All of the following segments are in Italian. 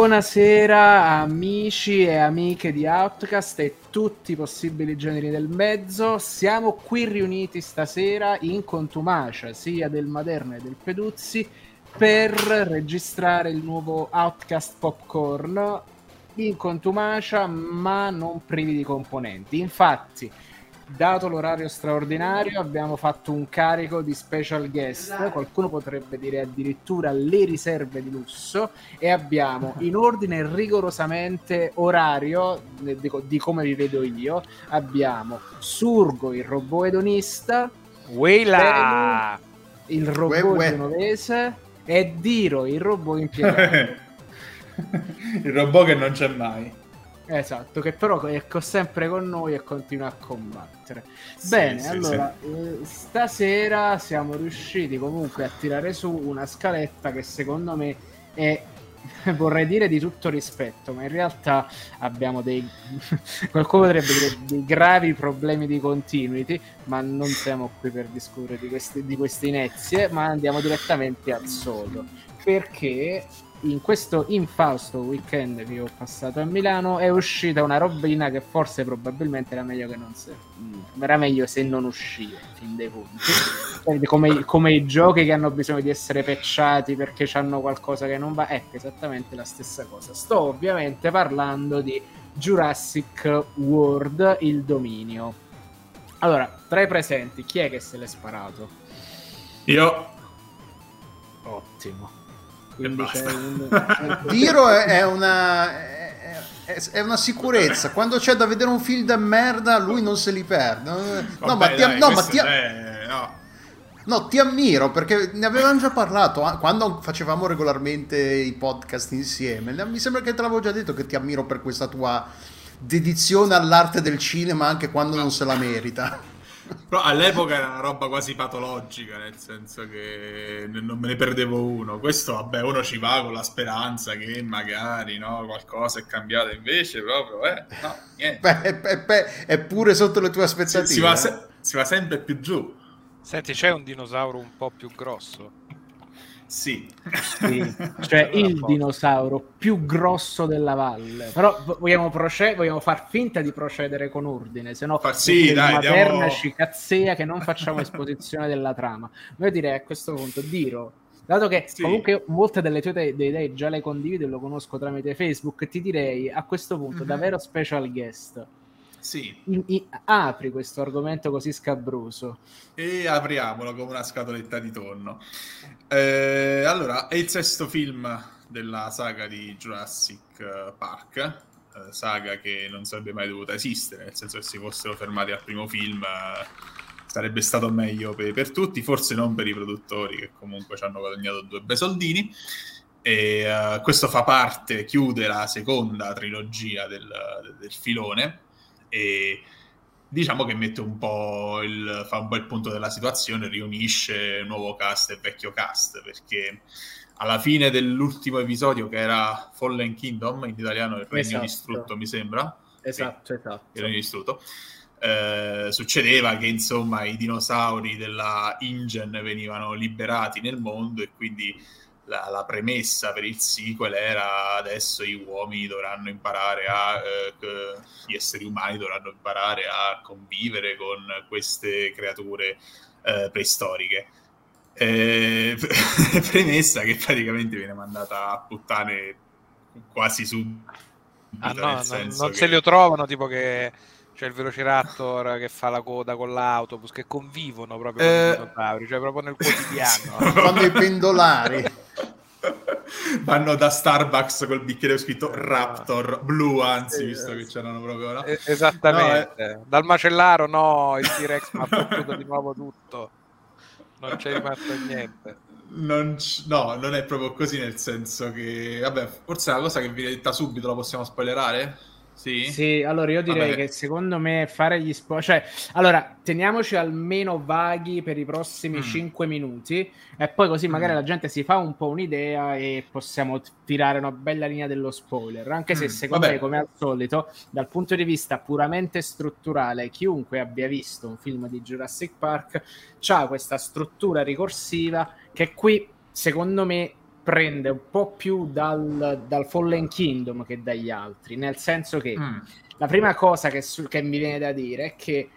Buonasera amici e amiche di Outcast e tutti i possibili generi del mezzo. Siamo qui riuniti stasera in contumacia sia del Maderna che del Peduzzi per registrare il nuovo Outcast Popcorn in contumacia ma non privi di componenti. Infatti, dato l'orario straordinario, abbiamo fatto un carico di special guest, qualcuno potrebbe dire addirittura le riserve di lusso, e abbiamo in ordine rigorosamente orario di, di come vi vedo io, abbiamo Surgo, il robot edonista, Weila, il robot genovese, e Diro, il robot impiegato. il robot che non c'è mai. Esatto, che però è sempre con noi e continua a combattere. Sì, Bene, sì, allora, sì. Eh, stasera siamo riusciti comunque a tirare su una scaletta che secondo me è vorrei dire di tutto rispetto, ma in realtà abbiamo dei qualcuno potrebbe dire dei gravi problemi di continuity, ma non siamo qui per discutere di queste, di queste inezie, ma andiamo direttamente al sodo. Perché in questo infausto weekend che ho passato a Milano è uscita una robina che forse probabilmente era meglio che non se, mm, era meglio se non usciva fin dei punti come, come, i giochi che hanno bisogno di essere pecciati perché hanno qualcosa che non va ecco esattamente la stessa cosa. Sto ovviamente parlando di Jurassic World il dominio. Allora tra i presenti chi è che se l'è sparato? io. Ottimo quindi c'è un... Tiro è, è una è una sicurezza. Quando c'è da vedere un film da merda, lui non se li perde. No, Vabbè, ma, ti, dai, no, ma ti, è... no. no, ti ammiro perché ne avevamo già parlato ah, quando facevamo regolarmente i podcast insieme. Mi sembra che te l'avevo già detto che ti ammiro per questa tua dedizione all'arte del cinema anche quando non se la merita. Però all'epoca era una roba quasi patologica, nel senso che non me ne perdevo uno. Questo, vabbè, uno ci va con la speranza che magari no, qualcosa è cambiato, invece proprio, eh, no, niente. Beh, è, è, è, pure sotto le tue aspettative. Si, si, va se- si va sempre più giù. Senti, c'è un dinosauro un po' più grosso? Sì. sì. cioè il dinosauro più grosso della valle. Però vogliamo, proced- vogliamo far finta di procedere con ordine, se no Fa- sì, dai, diamo... ci cazzea che non facciamo esposizione della trama. Io direi a questo punto, Diro, dato che sì. comunque molte delle tue te- idee già le condivido e lo conosco tramite Facebook, ti direi a questo punto mm-hmm. davvero special guest sì. In, in, apri questo argomento così scabroso. E apriamolo come una scatoletta di tonno. Eh, allora, è il sesto film della saga di Jurassic Park, eh, saga che non sarebbe mai dovuta esistere, nel senso che se fossero fermati al primo film eh, sarebbe stato meglio per, per, tutti, forse non per i produttori che comunque ci hanno guadagnato due bei soldini. E questo fa parte, chiude la seconda trilogia del, del filone e diciamo che mette un po' il, fa un po' il punto della situazione, riunisce nuovo cast e vecchio cast, perché alla fine dell'ultimo episodio che era Fallen Kingdom, in italiano il regno esatto. distrutto mi sembra. Esatto, sì, esatto. Il regno distrutto. Eh, succedeva che insomma i dinosauri della InGen venivano liberati nel mondo e quindi la, la, premessa per il sequel era adesso gli uomini dovranno imparare a eh, gli esseri umani dovranno imparare a convivere con queste creature eh, preistoriche. Eh, premessa che praticamente viene mandata a puttane quasi subito ah, no, non, non che... se li trovano tipo che c'è il Velociraptor che fa la coda con l'autobus, che convivono proprio eh... con i dinosauri, cioè proprio nel quotidiano. Quando i pendolari vanno da Starbucks col bicchiere scritto Raptor blu, anzi, visto che c'erano proprio no? esattamente. No, eh... Dal macellaro, no, il T-Rex mi ha fottuto di nuovo tutto. Non c'è rimasto niente. Non c- no, non è proprio così, nel senso che, vabbè, forse è una cosa che vi detta subito, la possiamo spoilerare? Sì? sì, allora io direi Vabbè. che secondo me fare gli spoiler, cioè, allora teniamoci almeno vaghi per i prossimi mm. 5 minuti e poi così magari mm. la gente si fa un po' un'idea e possiamo tirare una bella linea dello spoiler, anche se mm. secondo Vabbè. me come al solito dal punto di vista puramente strutturale chiunque abbia visto un film di Jurassic Park ha questa struttura ricorsiva che qui secondo me prende un po' più dal, dal Fallen Kingdom che dagli altri, nel senso che mm. la prima cosa che, su, che mi viene da dire è che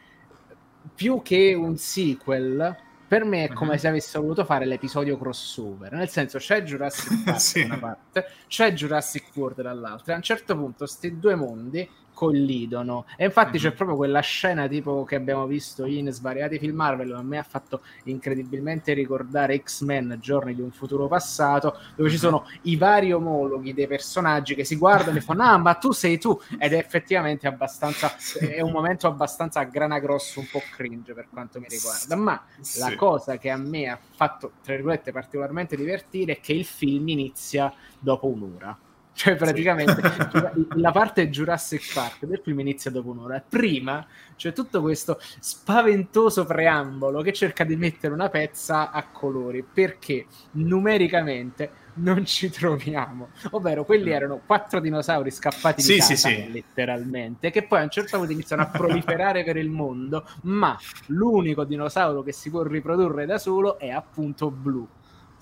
più che un sequel per me è come uh-huh. se avesse voluto fare l'episodio crossover, nel senso c'è Jurassic Park sì. da una parte, c'è Jurassic World dall'altra, a un certo punto questi due mondi collidono. E infatti mm-hmm. c'è proprio quella scena tipo che abbiamo visto in svariati film Marvel, a me ha fatto incredibilmente ricordare X-Men, Giorni di un futuro passato, dove ci sono i vari omologhi dei personaggi che si guardano e fanno "Ah, ma tu sei tu" ed è effettivamente abbastanza è un momento abbastanza a grana grosso, un po' cringe per quanto mi riguarda, ma sì. la cosa che a me ha fatto tra virgolette particolarmente divertire è che il film inizia dopo un'ora cioè, praticamente sì. la parte Jurassic Park del film inizia dopo un'ora. Prima c'è tutto questo spaventoso preambolo che cerca di mettere una pezza a colori perché numericamente non ci troviamo. Ovvero, quelli mm. erano quattro dinosauri scappati di sì, casa, sì, letteralmente, che poi a un certo punto iniziano a proliferare per il mondo, ma l'unico dinosauro che si può riprodurre da solo è appunto blu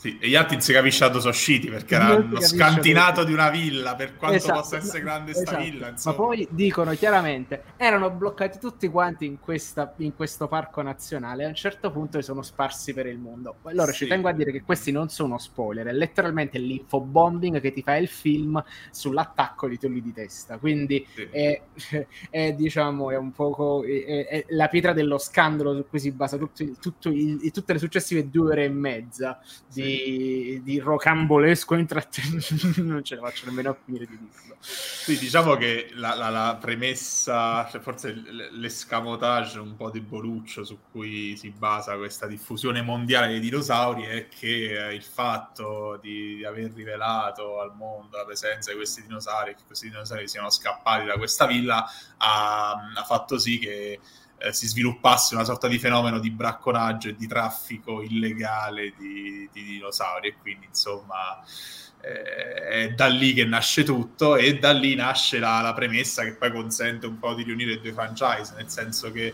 sì, e gli altri non si capisce dove sono usciti perché era uno scantinato di una villa, per quanto esatto, possa essere grande esatto. sta villa. Insomma. Ma poi dicono chiaramente, erano bloccati tutti quanti in, questa, in questo parco nazionale, a un certo punto sono sparsi per il mondo. Allora sì. ci tengo a dire che questi non sono spoiler, è letteralmente l'infobombing che ti fa il film sull'attacco di tolli di testa, quindi sì. è, è, diciamo, è un poco è, è la pietra dello scandalo su cui si basa tutto, tutto il, tutte le successive due ore e mezza di di, rocambolesco intrattenimento, non ce la faccio nemmeno a finire di dirlo. Sì, diciamo che la, la, la premessa, cioè forse l'escamotage un po' di Boluccio su cui si basa questa diffusione mondiale dei dinosauri è che eh, il fatto di, di, aver rivelato al mondo la presenza di questi dinosauri, che questi dinosauri siano scappati da questa villa, ha, ha fatto sì che eh, si sviluppasse una sorta di fenomeno di bracconaggio e di traffico illegale di, di dinosauri e quindi insomma eh, è da lì che nasce tutto e da lì nasce la, la, premessa che poi consente un po' di riunire i due franchise, nel senso che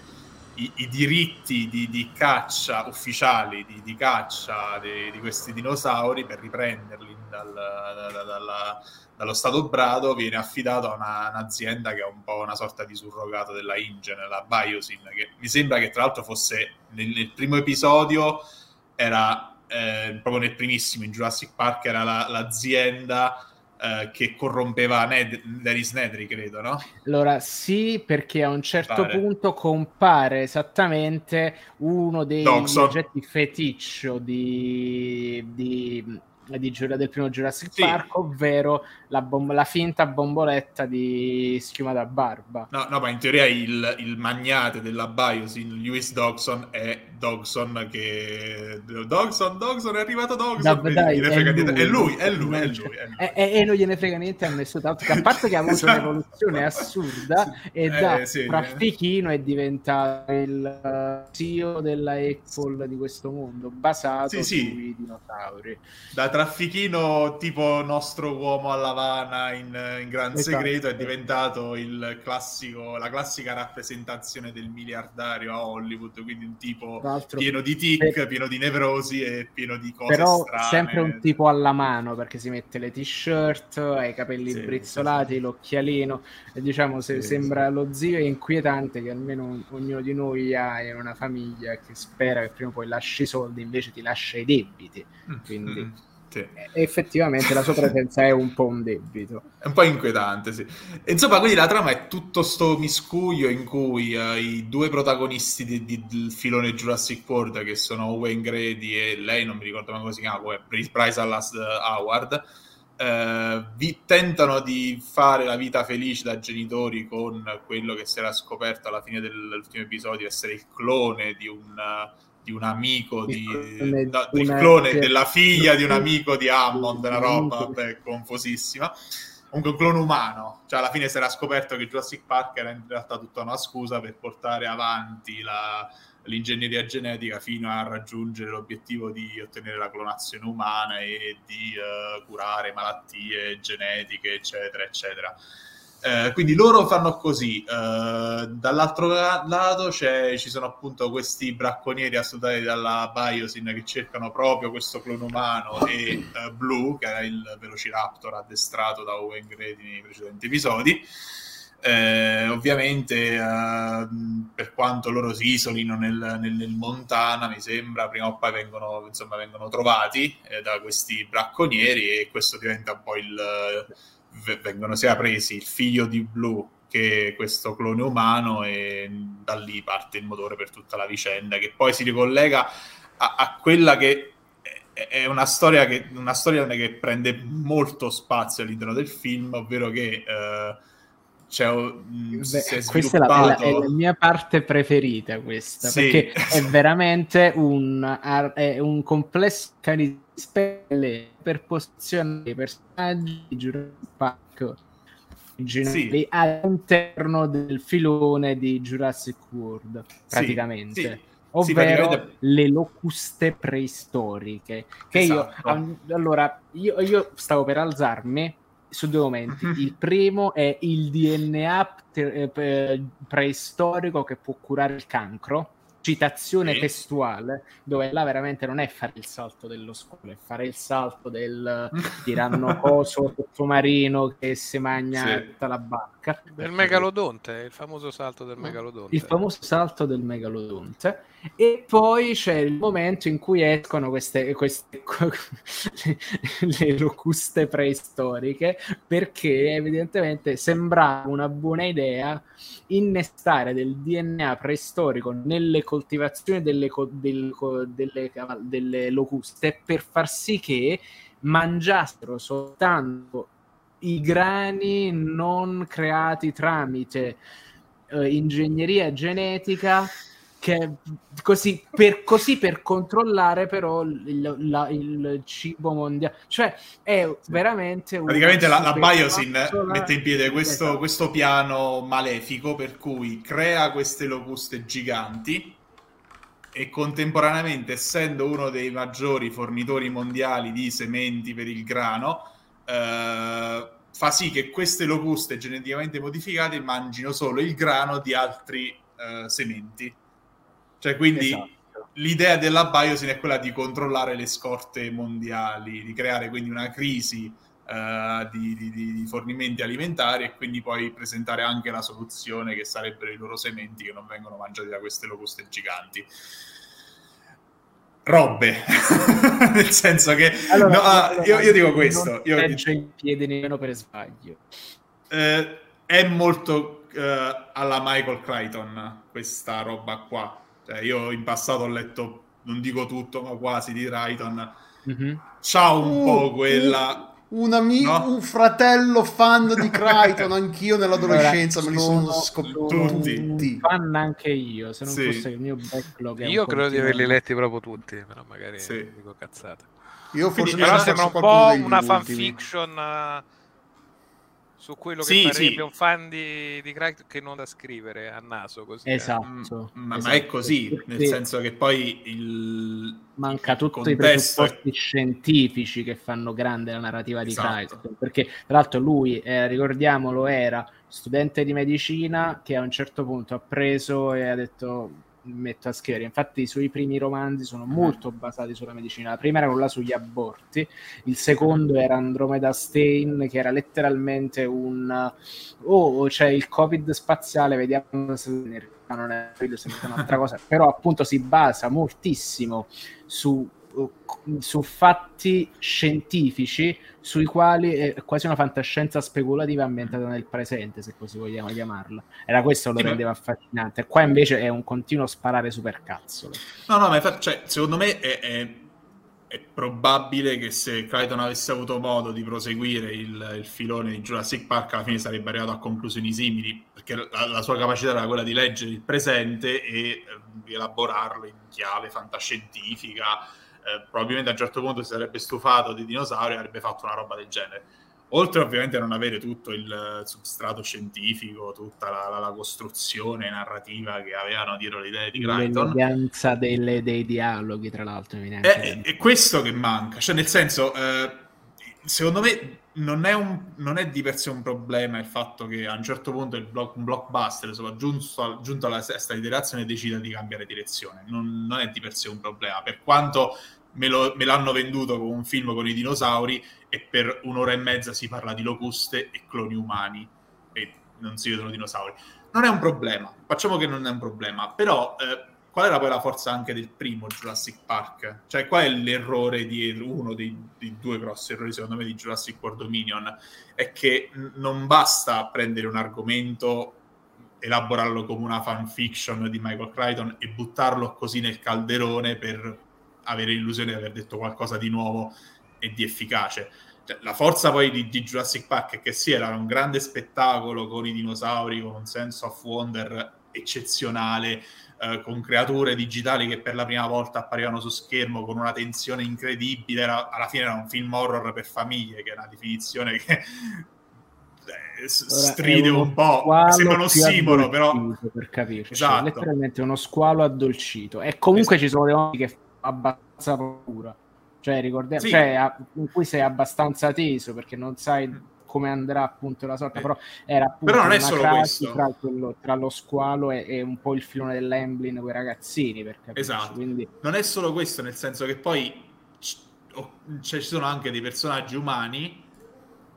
i, i diritti di, di, caccia ufficiali di, di caccia di, questi dinosauri per riprenderli dal, da, dalla dallo Stato Brado viene affidato a una, un'azienda che è un po' una sorta di surrogato della Ingen, la Biosin, che mi sembra che tra l'altro fosse nel, nel primo episodio, era eh, proprio nel primissimo in Jurassic Park, era la, l'azienda eh, che corrompeva Ned- Dennis Nedry, credo, no? Allora sì, perché a un certo Pare. punto compare esattamente uno dei oggetti feticcio di, di di, del primo Jurassic sì. Park, ovvero la, bom- la, finta bomboletta di schiuma da barba. No, no ma in teoria il, il magnate della Biosin, Lewis Dogson, è Dogson che... Dogson, Dogson, è arrivato Dogson! Da, dai, è, lui, è, lui, è lui, è lui, E, non gliene frega niente a nessuno, tanto che a parte che ha avuto esatto. un'evoluzione assurda e da eh, sì, traffichino è diventato il CEO della Apple di questo mondo, basato sì, sui dinosauri. Da traffichino tipo nostro uomo alla Havana in, in gran esatto. segreto è diventato il classico, la classica rappresentazione del miliardario a Hollywood, quindi un tipo pieno di tic, per... pieno di nevrosi e pieno di cose Però strane. sempre un tipo alla mano perché si mette le t-shirt, ha i capelli sì, brizzolati, sì, l'occhialino e diciamo se sembra lo zio è inquietante che almeno ognuno di noi ha in una famiglia che spera che prima o poi lasci i soldi invece ti lascia i debiti. Mm, quindi mm sì. effettivamente la sua presenza è un po' un debito. È un po' inquietante, sì. Insomma, quindi la trama è tutto sto miscuglio in cui uh, i due protagonisti di, di, del filone Jurassic World, che sono Wayne Grady e lei, non mi ricordo mai come si chiama, Bryce Dallas Howard, uh, vi tentano di fare la vita felice da genitori con quello che si era scoperto alla fine dell'ultimo episodio essere il clone di un... Uh, di un amico di, no, del clone che... della figlia di un amico di Hammond, una roba vabbè, confusissima. Comunque un clone umano, cioè alla fine si era scoperto che Jurassic Park era in realtà tutta una scusa per portare avanti la, l'ingegneria genetica fino a raggiungere l'obiettivo di ottenere la clonazione umana e di uh, curare malattie genetiche, eccetera, eccetera. Eh, quindi loro fanno così, eh, dall'altro lato ci sono appunto questi bracconieri assodati dalla Biosin che cercano proprio questo clone umano e eh, Blue, che era il Velociraptor addestrato da Owen Grady nei precedenti episodi. Eh, ovviamente, eh, per quanto loro si isolino nel, nel, nel, Montana, mi sembra, prima o poi vengono, insomma, vengono trovati eh, da questi bracconieri e questo diventa un po' il vengono sia presi il figlio di Blue che questo clone umano e da lì parte il motore per tutta la vicenda che poi si ricollega a, a quella che è una storia che, una storia che prende molto spazio all'interno del film, ovvero che eh, c'è, mh, Beh, è questa è la, è la, mia parte preferita questa, sì. perché è veramente un, è un complesso spelle per posizionare i personaggi di Jurassic Park sì. all'interno del filone di Jurassic World, praticamente. Sì, sì. Ovvero praticamente... le locuste preistoriche. Che esatto. io, allora, io, io stavo per alzarmi su due momenti. Il primo è il DNA eh, preistorico che può curare il cancro citazione sì. testuale, dove là veramente non è fare il salto dello scuolo, è fare il salto del tiranno coso sottomarino che si mangia sì. tutta la barca. Del megalodonte, il famoso salto del megalodonte. Il famoso salto del megalodonte. E poi c'è il momento in cui escono queste, queste le locuste preistoriche, perché evidentemente sembrava una buona idea innestare del DNA preistorico nelle coltivazioni delle, delle, delle, delle locuste per far sì che mangiassero soltanto i grani non creati tramite eh, ingegneria genetica che così per, così per controllare però il, la, il, cibo mondiale cioè è veramente praticamente la, la Biosin mette in piedi questo, esatto. questo piano malefico per cui crea queste locuste giganti e contemporaneamente essendo uno dei maggiori fornitori mondiali di sementi per il grano eh, fa sì che queste locuste geneticamente modificate mangino solo il grano di altri eh, sementi cioè, quindi esatto. l'idea della Biosin è quella di controllare le scorte mondiali, di creare quindi una crisi uh, di, di, di, fornimenti alimentari e quindi poi presentare anche la soluzione che sarebbero i loro sementi che non vengono mangiati da queste locuste giganti robe nel senso che allora, no, allora, io, io, dico questo io dico, in piedi nemmeno per sbaglio eh, è molto eh, alla Michael Crichton questa roba qua cioè, io in passato ho letto, non dico tutto, ma quasi di Raiton. Mm-hmm. C'ha un uh, po' quella... Un, amico, no? un fratello fan di Crichton, anch'io nell'adolescenza me li sono scoperti tutti. Fan anche io, se non sì. fosse il mio backlog. Io credo di averli letti proprio tutti, però magari sì. dico cazzate. Io forse Quindi, però sembra un po' una fanfiction... Su quello che sì, farebbe sì. un fan di, di Crichton che non da scrivere a naso così. Eh. Esatto. Mm, ma, esatto. ma, è così, nel senso che poi il manca tutti i presupposti scientifici che fanno grande la narrativa di esatto. Crichton, perché tra l'altro lui, eh, ricordiamolo, era studente di medicina che a un certo punto ha preso e ha detto metto a scrivere. Infatti, i suoi primi romanzi sono mm. molto basati sulla medicina. La prima era quella sugli aborti, il secondo era Andromeda Stain, che era letteralmente un oh, c'è il covid spaziale, vediamo se non è un'altra cosa, però appunto si basa moltissimo su su fatti scientifici sui quali è quasi una fantascienza speculativa ambientata nel presente, se così vogliamo chiamarla. Era questo lo rendeva affascinante. Qua invece è un continuo sparare supercazzole. No, no, ma infatti, cioè, secondo me è, è, è, probabile che se Crichton avesse avuto modo di proseguire il, il, filone di Jurassic Park, alla fine sarebbe arrivato a conclusioni simili, perché la, la sua capacità era quella di leggere il presente e eh, di elaborarlo in chiave fantascientifica eh, probabilmente a un certo punto si sarebbe stufato di dinosauri e avrebbe fatto una roba del genere. Oltre ovviamente a non avere tutto il substrato scientifico, tutta la, la, la costruzione narrativa che avevano dietro le idee di Crichton. L'eleganza dei dialoghi, tra l'altro. È, è, è, questo che manca, cioè nel senso... Eh, secondo me non è, un, non è, di per sé un problema il fatto che a un certo punto il block, un blockbuster, insomma, giunto, giunto alla sesta iterazione, decida di cambiare direzione. Non, non, è di per sé un problema, per quanto me, lo, me, l'hanno venduto come un film con i dinosauri e per un'ora e mezza si parla di locuste e cloni umani e non si vedono dinosauri. Non è un problema, facciamo che non è un problema, però... Eh, qual era poi la forza anche del primo Jurassic Park? Cioè, qual è l'errore dietro, uno dei, dei, due grossi errori secondo me di Jurassic World Dominion? È che non basta prendere un argomento, elaborarlo come una fanfiction di Michael Crichton e buttarlo così nel calderone per avere l'illusione di aver detto qualcosa di nuovo e di efficace. Cioè, la forza poi di, di, Jurassic Park è che sì, era un grande spettacolo con i dinosauri, con un senso of wonder eccezionale, eh, con creature digitali che per la prima volta apparivano su schermo con una tensione incredibile. Era, alla fine era un film horror per famiglie, che è una definizione che eh, stride un po'. Sembra un ossimoro, però per capirci. Esatto. Letteralmente uno squalo addolcito. E comunque esatto. ci sono dei momenti che abbastanza paura. Cioè, ricordiamo, sì. cioè, in cui sei abbastanza teso perché non sai come andrà appunto la sorta, eh. però era appunto però non è solo questo. Tra, quello, tra, lo squalo e, e, un po' il filone dell'Emblin quei ragazzini, per capirci. Esatto. Quindi... Non è solo questo, nel senso che poi c- cioè, ci sono anche dei personaggi umani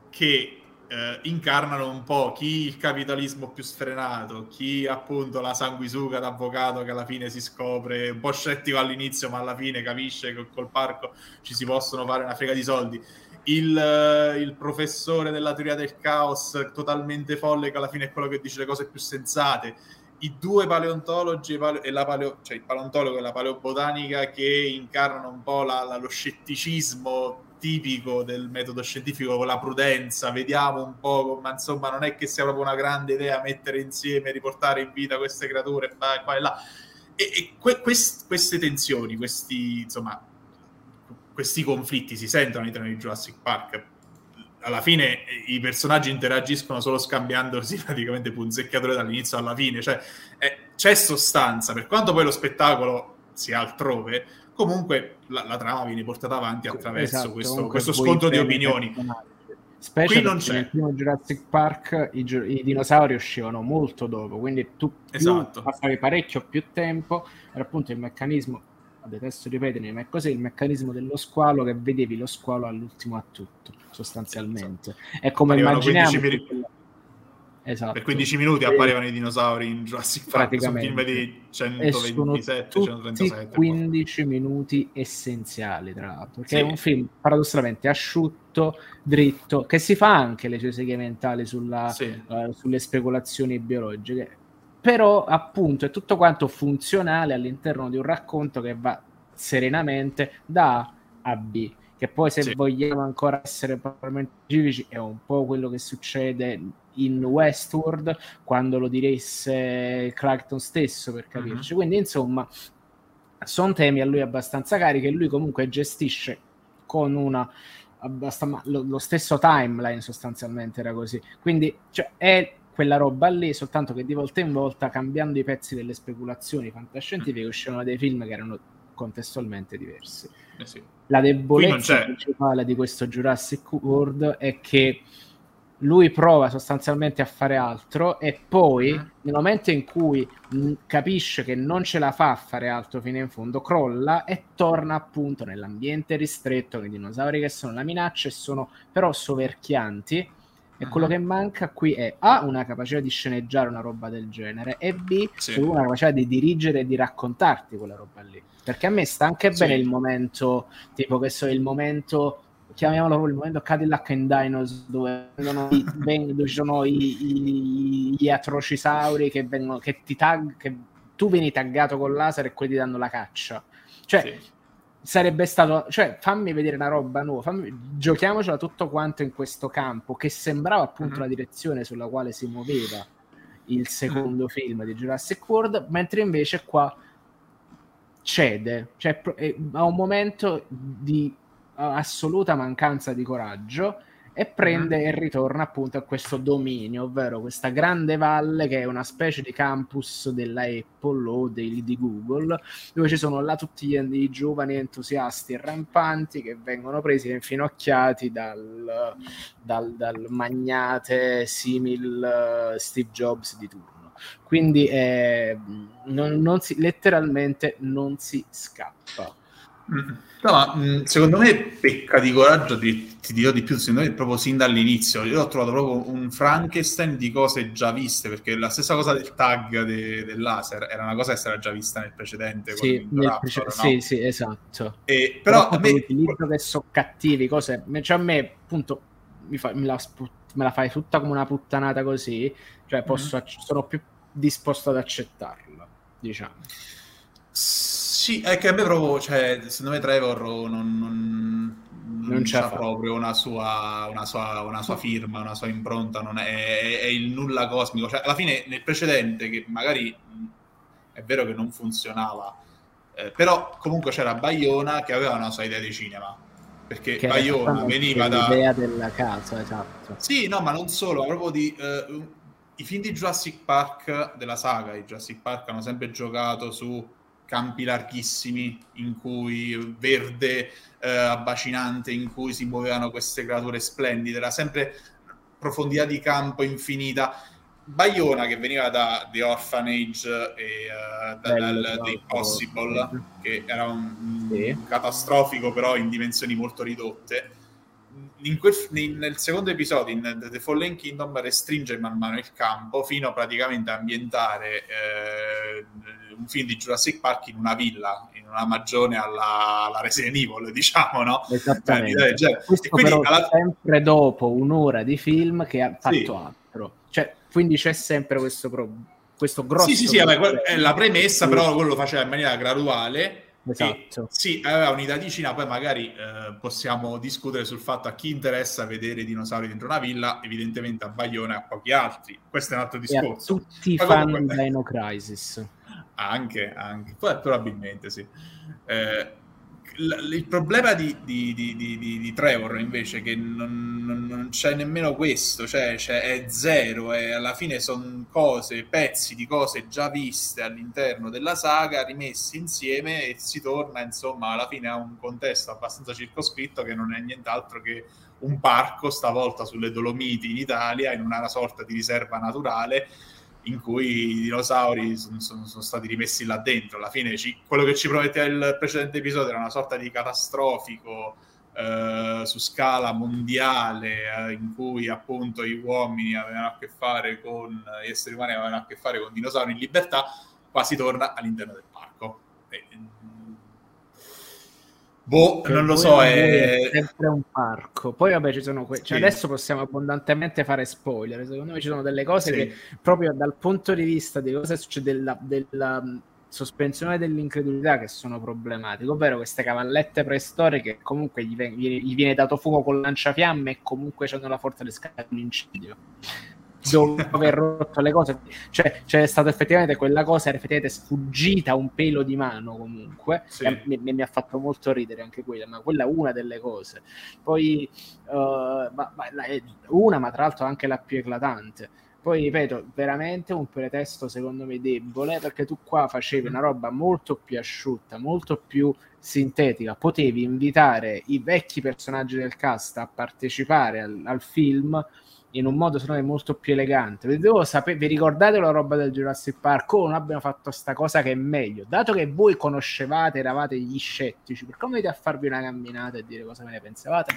che eh, incarnano un po' chi il capitalismo più sfrenato, chi appunto la sanguisuga d'avvocato che alla fine si scopre un po' scettico all'inizio, ma alla fine capisce che col parco ci si possono fare una frega di soldi. Il, eh, il, professore della teoria del caos totalmente folle che alla fine è quello che dice le cose più sensate. I due paleontologi e la paleo, cioè il paleontologo e la paleobotanica che incarnano un po' la, la, lo scetticismo tipico del metodo scientifico con la prudenza, vediamo un po', ma insomma non è che sia proprio una grande idea mettere insieme, riportare in vita queste creature qua e là. E, e que, quest, queste tensioni, questi, insomma, questi conflitti si sentono all'interno di Jurassic Park. Alla fine i personaggi interagiscono solo scambiandosi praticamente punzecchiature dall'inizio alla fine, cioè è, c'è sostanza, per quanto poi lo spettacolo sia altrove, comunque la, la trama viene portata avanti attraverso esatto, questo, questo scontro di opinioni. Specie Qui non c'è. nel primo Jurassic Park i, i, dinosauri uscivano molto dopo, quindi tu esatto. passavi parecchio più tempo, era appunto il meccanismo detesto ripetere, ma è così il meccanismo dello squalo che vedevi lo squalo all'ultimo a tutto, sostanzialmente. È come immaginiamo... Esatto. Per 15 minuti apparivano i dinosauri in Jurassic Park, sono film di 127, 137. 15 minuti essenziali, tra l'altro, perché sì. è un film paradossalmente asciutto, dritto, che si fa anche le sue seghe mentali sulla, sì. uh, sulle speculazioni biologiche, però appunto è tutto quanto funzionale all'interno di un racconto che va serenamente da A a B che poi se sì. vogliamo ancora essere probabilmente civici è un po' quello che succede in Westworld quando lo diresse Crichton stesso per capirci uh-huh. quindi insomma sono temi a lui abbastanza cari che lui comunque gestisce con una abbastanza, lo, lo stesso timeline sostanzialmente era così quindi cioè, è quella roba lì, soltanto che di volta in volta, cambiando i pezzi delle speculazioni fantascientifiche, mm. uscivano dei film che erano contestualmente diversi. Eh sì. La debolezza principale di questo Jurassic World è che lui prova sostanzialmente a fare altro e poi mm. nel momento in cui mh, capisce che non ce la fa a fare altro fino in fondo, crolla e torna appunto nell'ambiente ristretto con i dinosauri che sono la minaccia e sono però soverchianti e quello uh-huh. che manca qui è A, una capacità di sceneggiare una roba del genere e B, sì. una capacità di dirigere e di raccontarti quella roba lì. Perché a me sta anche sì. bene il momento, tipo che so, il momento chiamiamolo il momento Cadillac and Dinos dove, i, ben, dove ci sono i, i, gli atrocisauri che, vengono, che ti tag che tu vieni taggato con laser e quelli ti danno la caccia cioè sì sarebbe stato, cioè fammi vedere una roba nuova, fammi, giochiamocela tutto quanto in questo campo che sembrava appunto mm-hmm. la direzione sulla quale si muoveva il secondo mm-hmm. film di Jurassic World, mentre invece qua cede, cioè ha un momento di assoluta mancanza di coraggio e prende mm. e ritorna appunto a questo dominio, ovvero questa grande valle che è una specie di campus della Apple o dei, di Google, dove ci sono là tutti i giovani entusiasti e rampanti che vengono presi e infinocchiati dal, dal, dal magnate simil Steve Jobs di turno. Quindi eh, non, non si, letteralmente non si scappa. No, ma mh, mm, secondo me pecca di coraggio, ti, ti, dirò di più, secondo me proprio sin dall'inizio. Io ho trovato proprio un Frankenstein di cose già viste, perché la stessa cosa del tag de, del laser era una cosa che si era già vista nel precedente. Sì, nel Raptor, prece- no? sì, sì, esatto. E, però, però a me... l'utilizzo che sono cattivi, cose... Cioè a me, appunto, mi fa, me, la me, la fai tutta come una puttanata così, cioè posso, mm-hmm. sono più disposto ad accettarla, diciamo. Sì, è che a me proprio, cioè, secondo me Trevor non, non, non c'ha proprio una sua, una, sua, una sua, firma, una sua impronta, non è, è, il nulla cosmico. Cioè, alla fine, nel precedente, che magari è vero che non funzionava, eh, però comunque c'era Bayona che aveva una sua idea di cinema. Perché che Bayona veniva da... L'idea della casa, esatto. Sì, no, ma non solo, proprio di... Uh, I film di Jurassic Park, della saga di Jurassic Park, hanno sempre giocato su campi larghissimi in cui verde eh, abbacinante in cui si muovevano queste creature splendide. Era sempre profondità di campo infinita. Bayona che veniva da The Orphanage e uh, da, dal, The Impossible che era un, sì. un catastrofico però in dimensioni molto ridotte quel, in, nel secondo episodio in The Fallen Kingdom restringe man mano il campo fino praticamente a ambientare eh, un film di Jurassic Park in una villa, in una magione alla, alla Resident Evil, diciamo, no? Esattamente. Cioè, Questo quindi, alla... sempre dopo un'ora di film che ha fatto sì. altro. Cioè, quindi c'è sempre questo, pro... questo grosso... Sì, sì, sì, vabbè, è la premessa, però quello lo faceva in maniera graduale Esatto. sì, aveva un'idea di Cina, poi magari eh, possiamo discutere sul fatto a chi interessa vedere i dinosauri dentro una villa, evidentemente a Bayona e a pochi altri. Questo è un altro discorso. Yeah, tutti i fan di Dino Crisis. Anche, anche. Poi, probabilmente sì. Eh, il problema di, di, di, di, Trevor invece è che non, non, non, c'è nemmeno questo, cioè, cioè è zero e alla fine sono cose, pezzi di cose già viste all'interno della saga rimessi insieme e si torna insomma alla fine a un contesto abbastanza circoscritto che non è nient'altro che un parco stavolta sulle Dolomiti in Italia in una sorta di riserva naturale in cui i dinosauri sono, sono, sono, stati rimessi là dentro. Alla fine ci, quello che ci prometteva il precedente episodio era una sorta di catastrofico eh, su scala mondiale eh, in cui appunto gli uomini avevano a che fare con gli esseri umani avevano a che fare con dinosauri in libertà, qua si torna all'interno del parco. E, Boh, non lo so, è... è... sempre un parco. Poi vabbè, ci sono que... cioè, sì. adesso possiamo abbondantemente fare spoiler. Secondo me ci sono delle cose sì. che proprio dal punto di vista di cosa succede della, della sospensione dell'incredulità che sono problematiche, ovvero queste cavallette preistoriche comunque gli, viene, gli viene dato fuoco con lanciafiamme e comunque hanno la forza di scattare un incendio dopo aver rotto le cose. Cioè, c'è stata effettivamente quella cosa, era effettivamente sfuggita un pelo di mano comunque. Sì. Mi, mi, mi, ha fatto molto ridere anche quella, ma quella è una delle cose. Poi, uh, ma, ma, una, ma tra l'altro anche la più eclatante. Poi ripeto, veramente un pretesto secondo me debole perché tu qua facevi una roba molto più asciutta, molto più sintetica. Potevi invitare i vecchi personaggi del cast a partecipare al, al film in un modo secondo me molto più elegante. Devo sapere, vi ricordate la roba del Jurassic Park? Oh, non abbiamo fatto sta cosa che è meglio. Dato che voi conoscevate, eravate gli scettici, perché non venite a farvi una camminata e dire cosa ve ne pensavate?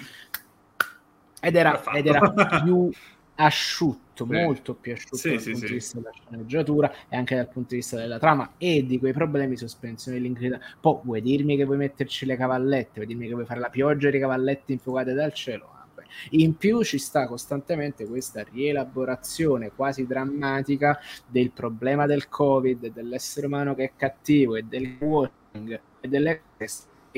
Ed era, ed era più asciutto, sì. molto più asciutto sì, dal sì, punto di vista della sceneggiatura e anche dal punto di vista della trama e di quei problemi di sospensione dell'incredibile. Poi vuoi dirmi che vuoi metterci le cavallette, vuoi dirmi che vuoi fare la pioggia di cavallette infuocate dal cielo? In più ci sta costantemente questa rielaborazione quasi drammatica del problema del Covid, dell'essere umano che è cattivo e del watching e delle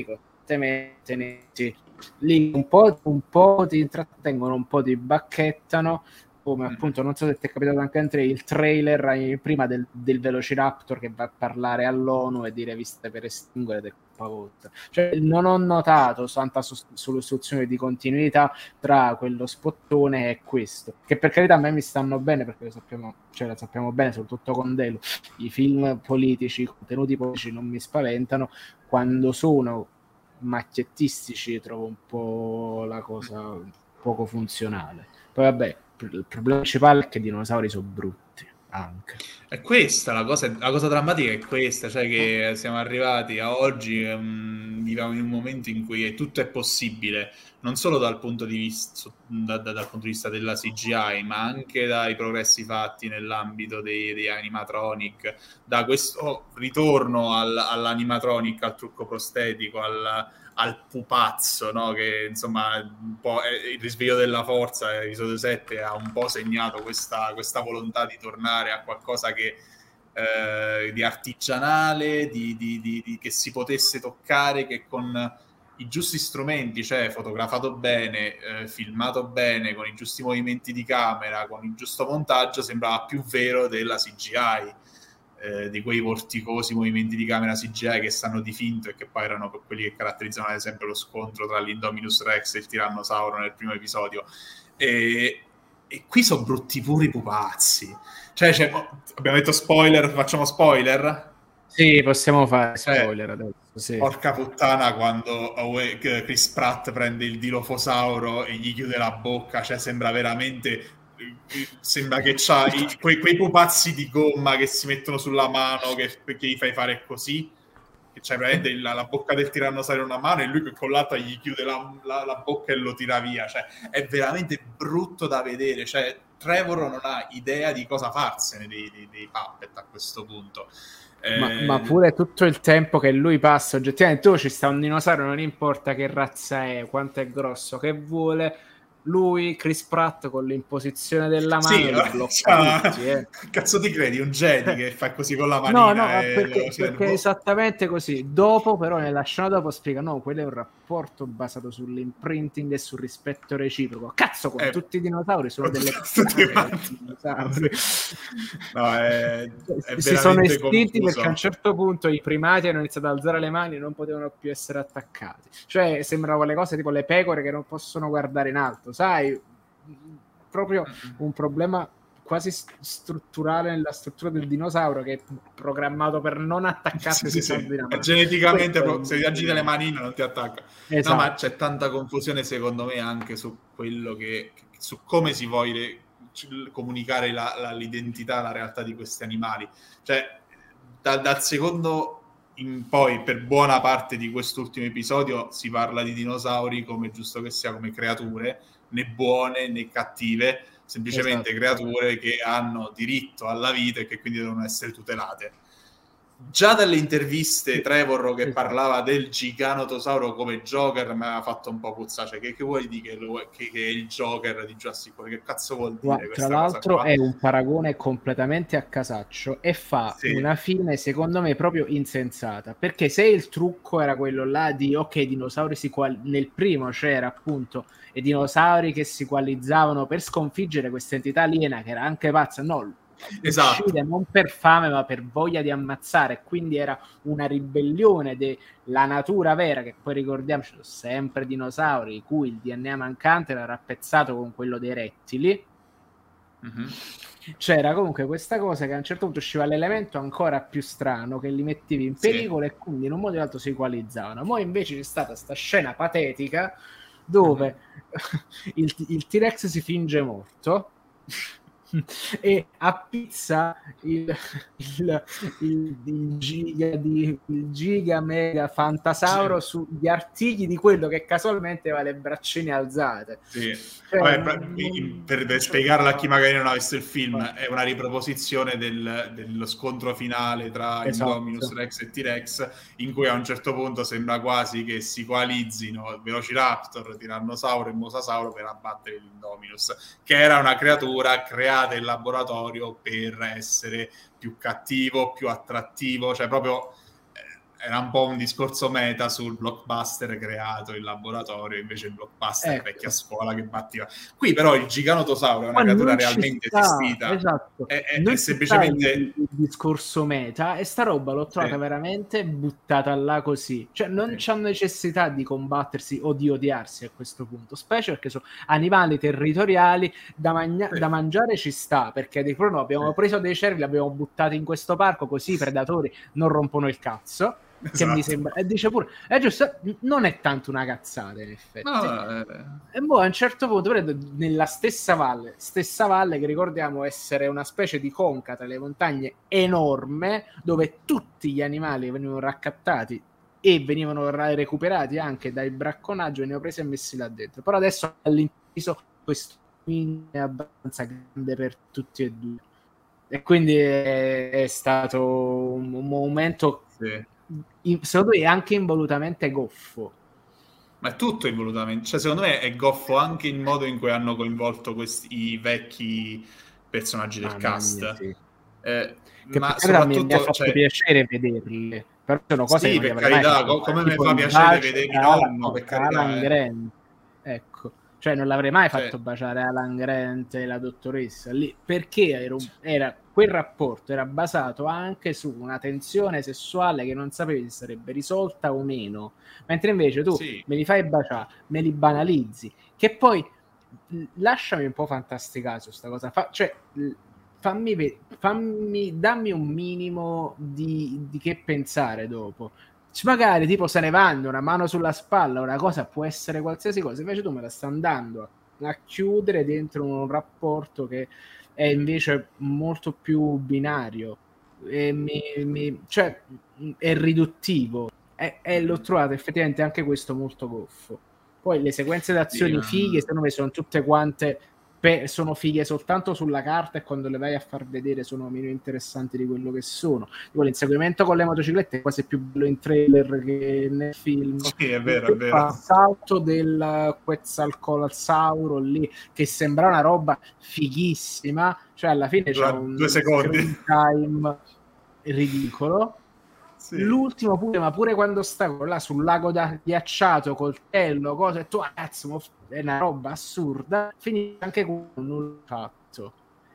costantemente lì un po', un po' ti intrattengono, un po' ti bacchettano come appunto, non so se ti è capitato anche a te, il trailer prima del, del, Velociraptor che va a parlare all'ONU e dire viste per estinguere del pavot. Cioè, non ho notato tanta soluzione di continuità tra quello spottone e questo, che per carità a me mi stanno bene perché lo sappiamo, cioè, lo sappiamo bene, soprattutto con Delo, i film politici, i contenuti politici non mi spaventano, quando sono macchiettistici trovo un po' la cosa poco funzionale. Poi vabbè, il problema principale è che i dinosauri sono brutti anche. È questa la cosa, la cosa drammatica è questa, cioè che siamo arrivati a oggi, um, viviamo in un momento in cui tutto è possibile, non solo dal punto di vista, da, da, dal punto di vista della CGI, ma anche dai progressi fatti nell'ambito dei, dei animatronic, da questo ritorno al, all'animatronic, al trucco prostetico, al al pupazzo, no? che insomma un po' il risveglio della forza, episodio 7 ha un po' segnato questa, questa volontà di tornare a qualcosa che, eh, di artigianale, di, di, di, che si potesse toccare, che con i giusti strumenti, cioè fotografato bene, eh, filmato bene, con i giusti movimenti di camera, con il giusto montaggio, sembrava più vero della CGI eh, di quei vorticosi movimenti di camera CGI che stanno di finto e che poi erano quelli che caratterizzano ad esempio lo scontro tra l'Indominus Rex e il Tirannosauro nel primo episodio. E, e qui sono brutti puri pupazzi. Cioè, cioè, abbiamo detto spoiler, facciamo spoiler? Sì, possiamo fare cioè, spoiler adesso. Sì. Porca puttana quando Chris Pratt prende il dilofosauro e gli chiude la bocca, cioè sembra veramente sembra che c'ha i, quei, quei, pupazzi di gomma che si mettono sulla mano che, che gli fai fare così che c'hai veramente la, la, bocca del tirannosauro in una mano e lui con l'altra gli chiude la, la, la, bocca e lo tira via. Cioè è veramente brutto da vedere. Cioè Trevor non ha idea di cosa farsene dei, dei, dei puppet a questo punto. Ma, eh... ma, pure tutto il tempo che lui passa oggettivamente tu ci sta un dinosauro non importa che razza è quanto è grosso che vuole lui, Chris Pratt con l'imposizione della mano sì, li blocca tutti, eh. cazzo ti credi? Un Jedi che fa così con la manina no no perché, perché è esattamente così. Dopo però nella scena dopo spiega no quello è un rapporto basato sull'imprinting e sul rispetto reciproco. Cazzo con eh, tutti i dinosauri sono delle dinosauri. no, è, è si sono estinti perché a un certo punto i primati hanno iniziato ad alzare le mani e non potevano più essere attaccati. Cioè sembrano quelle cose tipo le pecore che non possono guardare in alto sai, proprio un problema quasi strutturale nella struttura del dinosauro che è programmato per non attaccarsi sì, sì, sì. geneticamente Questo se ti agiti le manine non ti attacca. Esatto. no ma c'è tanta confusione secondo me anche su quello che su come si vuole comunicare la, la, l'identità la realtà di questi animali. Cioè da, dal secondo in poi per buona parte di quest'ultimo episodio si parla di dinosauri come giusto che sia come creature né buone né cattive, semplicemente esatto. creature che hanno diritto alla vita e che quindi devono essere tutelate. Già dalle interviste Trevor che esatto. parlava del giganotosauro come Joker mi aveva fatto un po' puzzare. Cioè, che, che vuoi dire che, che, è il Joker di Jurassic World? Che cazzo vuol dire? tra l'altro è un paragone completamente a casaccio e fa sì. una fine secondo me proprio insensata. Perché se il trucco era quello là di ok, dinosauri si qual- nel primo c'era appunto i dinosauri che si coalizzavano per sconfiggere questa entità aliena che era anche pazza. No, esatto. uccide non per fame ma per voglia di ammazzare quindi era una ribellione della natura vera che poi ricordiamoci sono sempre dinosauri cui il DNA mancante era rappezzato con quello dei rettili mm-hmm. c'era comunque questa cosa che a un certo punto usciva l'elemento ancora più strano che li mettevi in pericolo sì. e quindi in un modo o l'altro si equalizzavano poi invece c'è stata questa scena patetica dove mm-hmm. il, il T-Rex si finge morto e a pizza il, il, il, il, giga, di, il giga mega fantasauro sì. sugli artigli di quello che casualmente va le braccine alzate. Sì. Cioè, Vabbè, non... per, per, spiegarla a chi magari non ha visto il film, è una riproposizione del, dello scontro finale tra esatto. Indominus Rex e T-Rex, in cui a un certo punto sembra quasi che si coalizzino Velociraptor, Tirannosauro e Mosasauro per abbattere l'Indominus, che era una creatura creata create in laboratorio per essere più cattivo, più attrattivo, cioè proprio era un po' un discorso meta sul blockbuster creato in laboratorio, invece il blockbuster ecco. vecchia scuola che battiva. Qui però il giganotosauro è una creatura realmente sta, esistita. Esatto. È, è, è semplicemente il, il, discorso meta e sta roba l'ho trovata sì. veramente buttata là così. Cioè non sì. c'è necessità di combattersi o di odiarsi a questo punto, specie perché sono animali territoriali da, magna- sì. da mangiare ci sta, perché di crono abbiamo preso dei cervi, li abbiamo buttati in questo parco così i predatori non rompono il cazzo che esatto. mi sembra e dice pure è giusto non è tanto una cazzata in effetti no, eh. e poi a un certo punto nella stessa valle stessa valle che ricordiamo essere una specie di conca tra le montagne enorme dove tutti gli animali venivano raccattati e venivano recuperati anche dai bracconaggio venivano presi e messi là dentro però adesso all'improvviso questo è abbastanza grande per tutti e due e quindi è, è stato un, un momento sì secondo me è anche involutamente goffo. Ma è tutto involutamente, cioè secondo me è goffo anche il modo in cui hanno coinvolto questi vecchi personaggi del ah, cast. Mia, sì. eh, che ma soprattutto mi ha fatto cioè... piacere vederli, però sono cose sì, che per carità, co- come mi fa piacere vedere nonno, per carità. Eh. Ecco, cioè non l'avrei mai fatto baciare Alan Grant e la dottoressa lì, perché era, era quel rapporto era basato anche su una tensione sessuale che non sapevi se sarebbe risolta o meno, mentre invece tu sì. me li fai baciare, me li banalizzi, che poi lasciami un po' fantasticare su questa cosa, Fa, cioè fammi, fammi, dammi un minimo di, di che pensare dopo. Magari tipo se ne vanno una mano sulla spalla, una cosa può essere qualsiasi cosa, invece tu me la stai andando a, chiudere dentro un rapporto che è invece molto più binario, e mi, mi, cioè è riduttivo. E, e l'ho trovato effettivamente anche questo molto goffo. Poi le sequenze d'azioni sì, fighe, secondo me, sono tutte quante pe- sono fighe soltanto sulla carta e quando le vai a far vedere sono meno interessanti di quello che sono. Tipo, l'inseguimento con le motociclette è quasi più bello in trailer che nel film. Sì, è vero, è vero. Il salto del Quetzalcoatl lì che sembra una roba fighissima, cioè alla fine c'è un due secondi time ridicolo sì. L'ultimo pure, ma pure quando sta là sul lago da ghiacciato, coltello, cose, e tu cazzo, è una roba assurda, finisce anche con nulla fatto.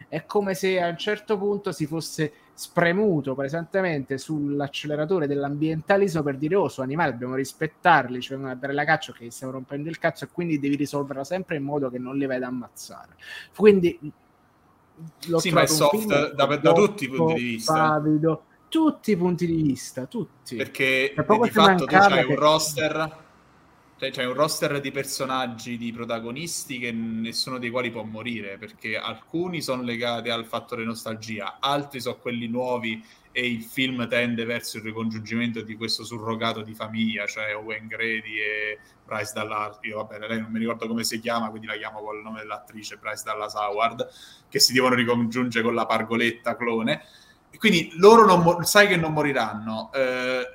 È come se a un certo punto si fosse spremuto presentemente sull'acceleratore dell'ambientalismo per dire oh, sono animali, dobbiamo rispettarli, cioè a dare la caccia che stiamo rompendo il cazzo e quindi devi risolverla sempre in modo che non li vai ad ammazzare. Quindi sì, ma è soft da, da, tutti i punti di vista. Pavido tutti i punti di vista, tutti. Perché di fatto tu hai un roster cioè, c'è un roster di personaggi, di protagonisti che nessuno dei quali può morire, perché alcuni sono legati al fattore nostalgia, altri sono quelli nuovi e il film tende verso il ricongiungimento di questo surrogato di famiglia, cioè Owen Grady e Bryce Dallas, io va bene, lei non mi ricordo come si chiama, quindi la chiamo col nome dell'attrice, Bryce Dallas Howard, che si devono ricongiungere con la pargoletta clone quindi loro non, sai che non moriranno. Eh,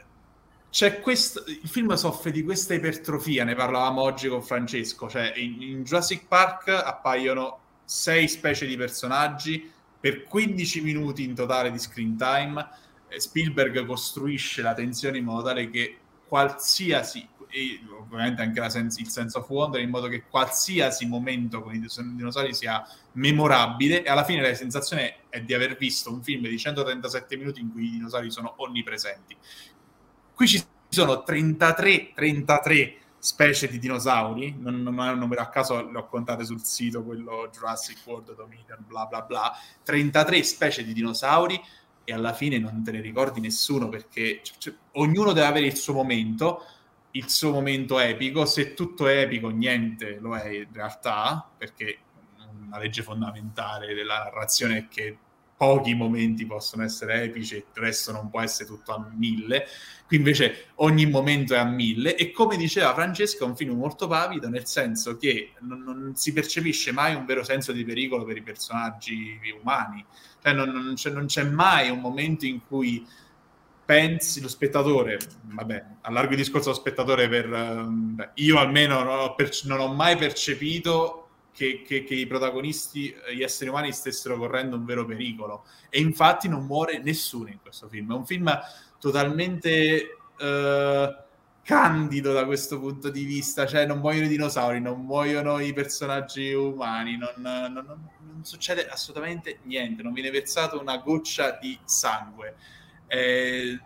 c'è questo, il film soffre di questa ipertrofia, ne parlavamo oggi con Francesco, cioè in, in Jurassic Park appaiono sei specie di personaggi per 15 minuti in totale di screen time. Spielberg costruisce la tensione in modo tale che qualsiasi e ovviamente anche senso, il senso of wonder in modo che qualsiasi momento con i dinosauri sia memorabile. E alla fine la sensazione è di aver visto un film di 137 minuti in cui i dinosauri sono onnipresenti. Qui ci sono 33, 33 specie di dinosauri, non, non numero a caso, le ho contate sul sito, quello Jurassic World Dominion, bla bla bla, 33 specie di dinosauri e alla fine non te ne ricordi nessuno perché cioè, ognuno deve avere il suo momento il suo momento epico. Se tutto è epico, niente lo è in realtà, perché una legge fondamentale della narrazione è che pochi momenti possono essere epici e il resto non può essere tutto a mille. Qui invece ogni momento è a mille e come diceva Francesco è un film molto pavido nel senso che non, non si percepisce mai un vero senso di pericolo per i personaggi umani. Cioè non, non, c'è, non c'è mai un momento in cui pensi lo spettatore, vabbè, allargo il discorso allo spettatore per... Beh, io almeno non ho, perce- non ho mai percepito che, che, che, i protagonisti, gli esseri umani, stessero correndo un vero pericolo. E infatti non muore nessuno in questo film. È un film totalmente uh, candido da questo punto di vista, cioè non muoiono i dinosauri, non muoiono i personaggi umani, non, non, non, non succede assolutamente niente, non viene versato una goccia di sangue. È,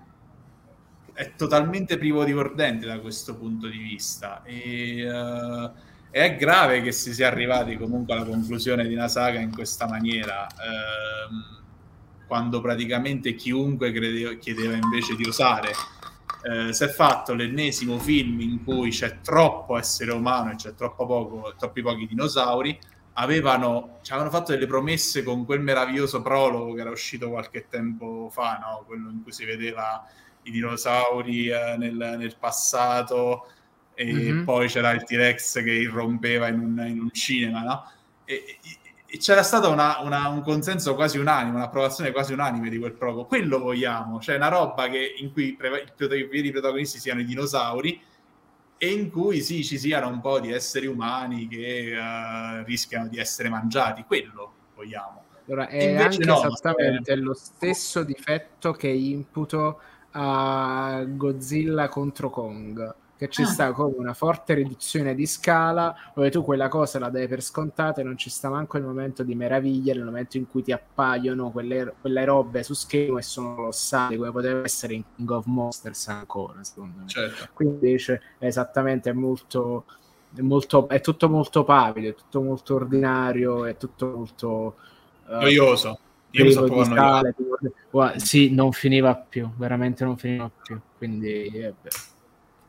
è totalmente privo di mordente da questo punto di vista. E, uh, è grave che si sia arrivati comunque alla conclusione di una saga in questa maniera, ehm, quando praticamente chiunque credeva, chiedeva invece di osare. Eh, si è fatto l'ennesimo film in cui c'è troppo essere umano e c'è troppo poco, troppi pochi dinosauri. Avevano, ci avevano fatto delle promesse con quel meraviglioso prologo che era uscito qualche tempo fa, no? quello in cui si vedeva i dinosauri eh, nel, nel passato e mm-hmm. poi c'era il T-Rex che irrompeva in un, in un cinema, no? E, e c'era stato una, una, un consenso quasi unanime, un'approvazione quasi unanime di quel progo. Quello vogliamo, cioè una roba che, in cui i veri protagonisti siano i dinosauri e in cui sì, ci siano un po' di esseri umani che uh, rischiano di essere mangiati. Quello vogliamo. Allora, è anche no, esattamente lo stesso difetto che imputo a Godzilla contro Kong che ci ah. sta come una forte riduzione di scala dove tu quella cosa la dai per scontata e non ci sta manco il momento di meraviglia nel momento in cui ti appaiono quelle, quelle robe su schermo e sono colossali come poteva essere in King of Monsters ancora secondo me certo. quindi invece è esattamente molto, molto è tutto molto pavido è tutto molto ordinario è tutto molto uh, noioso io lo sapevo scale, sì, non finiva più, veramente non finiva più. Quindi è vero.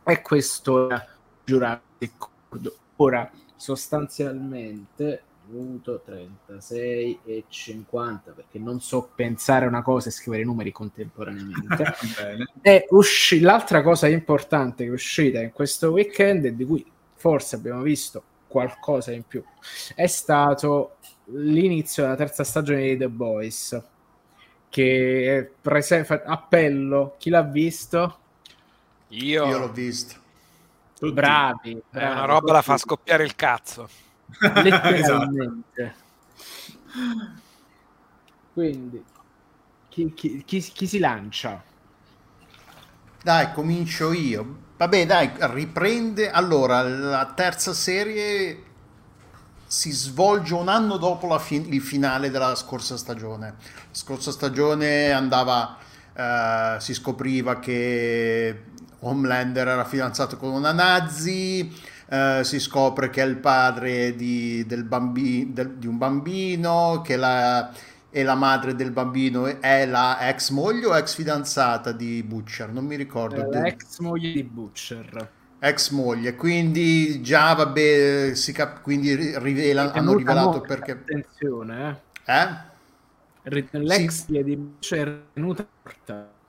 E questo è Jurassic World. Ora, sostanzialmente, minuto 36 e 50 perché non so pensare una cosa e scrivere i numeri contemporaneamente. E usci- l'altra cosa importante che è uscita in questo weekend e di cui forse abbiamo visto qualcosa in più è stato l'inizio della terza stagione di The Boys che è prese- appello chi l'ha visto io, Io l'ho visto. Tutti. Bravi, bravi. Eh, una roba tutti. la fa scoppiare il cazzo. Letteralmente. Quindi, chi, chi, chi, chi si lancia? Dai, comincio io. Vabbè, dai, riprende. Allora, la terza serie si svolge un anno dopo fi- il finale della scorsa stagione. La scorsa stagione andava, uh, si scopriva che Homelander era fidanzato con una nazi, eh, si scopre che è il padre di, bambi, del, di un bambino, che la, e la madre del bambino è la ex moglie o ex fidanzata di Butcher, non mi ricordo. Eh, ex moglie di Butcher. Ex moglie, quindi già vabbè, si cap- quindi rivela, hanno rivelato morta, perché... Attenzione, eh? eh? L'ex sì. di Butcher è venuta morta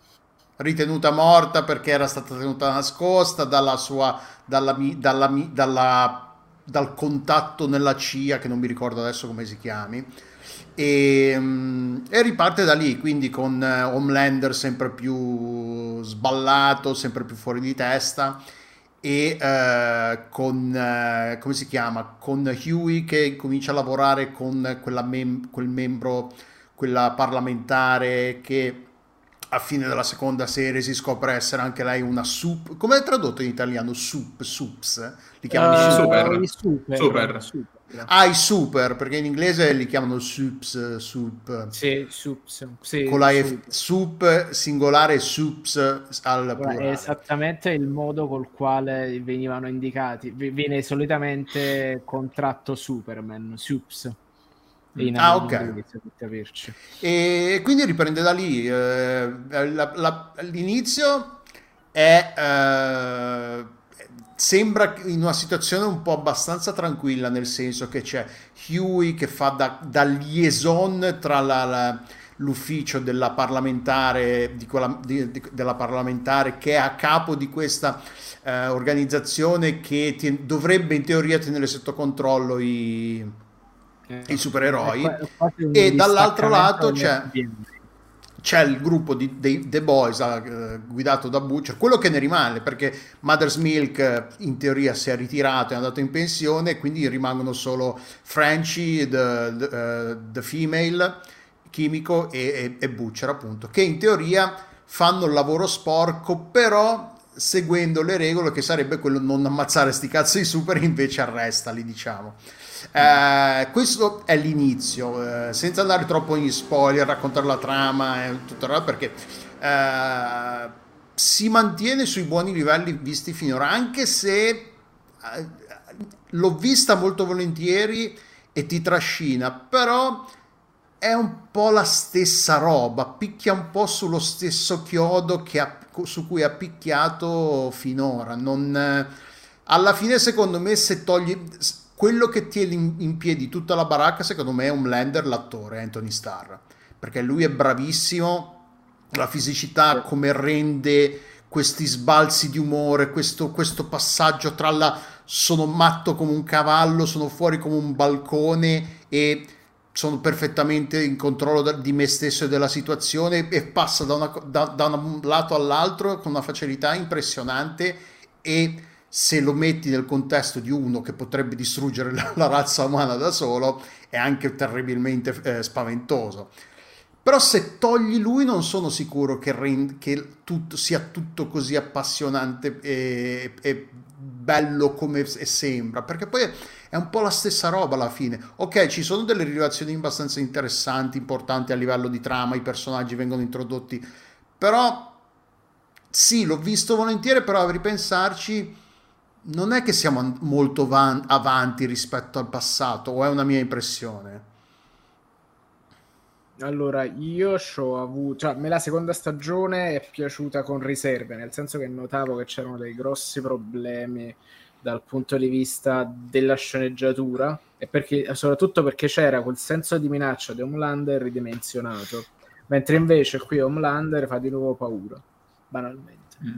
ritenuta morta perché era stata tenuta nascosta dalla sua, dalla, dalla, dalla, dal contatto nella CIA, che non mi ricordo adesso come si chiami, e, mm, e riparte da lì, quindi con eh, Homelander sempre più sballato, sempre più fuori di testa e uh, con uh, come si chiama? Con Huey che comincia a lavorare con mem- quel membro quella parlamentare che a fine della seconda serie si scopre essere anche lei una sup. Come è tradotto in italiano? Sup, sups? Li chiamano uh, super. super. super. super. Ah, i super, perché in inglese li chiamano sups, sup. Sì, sups. Sì, Con la sup. sup singolare sups al plurale. È esattamente il modo col quale venivano indicati. Viene solitamente contratto Superman, sups. In ah, ok. E quindi riprende da lì. Eh, la, la, l'inizio è. Eh, sembra in una situazione un po' abbastanza tranquilla, nel senso che c'è Huey che fa da, da liaison tra la, la, l'ufficio della parlamentare, di quella, di, di, della parlamentare che è a capo di questa eh, organizzazione che ti, dovrebbe in teoria tenere sotto controllo i i supereroi e dall'altro lato c'è, c'è il gruppo di, dei The Boys uh, guidato da Butcher, quello che ne rimane perché Mother's Milk eh, in teoria si è ritirato, è andato in pensione, quindi rimangono solo Frenchy, the, the, uh, the Female, Chimico e, e, e Butcher appunto, che in teoria fanno il lavoro sporco, però seguendo le regole che sarebbe quello non ammazzare sti cazzo di super invece arrestali diciamo eh, questo è l'inizio eh, senza andare troppo in spoiler raccontare la trama e tutto il perché eh, si mantiene sui buoni livelli visti finora anche se eh, l'ho vista molto volentieri e ti trascina però è un po' la stessa roba, picchia un po' sullo stesso chiodo ha, su cui ha picchiato finora. Non, alla fine, secondo me, se togli quello che tiene in, piedi tutta la baracca, secondo me è un blender l'attore Anthony Starr, perché lui è bravissimo, la fisicità come rende questi sbalzi di umore, questo, questo passaggio tra la sono matto come un cavallo, sono fuori come un balcone e sono perfettamente in controllo di me stesso e della situazione e passa da, una, da, da un lato all'altro con una facilità impressionante e se lo metti nel contesto di uno che potrebbe distruggere la, la razza umana da solo è anche terribilmente eh, spaventoso. Però se togli lui non sono sicuro che, rend- che tutto, sia tutto così appassionante e, e bello come sembra, perché poi è un po' la stessa roba alla fine. Ok, ci sono delle rilevazioni abbastanza interessanti, importanti a livello di trama, i personaggi vengono introdotti, però sì, l'ho visto volentieri, però a ripensarci non è che siamo molto van- avanti rispetto al passato, o è una mia impressione? Allora, io ho avuto, cioè, me la seconda stagione è piaciuta con riserve, nel senso che notavo che c'erano dei grossi problemi dal punto di vista della sceneggiatura e perché, soprattutto perché c'era quel senso di minaccia di Homelander ridimensionato, mentre invece qui Homelander fa di nuovo paura, banalmente. Mm.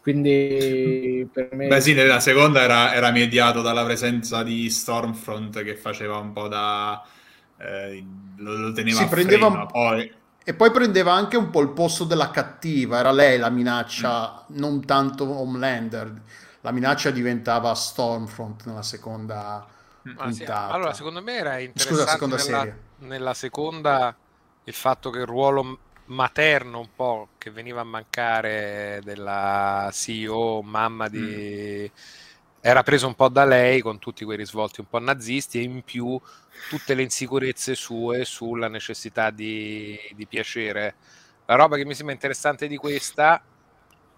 Quindi per me... Beh sì, nella seconda era, era, mediato dalla presenza di Stormfront che faceva un po' da... Eh, lo, lo, teneva si prendeva freno, poi... E poi prendeva anche un po' il posto della cattiva, era lei la minaccia, mm. non tanto Homelander la minaccia diventava Stormfront nella seconda mm. puntata. Sì. Allora, secondo me era interessante Scusa, seconda nella, serie. nella seconda il fatto che il ruolo materno un po' che veniva a mancare della CEO, mamma di... Mm. era preso un po' da lei con tutti quei risvolti un po' nazisti e in più tutte le insicurezze sue sulla necessità di, di piacere. La roba che mi sembra interessante di questa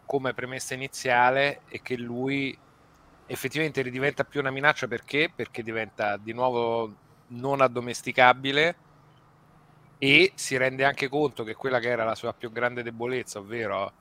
come premessa iniziale è che lui effettivamente ridiventa più una minaccia perché? Perché diventa di nuovo non addomesticabile e si rende anche conto che quella che era la sua più grande debolezza, ovvero uh,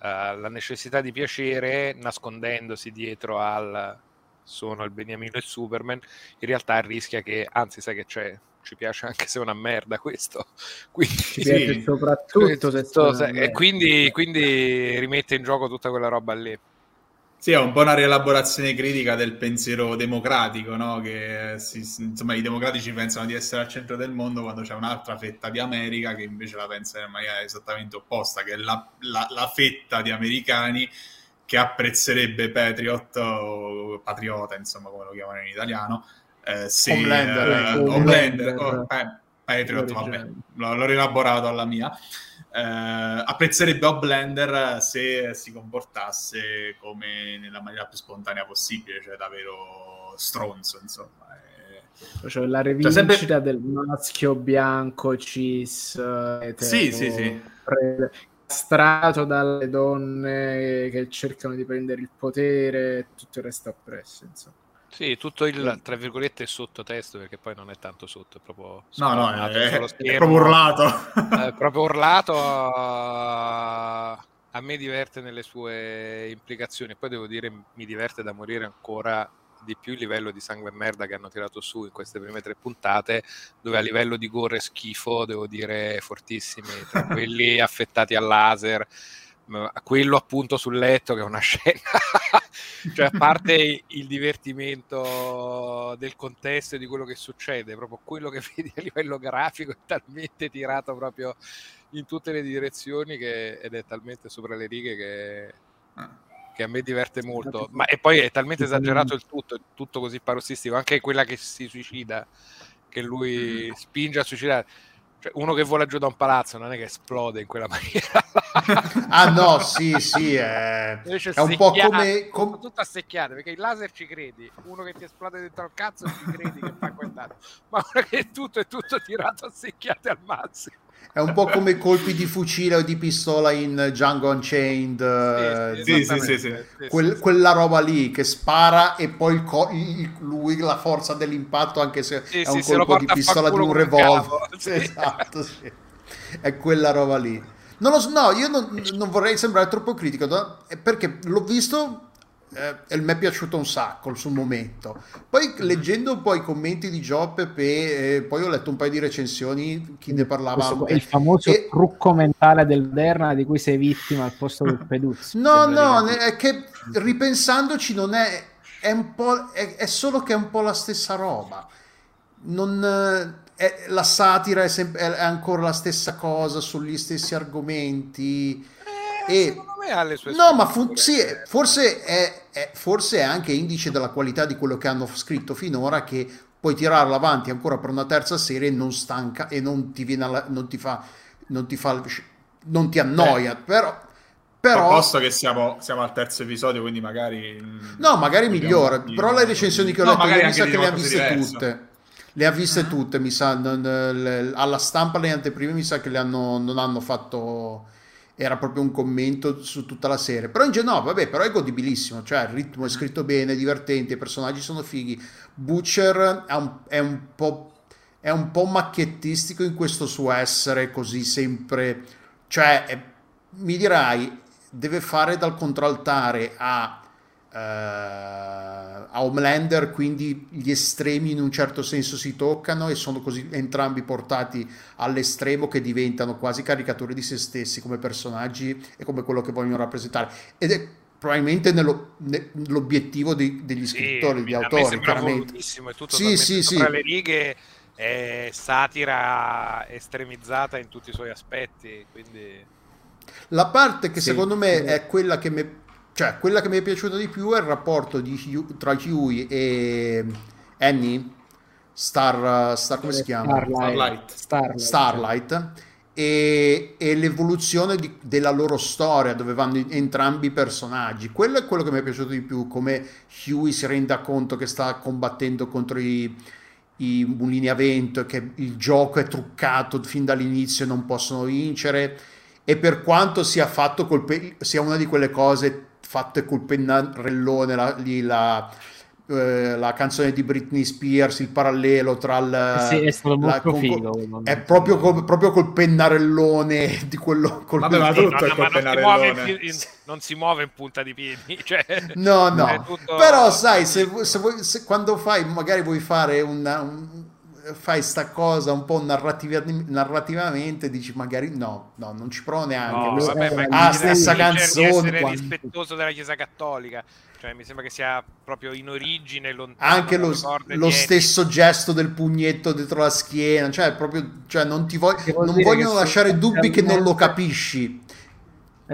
la necessità di piacere, nascondendosi dietro al sono il Beniamino e il Superman, in realtà rischia che, anzi sai che c'è, ci piace anche se è una merda questo. Quindi, sì, soprattutto se, se e quindi, quindi rimette in gioco tutta quella roba lì. Sì, è un po' una rielaborazione critica del pensiero democratico, no? che si, insomma, i democratici pensano di essere al centro del mondo quando c'è un'altra fetta di America che invece la pensa in maniera esattamente opposta, che è la, la, la fetta di americani che apprezzerebbe Patriot o Patriota, insomma, come lo chiamano in italiano, eh, se, Homelander, eh, Homelander, oh, eh, Patriot, vabbè, l'ho, l'ho rielaborato alla mia. Eh, apprezzerebbe Homelander se si comportasse come nella maniera più spontanea possibile, cioè davvero stronzo, insomma. Cioè, la rivincita cioè, sempre... del maschio bianco cis etero, sì, sì, sì. castrato dalle donne che cercano di prendere il potere e tutto il resto appresso insomma sì, tutto il tra virgolette sottotesto, perché poi non è tanto sotto, è proprio no, no, è, è, è proprio urlato. è proprio urlato. A me diverte nelle sue implicazioni. Poi devo dire, mi diverte da morire ancora di più il livello di sangue e merda che hanno tirato su in queste prime tre puntate, dove a livello di gore schifo, devo dire, fortissimi, tra quelli affettati al laser quello appunto sul letto che è una scena cioè a parte il divertimento del contesto e di quello che succede proprio quello che vedi a livello grafico è talmente tirato proprio in tutte le direzioni che, ed è talmente sopra le righe che, che a me diverte molto. ma e poi è talmente esagerato il tutto tutto così parossistico anche quella che si suicida che lui mm. spinge a suicidare Cioè, uno che vola giù da un palazzo non è che esplode in quella maniera. ah no, sì, sì, è, è un po' come... Com... Tutto a secchiate, perché il laser ci credi. Uno che ti esplode dentro il cazzo ci credi che fa quell'altro. Ma ora che tutto è tutto tirato a secchiate al massimo. È un po' come colpi di fucile o di pistola in Django Unchained. Sì, sì, sì, sì, Quel, quella roba lì che spara e poi co- lui la forza dell'impatto, anche se è un colpo di pistola di un revolver. Esatto, sì. È quella roba lì. Non lo so, no, io non, non vorrei sembrare troppo critico, perché l'ho visto eh, e mi è piaciuto un sacco sul momento. Poi mhm. leggendo un po' i commenti di Job e eh, poi ho letto un paio di recensioni, chi ne parlava. Questo il famoso e... trucco mentale del Derna di cui sei vittima al posto del Peduzzi. No, no, è che ripensandoci non è, è, un po', è, è solo che è un po' la stessa roba. Non, è, la satira è, sempre, è ancora la stessa cosa sugli stessi argomenti e, secondo me ha le sue No, ma fu- sì, forse è, è, forse è anche indice della qualità di quello che hanno scritto finora che puoi tirarlo avanti ancora per una terza serie e non stanca e non ti, viene alla, non ti fa non ti fa non ti annoia, Beh. però però posto che siamo, siamo, al terzo episodio, quindi magari no, magari migliora. Però le recensioni che ho letto no, mi sa che le ha viste diverso. tutte. Le ha viste uh-huh. tutte, mi sa. Non, le, alla stampa le anteprime mi sa che le hanno, non hanno fatto era proprio un commento su tutta la serie. Però in generale, no, vabbè, però è godibilissimo, cioè il ritmo è scritto bene, è divertente, i personaggi sono fighi. Butcher è un, è un po' è un po' macchiettistico in questo suo essere così sempre, cioè è, mi dirai deve fare dal contraltare a uh, a Homelander, quindi gli estremi in un certo senso si toccano e sono così entrambi portati all'estremo che diventano quasi caricature di se stessi come personaggi e come quello che vogliono rappresentare. Ed è probabilmente nello, nell'obiettivo di, degli scrittori, sì, degli autori. Chiaramente. È tutto sì, sì, sì. le righe è satira estremizzata in tutti i suoi aspetti. Quindi... La parte che sì. secondo me è quella che mi cioè quella che mi è piaciuta di più è il rapporto Hugh, tra Huey e Annie. Star, Star come si chiama? Starlight. Starlight, Starlight. E, e, l'evoluzione di, della loro storia dove vanno entrambi i personaggi. Quello è quello che mi è piaciuto di più come Huey si renda conto che sta combattendo contro i, i mulini a vento che il gioco è truccato fin dall'inizio e non possono vincere. E per quanto sia fatto colpe- sia una di quelle cose fatte col pennarellone la, lì la, eh, la canzone di Britney Spears, il parallelo tra il... Sì, è stato molto con, figo. È proprio col, proprio col pennarellone di quello... Col Vabbè, ma tutto no, col pennarellone. Non, in, non si muove in punta di piedi. Cioè, no, no. Tutto... Però sai, se, se, vuoi, se, quando fai, magari vuoi fare una, un, fai sta cosa un po' narrativa, narrativamente dici magari no, no, non ci provo neanche. No, vabbè, ah, stessa canzone. Essere quando... rispettoso della Chiesa Cattolica. Cioè, mi sembra che sia proprio in origine lontano. Anche lo, lo stesso gesto del pugnetto dietro la schiena, cioè, proprio, cioè non ti voglio, non vogliono lasciare dubbi che non lo capisci.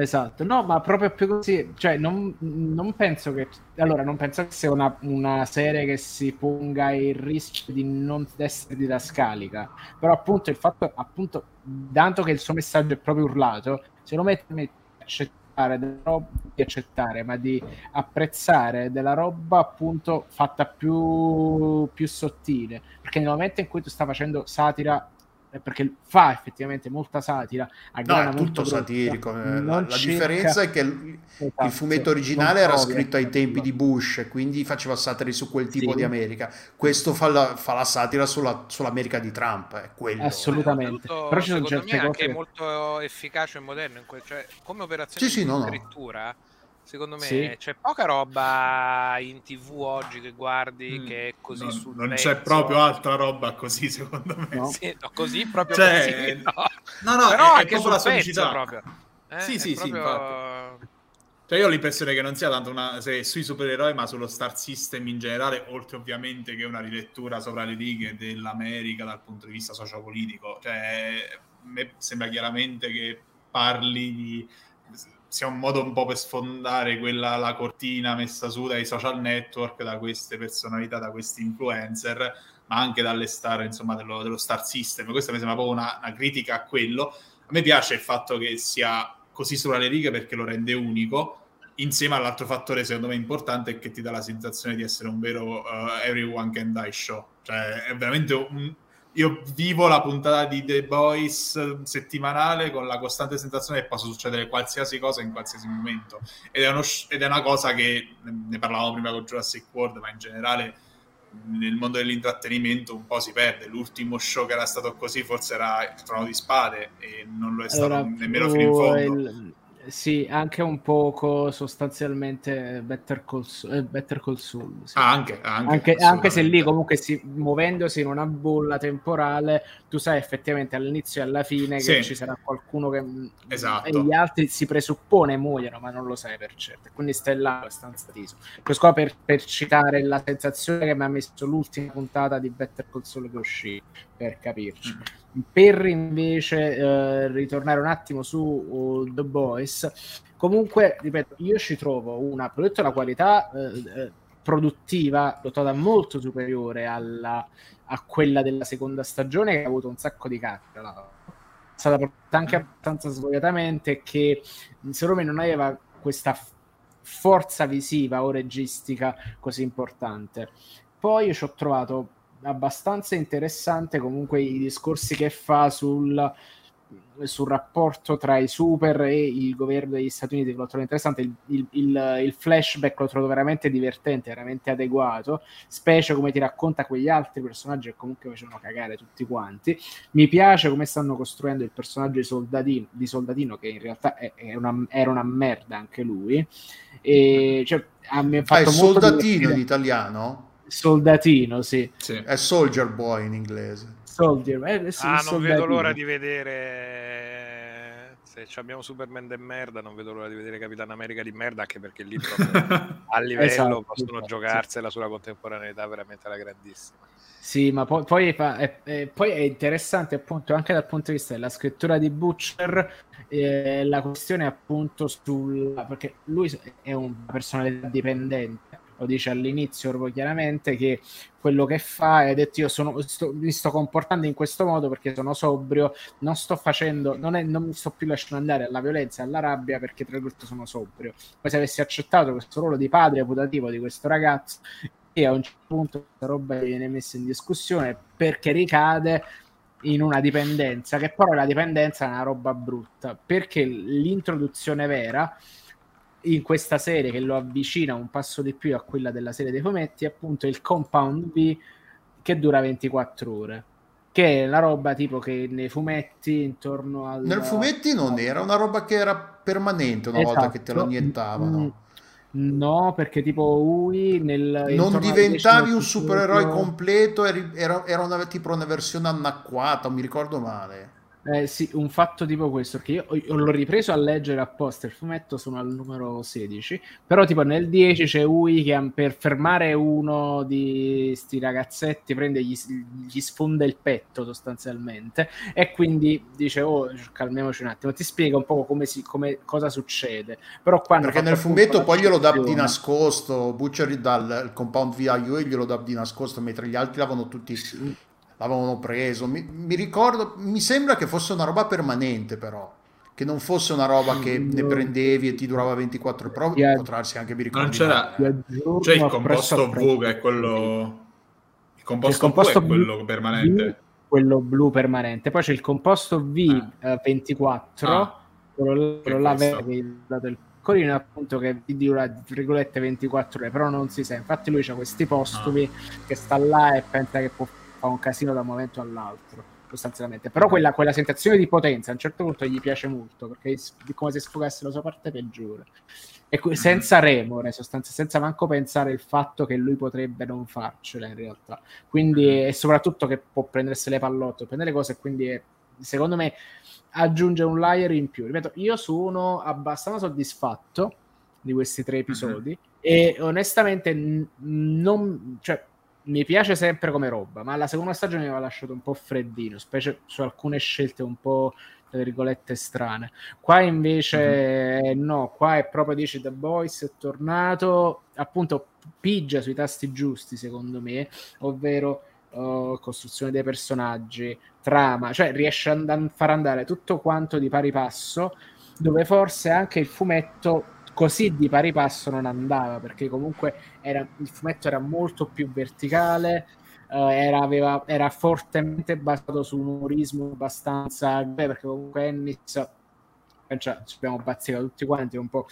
Esatto, no, ma proprio più così, cioè non, non penso che, allora non penso che sia una, una, serie che si ponga il rischio di non essere didascalica, però appunto il fatto, appunto, tanto che il suo messaggio è proprio urlato, se lo metti a accettare roba, di accettare, ma di apprezzare della roba appunto fatta più, più sottile, perché nel momento in cui tu stai facendo satira perché fa effettivamente molta satira. No, è tutto satirico. Eh, la, la differenza è che il, esatto, il fumetto originale era scritto ai tempi di Bush, quindi faceva satire su quel tipo sì. di America. Questo fa la, fa la satira sulla, sull'America di Trump. È quello. Assolutamente. Tutto, Però ci sono certe me cose... anche molto efficace e moderno. Que- cioè, come operazione sì, sì, di no, scrittura. No Secondo me sì. c'è poca roba in tv oggi che guardi mm. che è così no, sul Non c'è proprio altra roba così, secondo me. No. Sì, no, così proprio cioè, così, no. no, no, Però è, è sulla solicità. Proprio. Eh, sì, sì, proprio... sì, infatti. Cioè io ho l'impressione che non sia tanto una serie sui supereroi, ma sullo Star System in generale, oltre ovviamente che una rilettura sopra le righe dell'America dal punto di vista sociopolitico. Cioè, a me sembra chiaramente che parli di sia un modo un po' per sfondare quella la cortina messa su dai social network, da queste personalità, da questi influencer, ma anche dalle star, insomma, dello, dello star system. Questa mi sembra proprio una, una critica a quello. A me piace il fatto che sia così sopra le righe perché lo rende unico insieme all'altro fattore secondo me importante è che ti dà la sensazione di essere un vero uh, everyone can die show cioè è veramente un... io vivo la puntata di The Boys settimanale con la costante sensazione che possa succedere qualsiasi cosa in qualsiasi momento ed è, uno, ed è una cosa che ne parlavamo prima con Jurassic World ma in generale nel mondo dell'intrattenimento un po' si perde. L'ultimo show che era stato così forse era il Trono di Spade e non lo è stato allora, nemmeno fino in fondo. Il, sì, anche un poco sostanzialmente Better Call, eh, Better Call Saul. Sì. Ah, anche, anche, anche, anche, se lì comunque si, muovendosi in una bolla temporale, tu sai effettivamente all'inizio e alla fine che sì. ci sarà qualcuno che... Esatto. E gli altri si presuppone muoiono, ma non lo sai per certo. Quindi stai là abbastanza teso. Questo qua per, per citare la sensazione che mi ha messo l'ultima puntata di Better Call Saul che uscì, per capirci. Mm per invece eh, ritornare un attimo su uh, The Boys, comunque, ripeto, io ci trovo una, prodotta una qualità eh, eh, produttiva dotata molto superiore alla, a quella della seconda stagione che ha avuto un sacco di cacca. È stata portata anche abbastanza svogliatamente che secondo me non aveva questa forza visiva o registica così importante. Poi ci ho trovato abbastanza interessante comunque i discorsi che fa sul, sul rapporto tra i super e il governo degli Stati Uniti, che l'ho trovato interessante, il, il, il, il, flashback lo trovo veramente divertente, veramente adeguato, specie come ti racconta quegli altri personaggi che comunque facevano cagare tutti quanti. Mi piace come stanno costruendo il personaggio di Soldatino, di Soldatino che in realtà è, è una, era una merda anche lui. E, cioè, a me ah, è Soldatino in italiano? Soldatino, sì. sì. È Soldier Boy in inglese. Soldier, eh, sì, ah, non soldatino. vedo l'ora di vedere se abbiamo Superman de merda, non vedo l'ora di vedere Capitan America di merda, anche perché lì proprio a livello esatto, possono esatto, giocarsela sulla contemporaneità veramente alla grandissima. Sì, ma poi, poi, è, è, poi, è, interessante appunto anche dal punto di vista della scrittura di Butcher eh, la questione appunto sul... perché lui è una personalità dipendente lo dice all'inizio proprio chiaramente che quello che fa è detto io sono, sto, mi sto comportando in questo modo perché sono sobrio, non sto facendo, non, è, non mi sto più lasciando andare alla violenza alla rabbia perché tra l'altro sono sobrio. Poi se avessi accettato questo ruolo di padre putativo di questo ragazzo e a un certo punto questa roba viene messa in discussione perché ricade in una dipendenza che però la dipendenza è una roba brutta perché l'introduzione vera in questa serie che lo avvicina un passo di più a quella della serie dei fumetti appunto il Compound V che dura 24 ore che è la roba tipo che nei fumetti intorno al nel fumetti non era una roba che era permanente una esatto. volta che te lo iniettavano mm, No, perché tipo Ui nel, non diventavi un supereroe completo, eri, era, era una, tipo una versione anacquata, mi ricordo male. Eh, sì, un fatto tipo questo, perché io, io, l'ho ripreso a leggere apposta, il fumetto sono al numero 16, però tipo nel 10 c'è Ui che per fermare uno di sti ragazzetti prende gli, gli sfonda il petto sostanzialmente e quindi dice oh calmiamoci un attimo, ti spiega un po' come si, come, cosa succede. Però perché nel fumetto poi glielo dà di nascosto, Butcher dal compound via Ui glielo dà di nascosto, mentre gli altri l'avano tutti sì l'avevano preso. Mi, mi, ricordo, mi sembra che fosse una roba permanente, però. Che non fosse una roba che ne prendevi e ti durava 24 ore, però potrarsi anche mi ricordo. Non c'era. C'è il composto V che è quello. Il composto, il composto v è quello permanente. quello blu permanente. Poi c'è il composto V24. Ah. Ah, quello, quello là dato il piccolino appunto che vi dura virgolette 24 ore però non si sa infatti lui ha questi postumi ah. che sta là e pensa che può fa un casino da un momento all'altro sostanzialmente però quella, quella, sensazione di potenza a un certo punto gli piace molto perché è come se sfogasse la sua parte peggiore e mhm. senza remore sostanzialmente senza manco pensare il fatto che lui potrebbe non farcela in realtà quindi mhm. e soprattutto che può prendersi le pallotte prendere cose e quindi è, secondo me aggiunge un layer in più ripeto io sono abbastanza soddisfatto di questi tre mhm. episodi mm-hmm. e onestamente n- non cioè mi piace sempre come roba, ma la seconda stagione mi aveva lasciato un po' freddino, specie su alcune scelte un po' tra virgolette strane. Qua invece mm-hmm. no, qua è proprio dice The Boys è tornato, appunto pigia sui tasti giusti secondo me, ovvero uh, costruzione dei personaggi, trama, cioè riesce a far andare tutto quanto di pari passo, dove forse anche il fumetto così di pari passo non andava, perché comunque era, il fumetto era molto più verticale, uh, era, aveva, era, fortemente basato su un umorismo abbastanza... Beh, perché comunque Ennis, cioè, ci abbiamo bazzicato tutti quanti un po'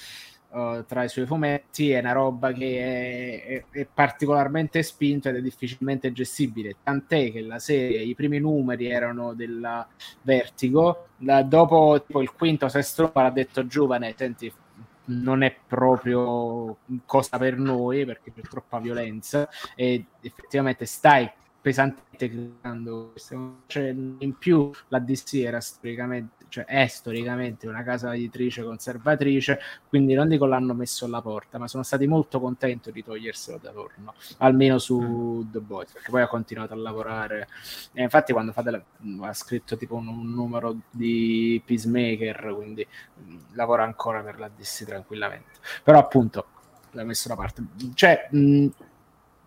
uh, tra i suoi fumetti, è una roba che è, è, è, particolarmente spinta ed è difficilmente gestibile, tant'è che la serie, i primi numeri erano della Vertigo, la, dopo tipo, il quinto, sesto numero ha detto giovane, senti, non è proprio cosa per noi perché c'è troppa violenza e effettivamente stai pesantemente criticando cioè, in più la DC era storicamente cioè è storicamente una casa editrice conservatrice quindi non dico l'hanno messo alla porta ma sono stati molto contenti di toglierselo da torno almeno su mm. The Boys perché poi ha continuato a lavorare. E infatti quando fate la, ha scritto tipo un, un, numero di Peacemaker quindi mh, mm, lavora ancora per la DC tranquillamente. Però appunto l'ha messo da parte. Cioè mh, mm,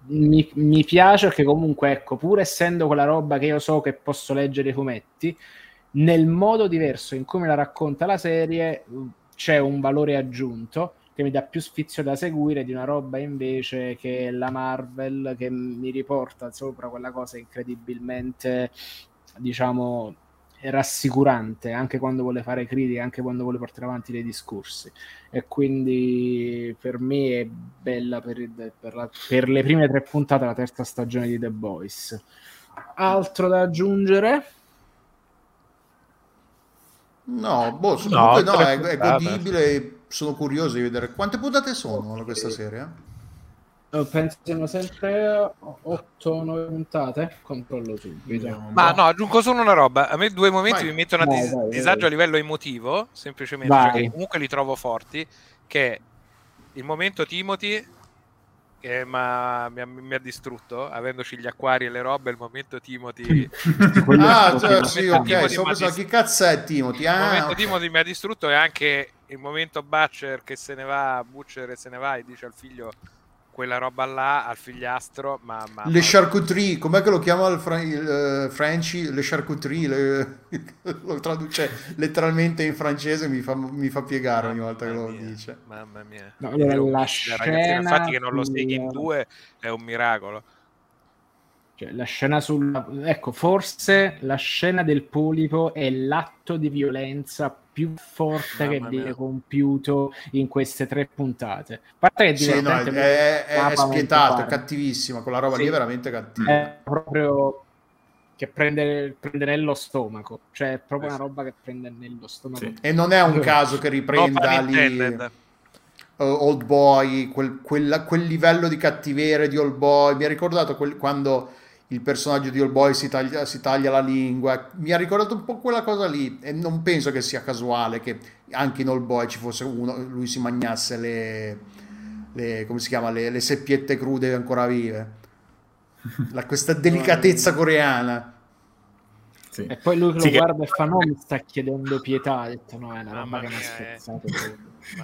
mi, mi, piace che comunque, ecco, pur essendo quella roba che io so che posso leggere i fumetti, nel modo diverso in cui me la racconta la serie c'è un valore aggiunto che mi dà più sfizio da seguire di una roba invece che la Marvel che mi riporta sopra quella cosa incredibilmente, diciamo, rassicurante anche quando vuole fare critiche, anche quando vuole portare avanti dei discorsi. E quindi per me è bella per, per, la, per le prime tre puntate la terza stagione di The Boys. Altro da aggiungere? No, boh, no, no è, è godibile. Sono curioso di vedere quante puntate sono questa serie. Penso siano sempre 8-9 puntate. Controllo subito. Ma no, aggiungo solo una roba. A me due momenti vai. mi mettono a dis- vai, vai, disagio a livello emotivo, semplicemente perché comunque li trovo forti. Che il momento Timothy che ma, mi, ha, mi, ha, distrutto avendoci gli acquari e le robe il momento Timothy ah cioè, sì ok so dist- chi cazzo è Timothy ah, il momento okay. Timothy mi ha distrutto e anche il momento Butcher che se ne va Butcher e se ne va e dice al figlio quella roba là al figliastro, ma... ma le charcuterie, com'è che lo chiama il, fra- il uh, Frenchy? Le charcuterie, le... lo traduce letteralmente in francese, mi fa, mi fa piegare mamma ogni volta che lo mia, dice. Mamma mia. No, allora, la scena... Infatti che non lo segui in due è un miracolo. Cioè, la scena sul... Ecco, forse la scena del polipo è l'atto di violenza più forte Mamma che mia. viene compiuto in queste tre puntate. A parte che è sì, no, è, è, è spietato, è cattivissima, quella roba sì, lì è veramente cattiva. È proprio che prende, prende, nello stomaco, cioè è proprio eh, una roba che prende nello stomaco. Sì. E non è un caso che riprenda lì uh, Old Boy, quel, quella, quel, livello di cattiveria di Old Boy. Mi ha ricordato quel, quando il personaggio di All Boy si taglia, si taglia, la lingua. Mi ha ricordato un po' quella cosa lì e non penso che sia casuale che anche in All Boy ci fosse uno, lui si magnasse le, le come si chiama, le, le seppiette crude ancora vive. La, questa delicatezza coreana. Sì. E poi lui che sì, lo guarda che... e fa no, mi sta chiedendo pietà, ha detto no, è una roba che mi ha spezzato.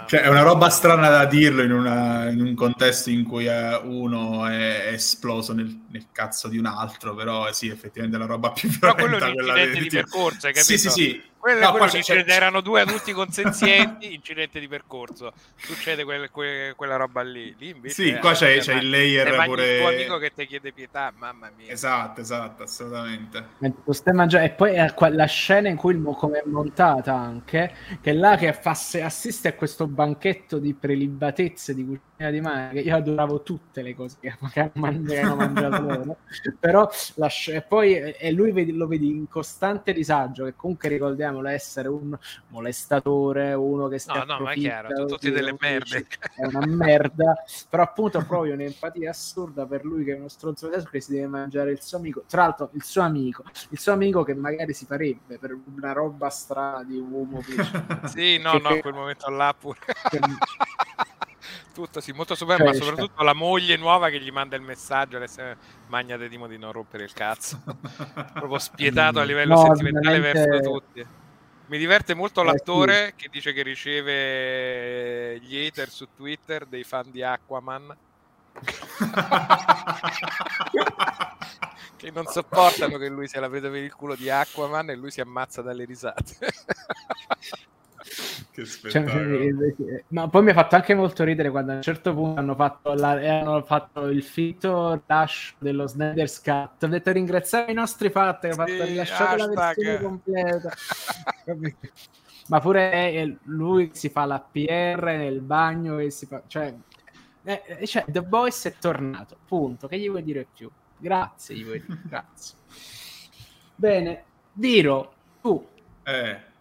Cioè, è una roba strana da dirlo in, una, in un contesto in cui eh, uno è esploso nel, nel, cazzo di un altro, però sì, effettivamente è la roba più violenta. Però quello è un incidente di percorso, hai capito? Sì, sì, sì. Quello, no, quello c'è, erano due adulti consenzienti, incidente di percorso. Succede quel, que, quella roba lì. lì sì, qua c'è, c'è il layer pure... Il tuo amico che ti chiede pietà, mamma mia. Esatto, esatto, assolutamente. E poi la scena in cui come è montata anche, che è là che fa, assiste a questo banchetto di prelibatezze di cucina di mare, che io adoravo tutte le cose che, hanno mangiato loro. Però la, e poi e lui vedi, lo vedi in costante disagio, che comunque ricordiamo ricordiamolo, essere un molestatore, uno che sta... No, no, ma è chiaro, sono tutti delle merde. È una merda, però appunto proprio un'empatia assurda per lui che è uno stronzo che si deve mangiare il suo amico. Tra l'altro il suo amico, il suo amico che magari si farebbe per una roba strana di uomo. sì, no, che, no, quel momento là pure. Tutto sì, molto super, ma soprattutto la moglie nuova che gli manda il messaggio adesso magna te Dimo di non rompere il cazzo proprio spietato a livello no, sentimentale veramente... verso tutti. Mi diverte molto eh, l'attore sì. che dice che riceve gli hater su Twitter dei fan di Aquaman. Che non sopportano che lui sia la presa per il culo di Aquaman e lui si ammazza dalle risate. che cioè, ma poi mi ha fatto anche molto ridere quando a un certo punto hanno fatto, la, hanno fatto il fito dash dello Snyder's Cut. Ho detto ringraziamo i nostri fatti sì, fatto rilasciare la versione completa. ma pure lui si fa la PR nel bagno e si fa cioè, eh, cioè The Voice è tornato punto che gli vuoi dire più grazie gli vuoi dire grazie bene Diro tu eh.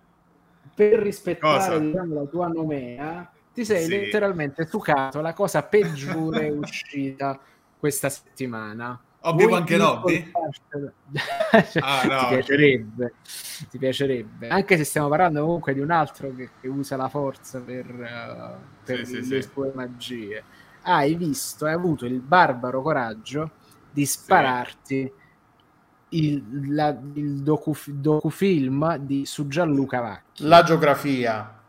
Per rispettare diciamo, la tua nomea ti sei sì. letteralmente succato la cosa peggiore uscita questa settimana Obi-Wan Kenobi? cioè, ah, no, ti piacerebbe, okay. ti piacerebbe. Anche se stiamo parlando comunque di un altro che, che usa la forza per, uh, per sì, le sì, sue sì. magie. Hai visto, hai avuto il barbaro coraggio di spararti il, la, il docu, docufilm di, su Gianluca Vacchi. La geografia.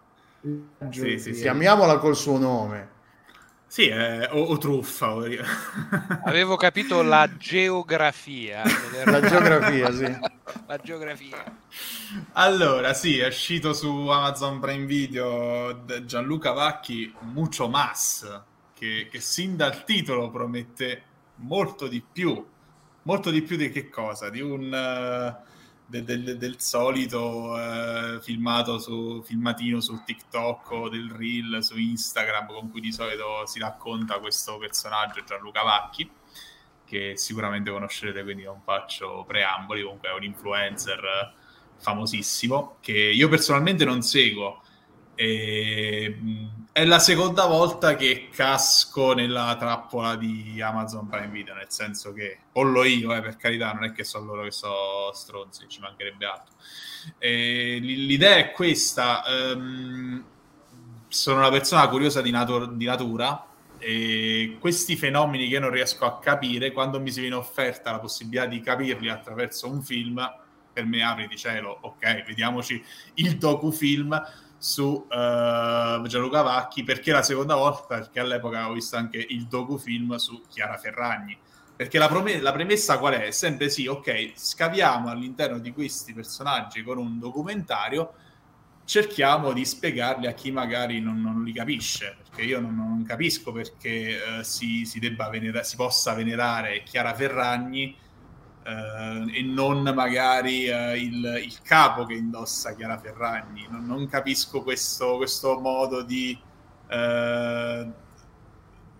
La geografia. Chiamiamola col suo nome. Sì, eh, o, o, truffa. Avevo capito la geografia. la geografia, sì. la geografia. Allora, sì, è uscito su Amazon Prime Video Gianluca Vacchi Mucho Mas, che, che sin dal titolo promette molto di più. Molto di più di che cosa? Di un... Uh, del, del, del solito eh, filmato su, filmatino su TikTok o del reel su Instagram con cui di solito si racconta questo personaggio Gianluca Vacchi che sicuramente conoscerete quindi non faccio preamboli comunque è un influencer famosissimo che io personalmente non seguo e, è la seconda volta che casco nella trappola di Amazon Prime Video, nel senso che pollo io, eh, per carità, non è che sono loro che sono stronzi, ci mancherebbe altro. E l'idea è questa, um, sono una persona curiosa di, natur- di natura e questi fenomeni che non riesco a capire, quando mi si viene offerta la possibilità di capirli attraverso un film, per me apri di cielo, ok, vediamoci il docufilm su uh, Gianluca Vacchi perché la seconda volta perché all'epoca avevo visto anche il docufilm su Chiara Ferragni perché la, prom- la premessa qual è? è sempre sì, ok, scaviamo all'interno di questi personaggi con un documentario cerchiamo di spiegarli a chi magari non, non li capisce perché io non, non capisco perché uh, si, si, debba venera- si possa venerare Chiara Ferragni Uh, e non magari uh, il, il, capo che indossa Chiara Ferragni. Non, non capisco questo, questo, modo di... Uh,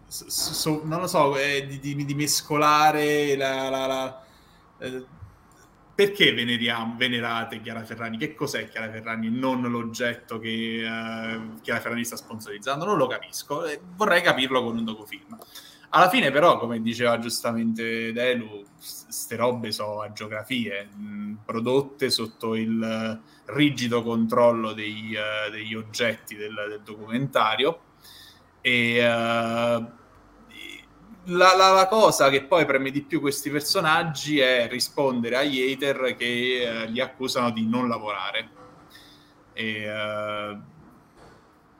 so, so, non lo so, eh, di, di, di, mescolare la... la, la eh, perché veneriamo, venerate Chiara Ferragni? Che cos'è Chiara Ferragni? Non l'oggetto che Chiara Ferragni sta sponsorizzando? Non lo capisco. vorrei capirlo con un docufilm. Alla fine, però, come diceva giustamente Delu, queste robe sono a geografie mh, prodotte sotto il rigido controllo dei, uh, degli oggetti del, del documentario. E uh, la, la, la, cosa che poi preme di più questi personaggi è rispondere agli hater che uh, li accusano di non lavorare. E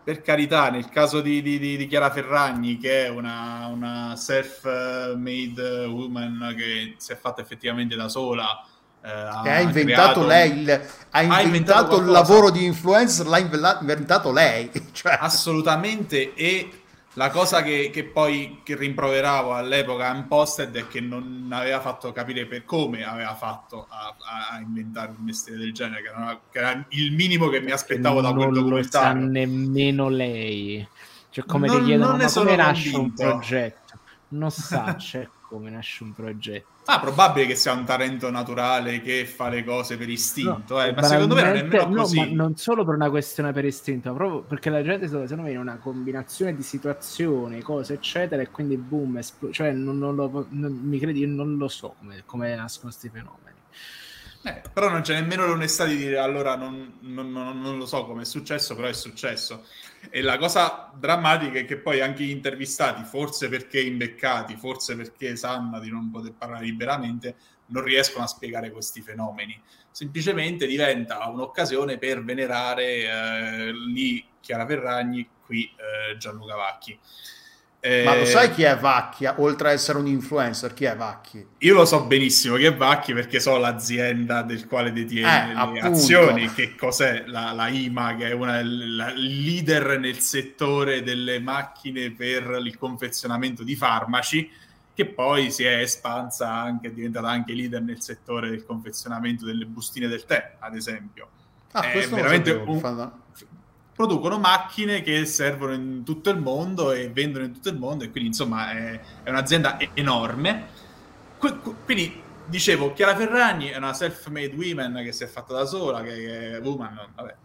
per carità, nel caso di, di, di, Chiara Ferragni, che è una, una self-made woman che si è fatta effettivamente da sola, eh, ha, ha, inventato creato, lei, il, ha, inventato, inventato il lavoro di influencer, l'ha inventato lei. Cioè. Assolutamente, e la cosa che, che poi che rimproveravo all'epoca Unposted è che non aveva fatto capire per come aveva fatto a, a inventare un mestiere del genere, che era, che era, il minimo che mi aspettavo da quel documentario. Non lo sa nemmeno lei. Cioè, come non, ti chiedono, ma come nasce convinto. un progetto? Non sa, cioè, come nasce un progetto. Ah, probabile che sia un talento naturale che fa le cose per istinto, no, eh, ma secondo me non è nemmeno no, così. non solo per una questione per istinto, ma proprio perché la gente secondo me in una combinazione di situazioni, cose, eccetera, e quindi boom, espl- cioè non, non lo, non, mi credi, io non lo so come, come nascono questi fenomeni. Eh, però non c'è nemmeno l'onestà di dire allora non, non, non, non, lo so come è successo, però è successo. E la cosa drammatica è che poi anche gli intervistati, forse perché imbeccati, forse perché sanno di non poter parlare liberamente, non riescono a spiegare questi fenomeni. Semplicemente diventa un'occasione per venerare eh, lì Chiara Ferragni, qui eh, Gianluca Vacchi. Eh, Ma lo sai chi è Vacchia, oltre ad essere un influencer, chi è Vacchi? Io lo so benissimo chi è Vacchi perché so l'azienda del quale detiene eh, le appunto. azioni, che cos'è la, la, IMA, che è una la leader nel settore delle macchine per il confezionamento di farmaci, che poi si è espansa anche, è diventata anche leader nel settore del confezionamento delle bustine del tè, ad esempio. Ah, è veramente un, producono macchine che servono in tutto il mondo e vendono in tutto il mondo e quindi insomma è, è un'azienda enorme. Qu- quindi dicevo, Chiara Ferragni è una self-made woman che si è fatta da sola, che è woman, vabbè,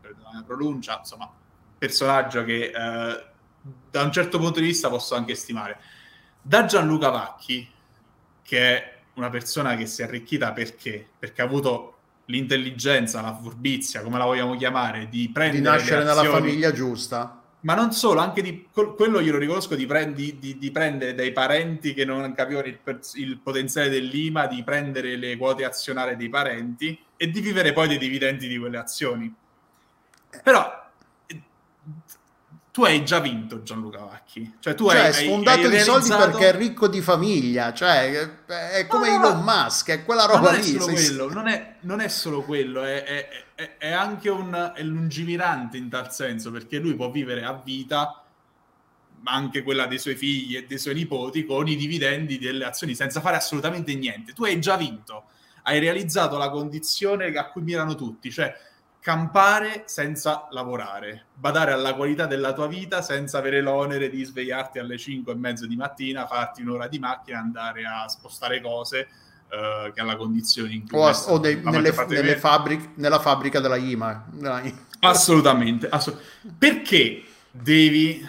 per la pronuncia, insomma, personaggio che eh, da un certo punto di vista posso anche stimare. Da Gianluca Vacchi, che è una persona che si è arricchita perché? Perché ha avuto l'intelligenza, la furbizia, come la vogliamo chiamare, di prendere... Di nascere nella famiglia giusta. Ma non solo, anche di quello glielo riconosco di, prendi, di, di prendere dai parenti che non capivano il, il, potenziale dell'IMA, di prendere le quote azionarie dei parenti e di vivere poi dei dividendi di quelle azioni. Però tu hai già vinto Gianluca Vacchi. Cioè, tu cioè, hai sfondato hai i soldi perché è ricco di famiglia. Cioè, è come no, Elon Musk, è quella roba non lì. È quello, non, è, non, è, solo quello, è, è, è anche un è lungimirante in tal senso, perché lui può vivere a vita anche quella dei suoi figli e dei suoi nipoti con i dividendi delle azioni senza fare assolutamente niente. Tu hai già vinto, hai realizzato la condizione a cui mirano tutti, cioè campare senza lavorare, badare alla qualità della tua vita senza avere l'onere di svegliarti alle 5 e mezzo di mattina, farti un'ora di macchina, andare a spostare cose uh, che ha la condizione in cui... O, o dei, nelle, nelle fabbric- nella fabbrica della IMA. Della IMA. Assolutamente, assolut- Perché devi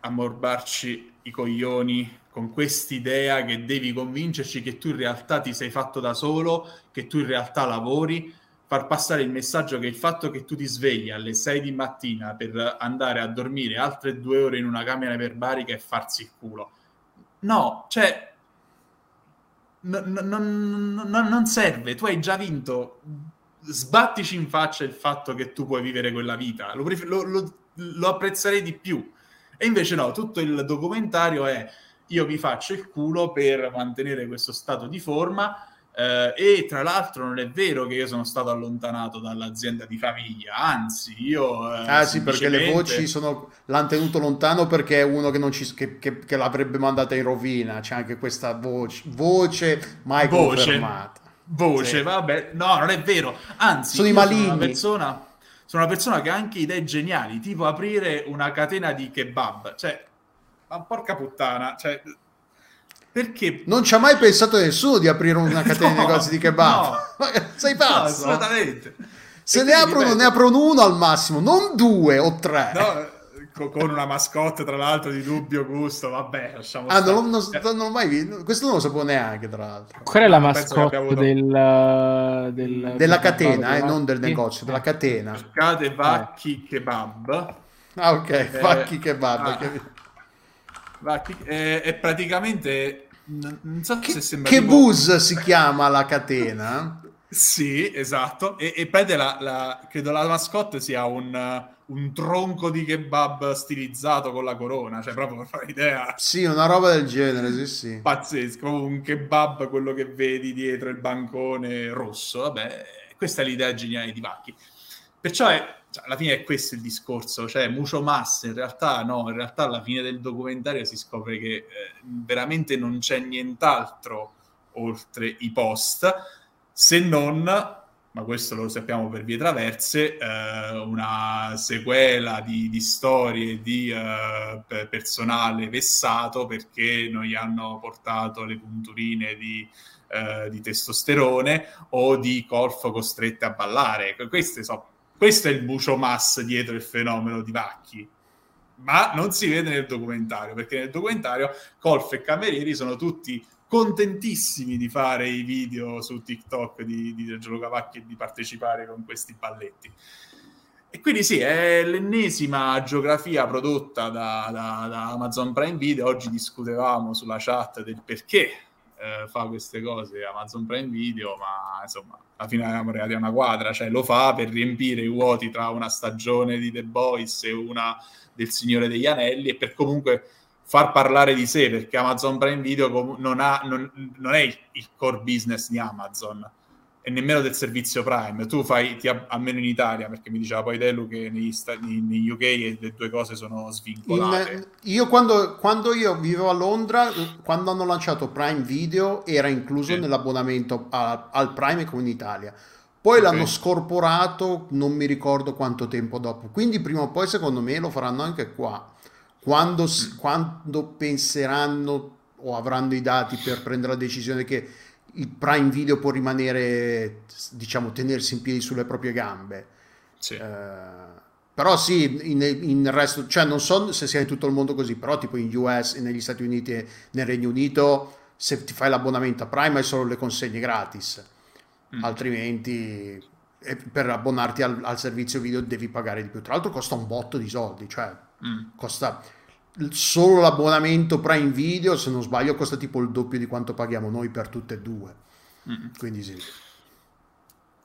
ammorbarci i coglioni con quest'idea che devi convincerci che tu in realtà ti sei fatto da solo, che tu in realtà lavori, far passare il messaggio che il fatto che tu ti svegli alle 6 di mattina per andare a dormire altre due ore in una camera iperbarica e farsi il culo. No, cioè, n- n- n- non serve, tu hai già vinto. Sbattici in faccia il fatto che tu puoi vivere quella vita, lo, pref- lo, lo, lo apprezzerei di più. E invece no, tutto il documentario è io mi faccio il culo per mantenere questo stato di forma eh, e tra l'altro non è vero che io sono stato allontanato dall'azienda di famiglia, anzi io... Eh, ah sì, perché le voci sono... l'hanno tenuto lontano perché è uno che, ci... che, che, che, l'avrebbe mandata in rovina, c'è anche questa voce, voce mai voce, confermata. Voce, sì. vabbè, no, non è vero, anzi... Sono i maligni. Sono una persona sono una persona che ha anche idee geniali, tipo aprire una catena di kebab. Cioè, ma porca puttana, cioè, perché? Non ci ha mai pensato nessuno di aprire una catena no, di negozi di kebab. No, Sei pazzo? No, assolutamente. Se e ne aprono, ne aprono uno al massimo, non due o tre. No, con una mascotte tra l'altro di dubbio gusto vabbè lasciamo ah non, non, non, ho mai visto questo non lo sapevo neanche tra l'altro qual è la mascotte avuto... del, del, della catena eh, non del negozio della catena cercate vacchi eh. kebab ah ok eh, vacchi kebab ah, vacchi, eh, è praticamente non so che, se sembra che tipo... bus si chiama la catena? Sì esatto. E, e prende la, la, credo la mascotte sia un, un tronco di kebab stilizzato con la corona cioè proprio per fare idea sì una roba del genere sì sì. Pazzesco un kebab quello che vedi dietro il bancone rosso. Vabbè questa è l'idea geniale di Vacchi perciò è cioè, alla fine è questo il discorso, cioè Mucio Mass in realtà no, in realtà alla fine del documentario si scopre che eh, veramente non c'è nient'altro oltre i post, se non, ma questo lo sappiamo per vie traverse, eh, una sequela di, di storie di eh, personale vessato perché non gli hanno portato le punturine di, eh, di testosterone o di colfo costrette a ballare. Queste sono questo è il bucio mass dietro il fenomeno di Vacchi. Ma non si vede nel documentario, perché nel documentario Colf e Camerieri sono tutti contentissimi di fare i video su TikTok di, di Giorgio Cavacchi e di partecipare con questi balletti. E quindi sì, è l'ennesima geografia prodotta da, da, da Amazon Prime Video. Oggi discutevamo sulla chat del perché eh, fa queste cose Amazon Prime Video, ma insomma, alla fine siamo arrivati a una quadra, cioè lo fa per riempire i vuoti tra una stagione di The Boys e una del Signore degli Anelli e per comunque far parlare di sé perché Amazon Prime Video non, ha, non, non è il, core business di Amazon e nemmeno del servizio Prime. Tu fai, ti, almeno in Italia, perché mi diceva poi Delu che negli, stati, negli UK le due cose sono svincolate. In, io quando, quando, io vivevo a Londra, quando hanno lanciato Prime Video era incluso sì. nell'abbonamento a, al Prime come in Italia. Poi okay. l'hanno scorporato, non mi ricordo quanto tempo dopo. Quindi prima o poi secondo me lo faranno anche qua quando, mm. quando penseranno o avranno i dati per prendere la decisione che il Prime Video può rimanere, diciamo, tenersi in piedi sulle proprie gambe. Sì. Eh, però sì, in, in resto, cioè non so se sia in tutto il mondo così, però tipo in US, negli Stati Uniti e nel Regno Unito, se ti fai l'abbonamento a Prime hai solo le consegne gratis, mm. altrimenti per abbonarti al, al, servizio video devi pagare di più. Tra l'altro costa un botto di soldi, cioè mm. costa solo l'abbonamento Prime Video, se non sbaglio, costa tipo il doppio di quanto paghiamo noi per tutte e due. Mm. Quindi sì.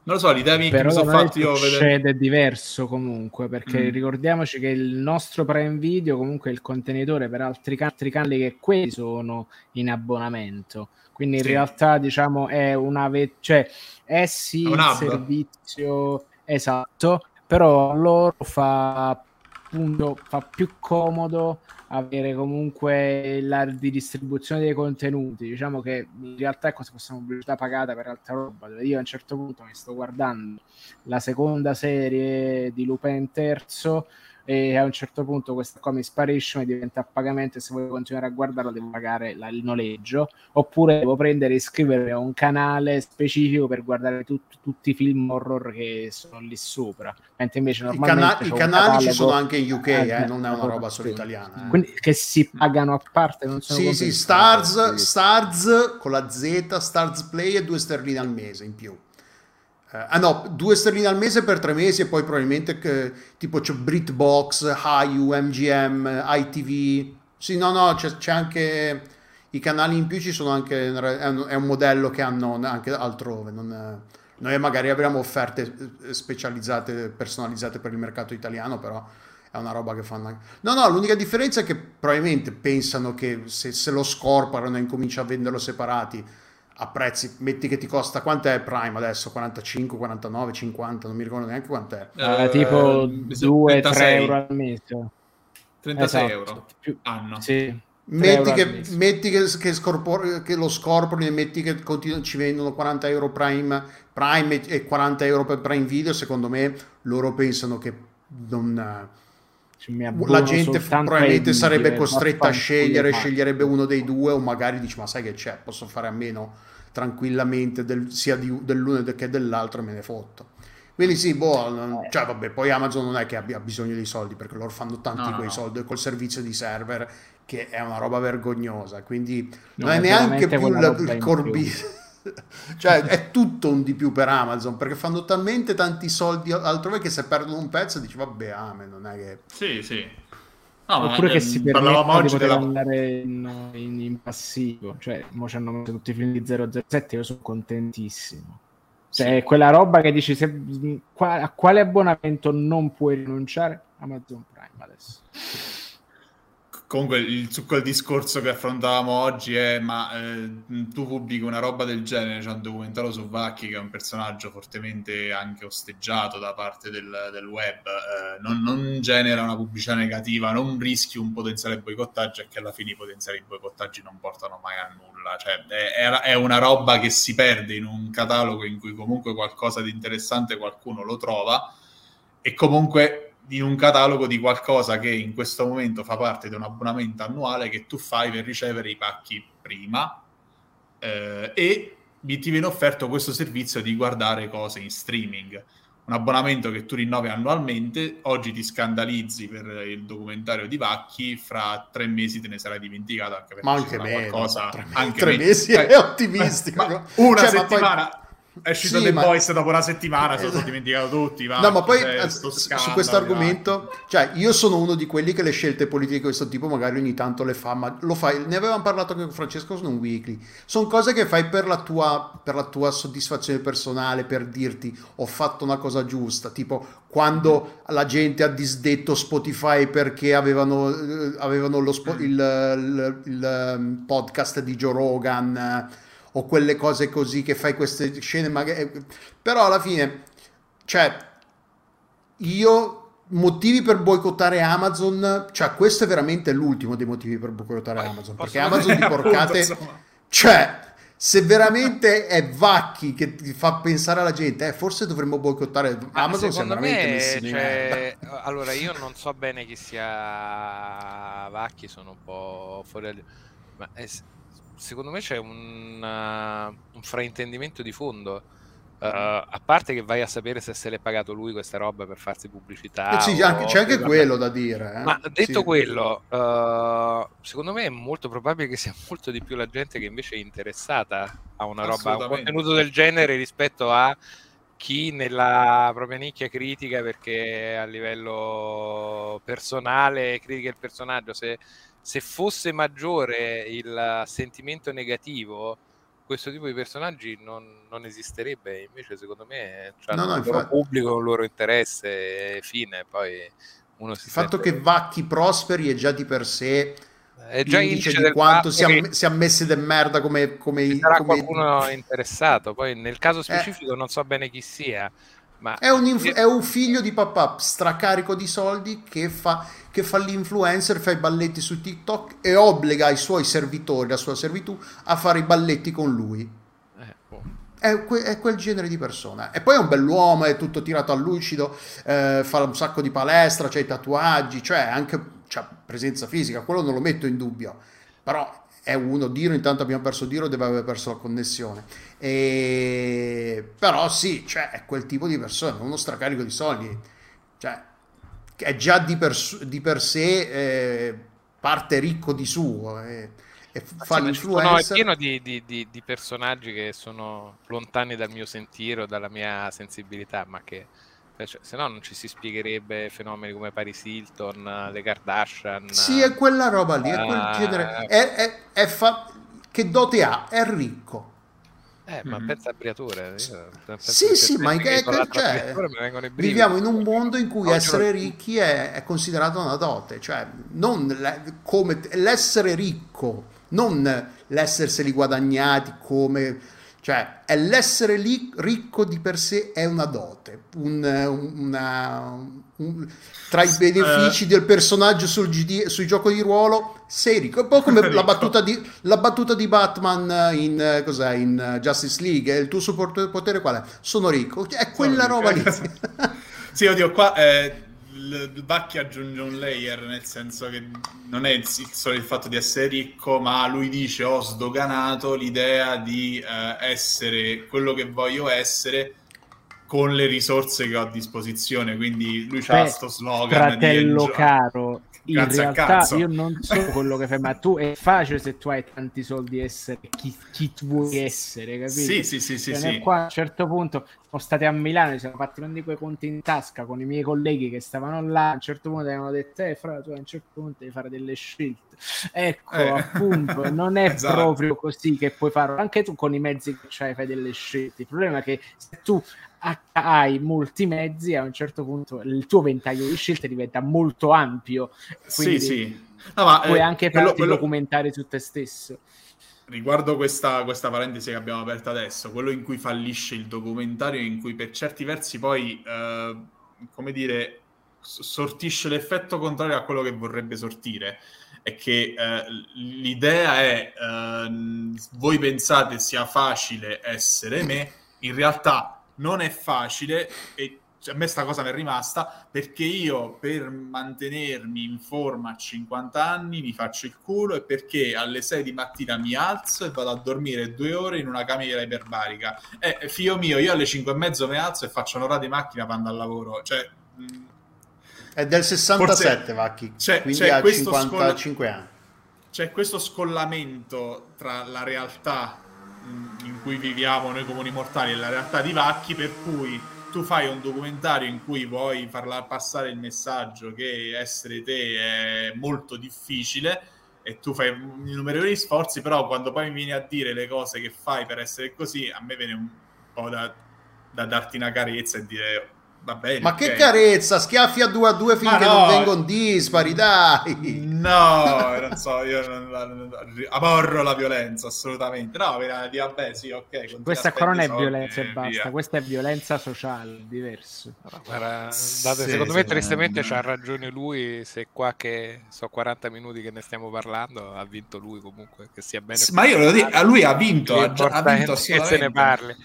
Non lo so, l'idea mi sono fatto io vedere... è diverso comunque, perché mm. ricordiamoci che il nostro Prime Video comunque è il contenitore per altri, altri canali che quelli sono in abbonamento. Quindi in realtà diciamo è una... Ve- cioè è sì il servizio esatto, però loro fa appunto fa più comodo avere comunque la distribuzione dei contenuti. Diciamo che in realtà è come se fosse una pubblicità pagata per altra roba. Dove io a un certo punto mi sto guardando la seconda serie di Lupin terzo e a un certo punto questa qua mi sparisce, mi diventa a pagamento e se voglio continuare a guardarla devo pagare la, il noleggio. Oppure devo prendere e iscrivermi a un canale specifico per guardare tut, tutti i film horror che sono lì sopra. Mentre invece normalmente i, cana- i canali ci sono anche in UK eh, eh, non è una roba solo italiana eh. Quindi, che si pagano a parte non sono sì sì Stars, Stars con la Z Stars Play e due sterline al mese in più ah no, due sterline al mese per tre mesi e poi probabilmente che, tipo c'è BritBox, Hayu, MGM, ITV. Sì, no, no, c'è, c'è, anche i canali in più ci sono anche è un, modello che hanno anche altrove. Non, noi magari avremo offerte eh, specializzate, personalizzate per il mercato italiano, però è una roba che fanno. No, no, l'unica differenza è che probabilmente pensano che se, se lo scorporano e incominciano a venderlo separati a prezzi, metti che ti costa, quanto è Prime adesso? 45, 49, 50, non mi ricordo neanche quanto è. Uh, tipo 2-3 euro al mese. 36 esatto. euro più anno. Sì. Metti, che, metti che, che, scorpor- che, lo scorporino e metti che continu- ci vendono 40 euro Prime, Prime e 40 euro per Prime Video, secondo me loro pensano che non, la gente probabilmente sarebbe costretta a scegliere, sceglierebbe uno dei due o magari dice ma sai che c'è, posso fare a meno tranquillamente del, sia di, dell'uno che dell'altro e me ne fotto. Quindi sì, boh, cioè vabbè, poi Amazon non è che abbia bisogno di soldi perché loro fanno tanti no, quei no. soldi col servizio di server che è una roba vergognosa, quindi non, non è neanche più il, il core business. cioè è tutto un di più per Amazon perché fanno talmente tanti soldi altrove che se perdono un pezzo dici vabbè amen non è che sì sì. No, oppure che si permettono di poter della... andare in, in, in, passivo. Cioè mo ci hanno messo tutti i film di 007 io sono contentissimo. Cioè sì. quella roba che dici se, a quale abbonamento non puoi rinunciare? Amazon Prime adesso Comunque il succo del discorso che affrontavamo oggi è ma eh, tu pubblichi una roba del genere, c'è un documentario su Vacchi che è un personaggio fortemente anche osteggiato da parte del, del web, eh, non, non, genera una pubblicità negativa, non rischi un potenziale boicottaggio e che alla fine i potenziali boicottaggi non portano mai a nulla, cioè è, è una roba che si perde in un catalogo in cui comunque qualcosa di interessante qualcuno lo trova e comunque in un catalogo di qualcosa che in questo momento fa parte di un abbonamento annuale che tu fai per ricevere i pacchi prima eh, e ti viene offerto questo servizio di guardare cose in streaming. Un abbonamento che tu rinnovi annualmente, oggi ti scandalizzi per il documentario di Vacchi, fra tre mesi te ne sarai dimenticato anche perché ma anche meno, qualcosa. Tre, anche tre mesi è ottimistico. una cioè, settimana. Poi è uscito sì, The ma... Boys dopo una settimana, sono dimenticato tutti. Va, no, ma poi cioè, su questo argomento, cioè io sono uno di quelli che le scelte politiche di questo tipo magari ogni tanto le fa, ma lo fai, ne avevamo parlato anche con Francesco su un weekly. Sono cose che fai per la, tua, per la tua soddisfazione personale, per dirti ho fatto una cosa giusta, tipo quando la gente ha disdetto Spotify perché avevano, eh, avevano lo spo- il, il, il, il, ehm, podcast di Joe Rogan o quelle cose così che fai queste scene magari... Eh, però alla fine cioè io motivi per boicottare Amazon cioè questo è veramente l'ultimo dei motivi per boicottare Amazon perché Amazon di porcate cioè se veramente è Vacchi che ti fa pensare alla gente, eh, forse dovremmo boicottare Amazon. Secondo me, cioè, allora io non so bene chi sia Vacchi, sono un po' fuori. Ma è, secondo me c'è un, uh, un fraintendimento di fondo. Uh, a parte che vai a sapere se se l'è pagato lui questa roba per farsi pubblicità. Eh sì, anche, c'è anche quello da dire. Eh? Ma detto sì. quello, uh, secondo me è molto probabile che sia molto di più la gente che invece è interessata a una roba, a un contenuto del genere rispetto a chi nella propria nicchia critica perché a livello personale critica il personaggio. Se se fosse maggiore il sentimento negativo, questo tipo di personaggi non, non esisterebbe. Invece, secondo me, cioè, no, no, il loro pubblico, un loro interesse, fine. Poi uno si il fatto che Vacchi prosperi è già di per sé è già indice di quanto siamo, siamo messi de merda come, come, sarà come... qualcuno interessato poi nel caso eh. specifico eh. non so bene chi sia ma è un, inf- è un figlio di papà stracarico di soldi che fa, che fa l'influencer, fa i balletti su TikTok e obbliga i suoi servitori, la sua servitù, a fare i balletti con lui. Eh, boh. È, que- è, quel genere di persona. E poi è un bell'uomo, è tutto tirato al lucido, eh, fa un sacco di palestra, c'ha i tatuaggi, cioè anche c'ha presenza fisica, quello non lo metto in dubbio. Però è uno, Diro intanto abbiamo perso Diro, deve aver perso la connessione. E... Però sì, cioè, è quel tipo di persona, uno stracarico di soldi, cioè, è già di per, di per sé eh, parte ricco di suo. Eh, e fa sì, l'influencer. No, è pieno di, di, di, di personaggi che sono lontani dal mio sentire o dalla mia sensibilità, ma che cioè, se no non ci si spiegherebbe fenomeni come Paris Hilton, le Kardashian. Sì, è quella roba lì, è quel uh, genere. È, è, è fa... Che dote ha? È ricco. Eh, ma mm-hmm. pensa a Briatore. Sì, sì, ma che, che, cioè, viviamo in un mondo in cui essere ricchi è, è considerato una dote, cioè non le, come l'essere ricco, non l'esserseli guadagnati come cioè, è l'essere lì ricco di per sé è una dote, un, una, un, tra i benefici uh, del personaggio sul, GD, sui giochi di ruolo, sei ricco. Un po' come la battuta, di, la battuta di Batman in, cos'è, in Justice League, il tuo potere qual è? Sono ricco. È quella Sono roba lì. sì, oddio, qua... Eh il Bacchi aggiunge un layer nel senso che non è solo il fatto di essere ricco ma lui dice ho sdoganato l'idea di eh, essere quello che voglio essere con le risorse che ho a disposizione quindi lui ha questo slogan fratello caro in realtà io non so quello che fai, ma tu è facile se tu hai tanti soldi essere chi, chi vuoi essere, capito? Sì, sì, sì, sì, cioè, sì. Qua a un certo punto siamo stati a Milano, ci siamo fatti uno di quei conti in tasca con i miei colleghi che stavano là, a un certo punto avevano detto, eh, fra, tu a un certo punto devi fare delle scelte. Ecco, eh. appunto, non è esatto. proprio così che puoi fare, anche tu con i mezzi che c'hai fai delle scelte. Il problema è che se tu hai molti mezzi, a un certo punto il tuo ventaglio di scelte diventa molto ampio. Quindi sì, sì. No, ma, puoi eh, anche farti quello, documentare su te stesso. Riguardo questa, questa parentesi che abbiamo aperto adesso, quello in cui fallisce il documentario, in cui per certi versi poi, eh, come dire, sortisce l'effetto contrario a quello che vorrebbe sortire è che eh, l'idea è eh, voi pensate sia facile essere me, in realtà non è facile e a me sta cosa mi è rimasta perché io per mantenermi in forma a 50 anni mi faccio il culo e perché alle 6 di mattina mi alzo e vado a dormire due ore in una camera iperbarica. Eh, figlio mio, io alle 5 e mezzo mi alzo e faccio un'ora di macchina quando al lavoro. Cioè, mh, è del 67 Forse Vacchi, c'è, quindi c'è ha 55 scoll- anni. C'è questo scollamento tra la realtà in cui viviamo noi comuni mortali è la realtà di Vacchi, per cui tu fai un documentario in cui vuoi farla passare il messaggio che essere te è molto difficile e tu fai innumerevoli sforzi, però quando poi mi vieni a dire le cose che fai per essere così, a me viene un po' da, da darti una carezza e dire bene, Ma okay. che carezza, schiaffi a due a due finché no, non vengono dispari, dai. No, non so, io non, non, non, aborro la violenza, assolutamente. No, vabbè, sì, ok. Questa qua non è violenza e basta, via. questa è violenza sociale, diverso. Guarda, date, sì, secondo sì, me tristemente c'ha ragione lui, se qua che so 40 minuti che ne stiamo parlando, ha vinto lui comunque, che sia bene. Ma io lo dico, lui ha vinto, ha, ha vinto che se ne parli.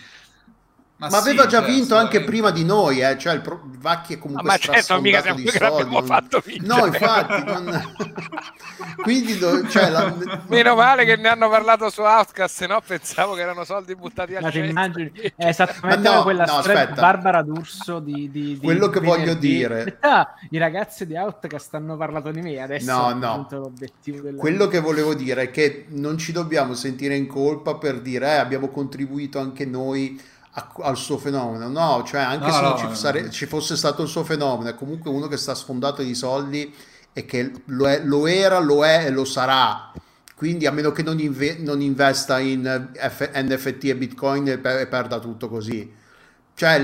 Ma, ma sì, aveva già vinto anche prima di noi, eh? cioè il, pro... Vacchi è comunque ah, ma certo, mica siamo di soldi. Non... fatto vincere. No, infatti, non... quindi do... cioè, la... meno male che ne hanno parlato su Outcast, se no pensavo che erano soldi buttati a cesto. Immagini... È esattamente no, quella no, storia Barbara D'Urso di, di, di quello che voglio dire. I ragazzi di Outcast hanno parlato di me, adesso no, no. l'obiettivo della... Quello che volevo dire è che non ci dobbiamo sentire in colpa per dire eh, abbiamo contribuito anche noi al suo fenomeno. No, cioè anche no, se no, ci, sare- ci, fosse stato il suo fenomeno, è comunque uno che sta sfondato di soldi e che lo, è, lo era, lo è e lo sarà. Quindi a meno che non, inve- non investa in F- NFT e Bitcoin e, per- e perda tutto così. Cioè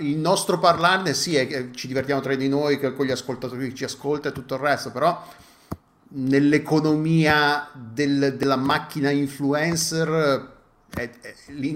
il nostro parlarne sì, è che ci divertiamo tra di noi, con gli ascoltatori che ci ascolta e tutto il resto, però nell'economia del- della macchina influencer è,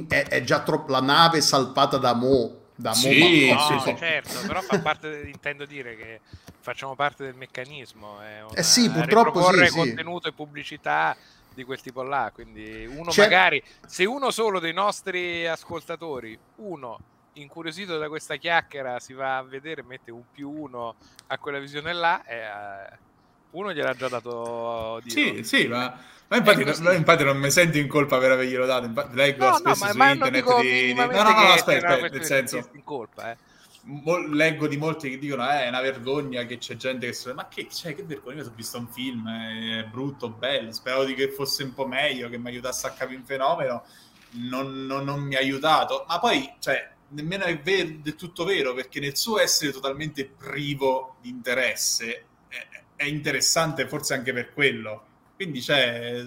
è, è già troppo la nave salpata da Mo. Da sì, Mo, no, sì, certo, però fa parte, intendo dire che facciamo parte del meccanismo. È una, eh sì, purtroppo sì, contenuto e pubblicità di quel tipo là. Quindi uno C'è... magari, se uno solo dei nostri ascoltatori, uno incuriosito da questa chiacchiera, si va a vedere, mette un più uno a quella visione là, e, uh, uno gliel'ha già dato Dio. Sì, sì, ma ma infatti, non, infatti non mi sento in colpa per averglielo dato, infatti, leggo no, spesso no, ma, su internet di. No, no, no, aspetta, nel senso... In colpa, eh. leggo di molti che dicono eh, è una vergogna che c'è gente che si ma che, cioè, che vergogna io ho visto un film è brutto, bello speravo di che fosse un po' meglio che mi aiutasse a capire un fenomeno non, non, non mi ha aiutato ma poi cioè, nemmeno è ver- del tutto vero perché nel suo essere totalmente privo di interesse è, interessante forse anche per quello. Quindi c'è...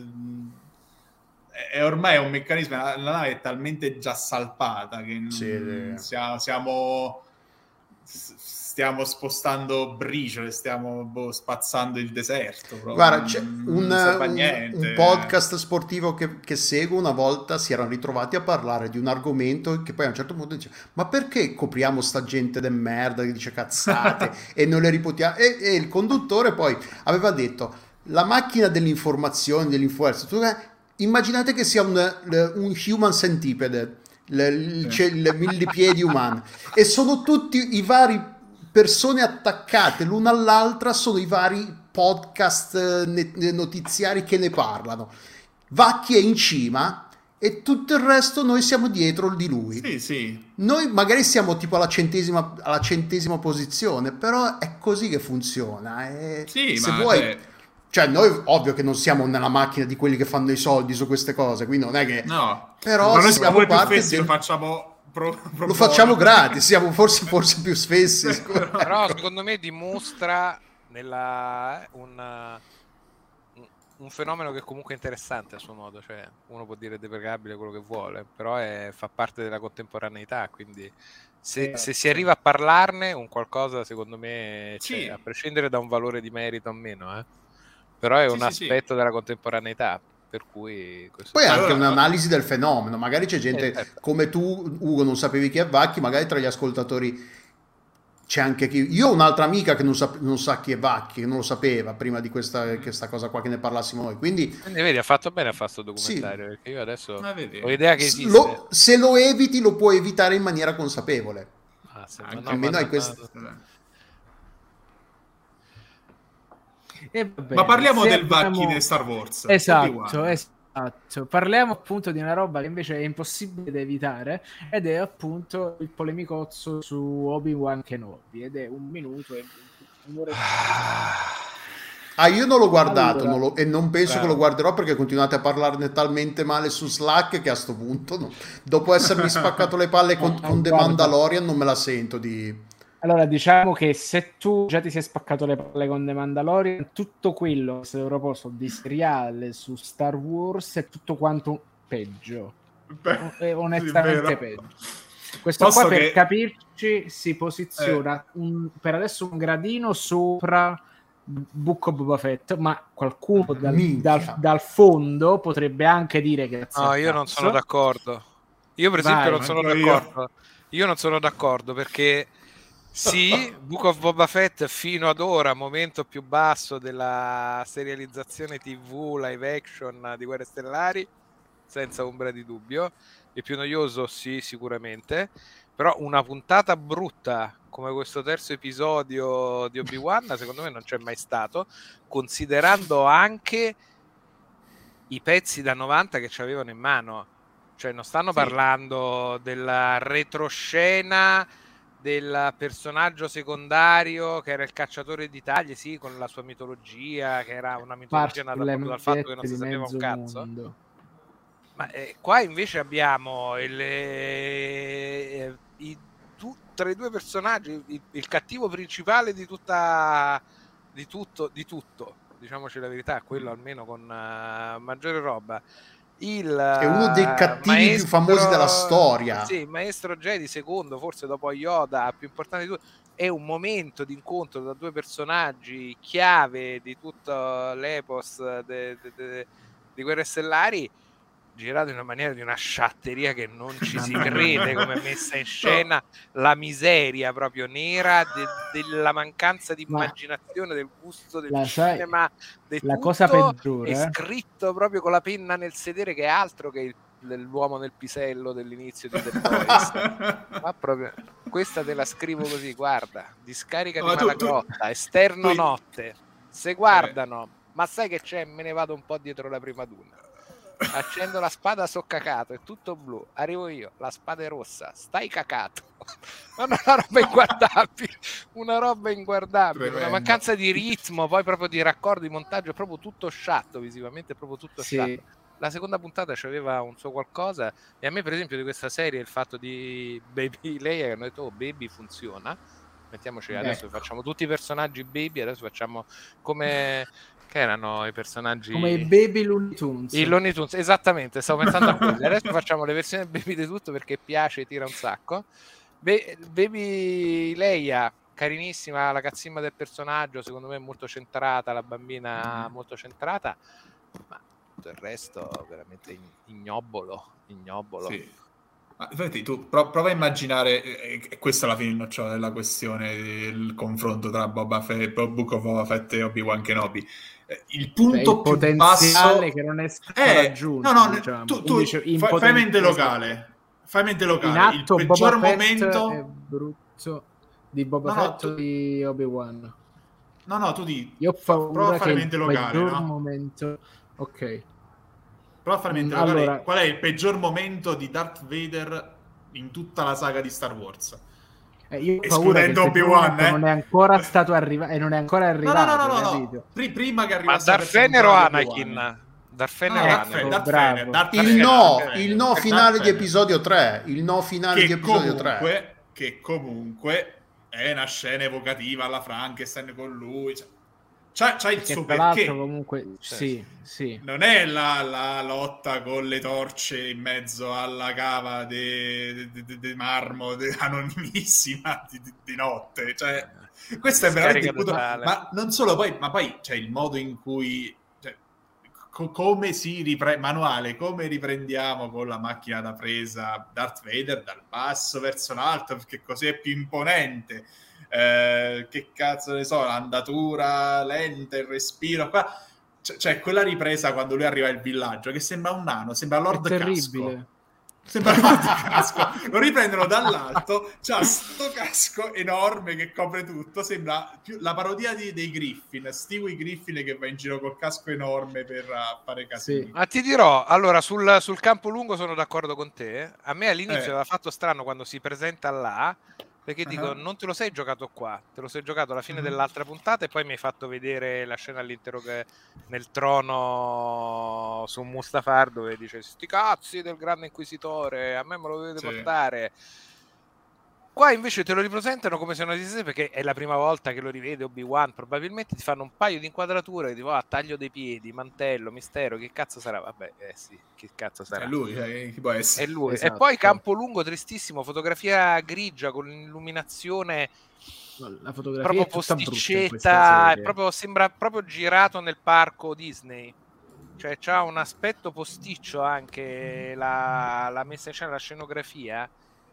È ormai un meccanismo, la, la nave è talmente già salpata che sì, siamo, siamo stiamo spostando briciole, stiamo boh, spazzando il deserto. Proprio. Guarda, c'è un, un, un, podcast sportivo che, che, seguo una volta si erano ritrovati a parlare di un argomento che poi a un certo punto dice ma perché copriamo sta gente de merda che dice cazzate e non le ripotiamo? E, e il conduttore poi aveva detto la macchina dell'informazione, dell'influenza, immaginate che sia un, un human centipede, il, il, il millipiedi umano, e sono tutti i vari persone attaccate l'una all'altra, sono i vari podcast eh, notiziari che ne parlano. Vacchi è in cima e tutto il resto noi siamo dietro di lui. Sì, sì. Noi magari siamo tipo alla centesima, alla centesima posizione, però è così che funziona. E sì, se vuoi... È cioè, noi ovvio che non siamo nella macchina di quelli che fanno i soldi su queste cose, quindi non è che... No, però ma noi siamo parte del... facciamo... Pro, pro lo facciamo gratis, siamo forse, forse più spessi. però secondo me dimostra nella, un, un, fenomeno che comunque è interessante a suo modo, cioè uno può dire deprecabile quello che vuole, però è, fa parte della contemporaneità, quindi se, se, si arriva a parlarne un qualcosa secondo me, cioè, sì. a prescindere da un valore di merito o meno, eh però è sì, un sì, aspetto sì. della contemporaneità. Per cui Poi è anche un'analisi del fenomeno. Magari c'è gente eh, certo. come tu, Ugo, non sapevi chi è Vacchi, magari tra gli ascoltatori c'è anche chi. Io ho un'altra amica che non sa, non sa chi è Vacchi, che non lo sapeva prima di questa, questa, cosa qua che ne parlassimo noi. Quindi, Quindi vedi, ha fatto bene a fare questo documentario. Perché io adesso ho idea che esiste. Lo, se lo eviti, lo puoi evitare in maniera consapevole. Ah, Almeno hai questo. Vabbè, Ma parliamo del abbiamo... Vacchi di Star Wars. Esatto, esatto. Parliamo appunto di una roba che invece è impossibile da evitare ed è appunto il polemicozzo su Obi-Wan Kenobi ed è un minuto e un'ora e Ah, io non l'ho guardato allora, non lo, e non penso bravo. che lo guarderò perché continuate a parlarne talmente male su Slack che a sto punto, no, dopo essermi spaccato le palle con, con The Mandalorian, non me la sento di... Allora, diciamo che se tu già ti sei spaccato le palle con The Mandalorian, tutto quello che è stato proposto di seriale su Star Wars è tutto quanto peggio. Beh, onestamente peggio. Questo Posso qua, che... per capirci, si posiziona eh. un, per adesso un gradino sopra Book of Boba Fett, ma qualcuno dal, dal, dal, fondo potrebbe anche dire che... No, io non sono d'accordo. Io per esempio Vai, non sono d'accordo. Io. io non sono d'accordo perché sì, Book of Boba Fett fino ad ora, momento più basso della serializzazione TV live action di Guerre Stellari, senza ombra di dubbio. Il più noioso, sì, sicuramente. Però una puntata brutta come questo terzo episodio di Obi-Wan, secondo me non c'è mai stato, considerando anche i pezzi da 90 che ci avevano in mano. Cioè, non stanno sì. parlando della retroscena del personaggio secondario che era il cacciatore di taglie, sì, con la sua mitologia, che era una mitologia nata proprio dal fatto che non si sapeva un cazzo. Mondo. Ma eh, qua invece abbiamo il, eh, i tu, tra i due personaggi, il, il, cattivo principale di tutta di tutto, di tutto, diciamoci la verità, quello almeno con uh, maggiore roba. Il, è uno dei cattivi maestro, più famosi della storia. Sì, maestro Jedi secondo, forse dopo Yoda, più importante di tutto. È un momento di incontro tra due personaggi chiave di tutto l'epos de, de, de, di Guerre Stellari girato in una maniera di una sciatteria che non ci si crede come messa in scena la miseria proprio nera de- della mancanza di immaginazione del gusto del la cinema sai, la cosa peggiore è scritto proprio con la penna nel sedere che è altro che il, l'uomo nel pisello dell'inizio di The Boys. Ma proprio questa te la scrivo così guarda discarica di Malagrotta esterno tu... notte. Se guardano eh. ma sai che c'è? Me ne vado un po' dietro la prima duna accendo la spada, so cacato, è tutto blu. Arrivo io, la spada è rossa, stai cacato. Ma una roba inguardabile, una roba inguardabile, Tremendo. una mancanza di ritmo, poi proprio di raccordo, di montaggio, proprio tutto sciatto visivamente, proprio tutto sì. sciatto. La seconda puntata aveva un suo qualcosa e a me per esempio di questa serie il fatto di Baby lei che hanno detto oh Baby funziona mettiamoci adesso ecco. facciamo tutti i personaggi baby adesso facciamo come che erano i personaggi come i baby Looney Tunes. I Looney Tunes esattamente stavo pensando a quelli. Adesso facciamo le versioni baby di tutto perché piace e tira un sacco. Be- baby Leia carinissima la cazzimma del personaggio secondo me molto centrata la bambina molto centrata ma tutto il resto veramente ignobolo ignobolo. Sì. Ma, infatti, tu prova a immaginare, e questa alla fine il nocciolo della questione, il confronto tra Boba Fett, Book of Boba Fett e Obi-Wan Kenobi. Eh, il punto Beh, il più basso che non è stato eh, raggiunto. No, no, diciamo. tu, tu fai, fai, mente locale. Fai mente locale. In atto, il peggior Boba momento è brutto di Boba no, Fett tu... di Obi-Wan. No, no, tu di Io ho paura prova a fare mente locale, no? momento Ok. Prova a fare mente locale. Allora... Qual è il peggior momento di Darth Vader in tutta la saga di Star Wars? Eh, io che Obi-Wan eh? non è ancora stato arrivato e non è ancora arrivato. No, no, no, no, no. prima che arrivasse Ma Darth Fener o Anakin? Darth Fener o Anakin? Darth Fener, Darth il no, il no finale di episodio 3, il no finale che di episodio comunque, 3. Che comunque è una scena evocativa alla Frankenstein con lui, cioè, C'ha, c'ha il Perché suo perché. comunque, cioè, sì, sì. Non è la, la, lotta con le torce in mezzo alla cava di marmo de, anonimissima di, di, notte. Cioè, questo è veramente il punto. Ma non solo poi, ma poi c'è il modo in cui... Cioè, co- come si riprende... Manuale, come riprendiamo con la macchina da presa Darth Vader dal basso verso l'alto, perché così è più imponente eh, che cazzo ne so, l'andatura lenta, il respiro, qua c'è, c'è quella ripresa quando lui arriva al villaggio che sembra un nano, sembra Lord è terribile. Casco. Sembra Lord Casco. Lo riprendono dall'alto, c'ha sto casco enorme che copre tutto, sembra più la parodia di, dei Griffin, Stewie Griffin che va in giro col casco enorme per uh, fare casino. Sì. Ma ti dirò, allora sul, sul, campo lungo sono d'accordo con te. A me all'inizio eh. aveva fatto strano quando si presenta là Perché uh-huh. dico, non te lo sei giocato qua, te lo sei giocato alla fine uh-huh. dell'altra puntata e poi mi hai fatto vedere la scena all'interno che nel trono su Mustafar dove dice sti cazzi del grande inquisitore, a me me lo dovete sì. portare. Qua invece te lo ripresentano come se non esistesse perché è la prima volta che lo rivede Obi-Wan. Probabilmente ti fanno un paio di inquadrature che tipo ah, taglio dei piedi, mantello, mistero. Che cazzo sarà? Vabbè, eh sì, che cazzo sarà? È lui, eh, chi può essere? È lui. Esatto. E poi campo lungo, tristissimo, fotografia grigia con l'illuminazione la fotografia proprio posticcetta, proprio, sembra proprio girato nel parco Disney. Cioè, c'ha un aspetto posticcio anche la, la messa in scena, la scenografia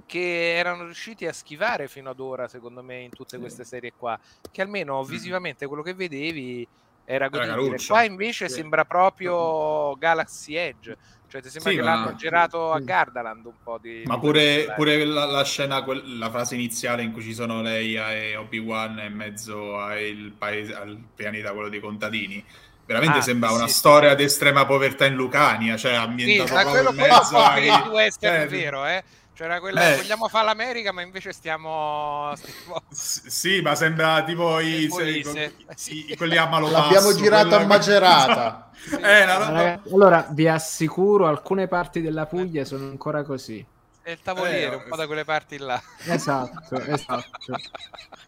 che erano riusciti a schivare fino ad ora, secondo me, in tutte queste serie qua. Che almeno visivamente quello che vedevi era godibile. Qua invece sì. sembra proprio Galaxy Edge. Cioè, ti sembra sì, che ma... l'hanno girato a Gardaland un po' di. Ma pure, pure la, la, scena, la frase iniziale in cui ci sono Leia e Obi-Wan in mezzo al, paese, al pianeta, quello dei contadini. Veramente ah, sembra sì, una sì. storia di estrema povertà in Lucania, cioè ambientata sì, proprio in mezzo ai... western, eh, vero, eh? C'era quella, eh. vogliamo fare l'America, ma invece stiamo... stiamo... sì, ma sembra tipo i, se, i, quelli a malo L'abbiamo girato a Macerata. sì. eh, no, no. Allora, vi assicuro, alcune parti della Puglia sono ancora così. È il tavoliere, eh, un po' da quelle parti là. Esatto, esatto.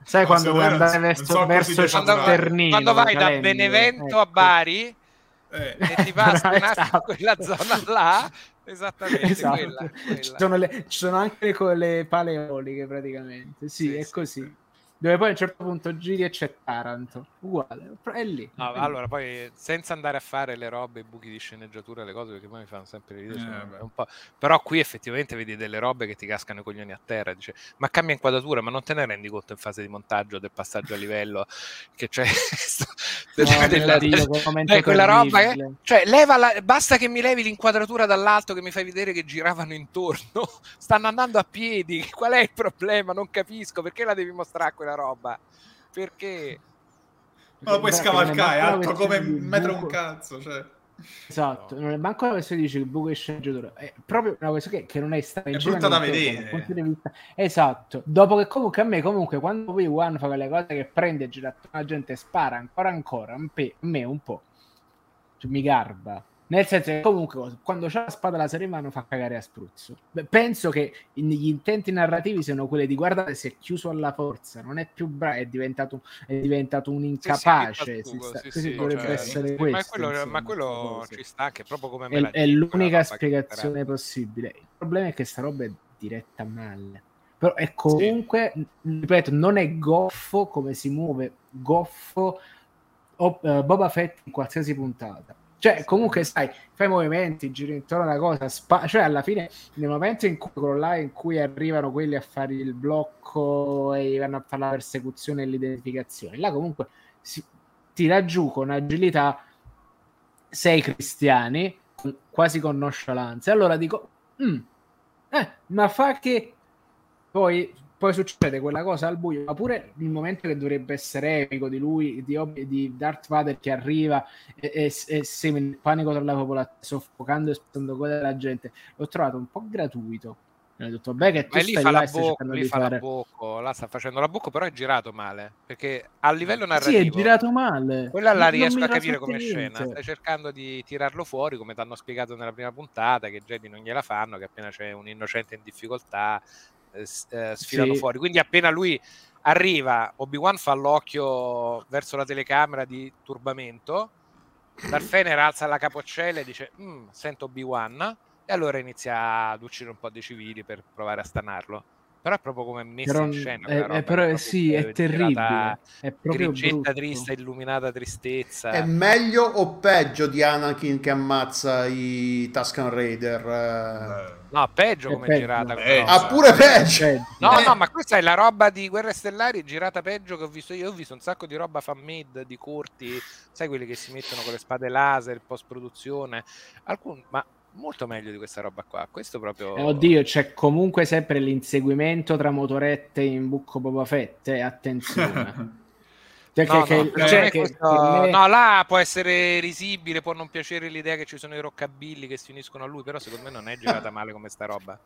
Sai quando vuoi andare verso, so verso Ternino? Quando vai da Benevento ecco. a Bari... Eh. e ti passi un attimo quella zona là Esattamente, esatto. quella, quella. Ci, sono le, ci, sono anche le, le paleoliche praticamente, sì, sì è così. Dove poi a un certo punto giri e c'è Taranto, uguale, è lì. No, è allora, poi senza andare a fare le robe, i buchi di sceneggiatura, le cose, perché poi mi fanno sempre ridere, eh, un po'... però qui effettivamente vedi delle robe che ti cascano i coglioni a terra, dice, ma cambia inquadratura, ma non te ne rendi conto in fase di montaggio del passaggio a livello, che c'è... no, della, Dio, quella roba, eh? cioè, leva la... basta che mi levi l'inquadratura dall'alto che mi fai vedere che giravano intorno, stanno andando a piedi, qual è il problema? Non capisco, perché la devi mostrare quella roba. Perché? Ma lo puoi scavalcare, è alto come un metro un cazzo, cioè. Esatto, no. non è manco la questione dice il buco di sceneggiatura, è proprio una cosa che, che non è stata è brutta da vedere. Esatto, dopo che comunque a me comunque quando poi One fa quelle cose che prende e gira la gente e spara ancora ancora, a me un po' cioè, mi garba nel senso che comunque quando c'è la spada laser in mano fa cagare a spruzzo. Beh, penso che gli intenti narrativi siano quelli di guardare si è chiuso alla forza, non è più bravo, è diventato, è diventato un incapace. Sì, sì, sì, sì dovrebbe cioè, essere questo. Ma quello, insomma, ma quello ci sta, che proprio come me È, è l'unica spiegazione possibile. Il problema è che sta roba è diretta male. Però è comunque, ripeto, non è goffo come si muove goffo o, uh, Boba Fett in qualsiasi puntata cioè, comunque, sai, fai movimenti, giri intorno alla cosa, spa- cioè alla fine, nel momento in cui là in cui arrivano quelli a fare il blocco e vanno a fare la persecuzione e l'identificazione, là comunque si tira giù con agilità sei cristiani, quasi con nonchalance. Allora dico, mm, eh, ma fa che poi poi succede quella cosa al buio, ma pure il momento che dovrebbe essere epico di lui, di, di Darth Vader che arriva e, e, e semina il panico tra la popolazione, soffocando e spostando coda della gente, l'ho trovato un po' gratuito. Mi ho detto, beh, che tu ma lì fa la bocca, lì fa fare... la bocca, là sta facendo la bocca, però è girato male, perché a livello narrativo... Sì, è girato male. Quella la riesco a capire come scena, stai cercando di tirarlo fuori, come ti hanno spiegato nella prima puntata, che Jedi non gliela fanno, che appena c'è un innocente in difficoltà eh, sfilano sì. fuori. Quindi appena lui arriva, Obi-Wan fa l'occhio verso la telecamera di turbamento, Darth Fener alza la capoccella e dice mm, sento Obi-Wan e allora inizia ad uccidere un po' di civili per provare a stanarlo però è proprio come messa però, in scena è, roba, è però, sì, è terribile è proprio grigetta trista illuminata tristezza. È meglio o peggio di Anakin che ammazza i Tuscan Raider? No peggio come peggio. girata ah pure peggio. no no ma questa è la roba di Guerre Stellari girata peggio che ho visto io ho visto un sacco di roba fan made di corti sai quelli che si mettono con le spade laser post produzione Alcun... ma molto meglio di questa roba qua. Questo proprio. Eh, oddio, c'è comunque sempre l'inseguimento tra motorette in bucco Boba Fett. Eh, attenzione. Cioè, no, che, no, che, cioè, che, questo... me... no, là può essere risibile, può non piacere l'idea che ci sono i roccabilli che si uniscono a lui, però secondo me non è girata male come sta roba.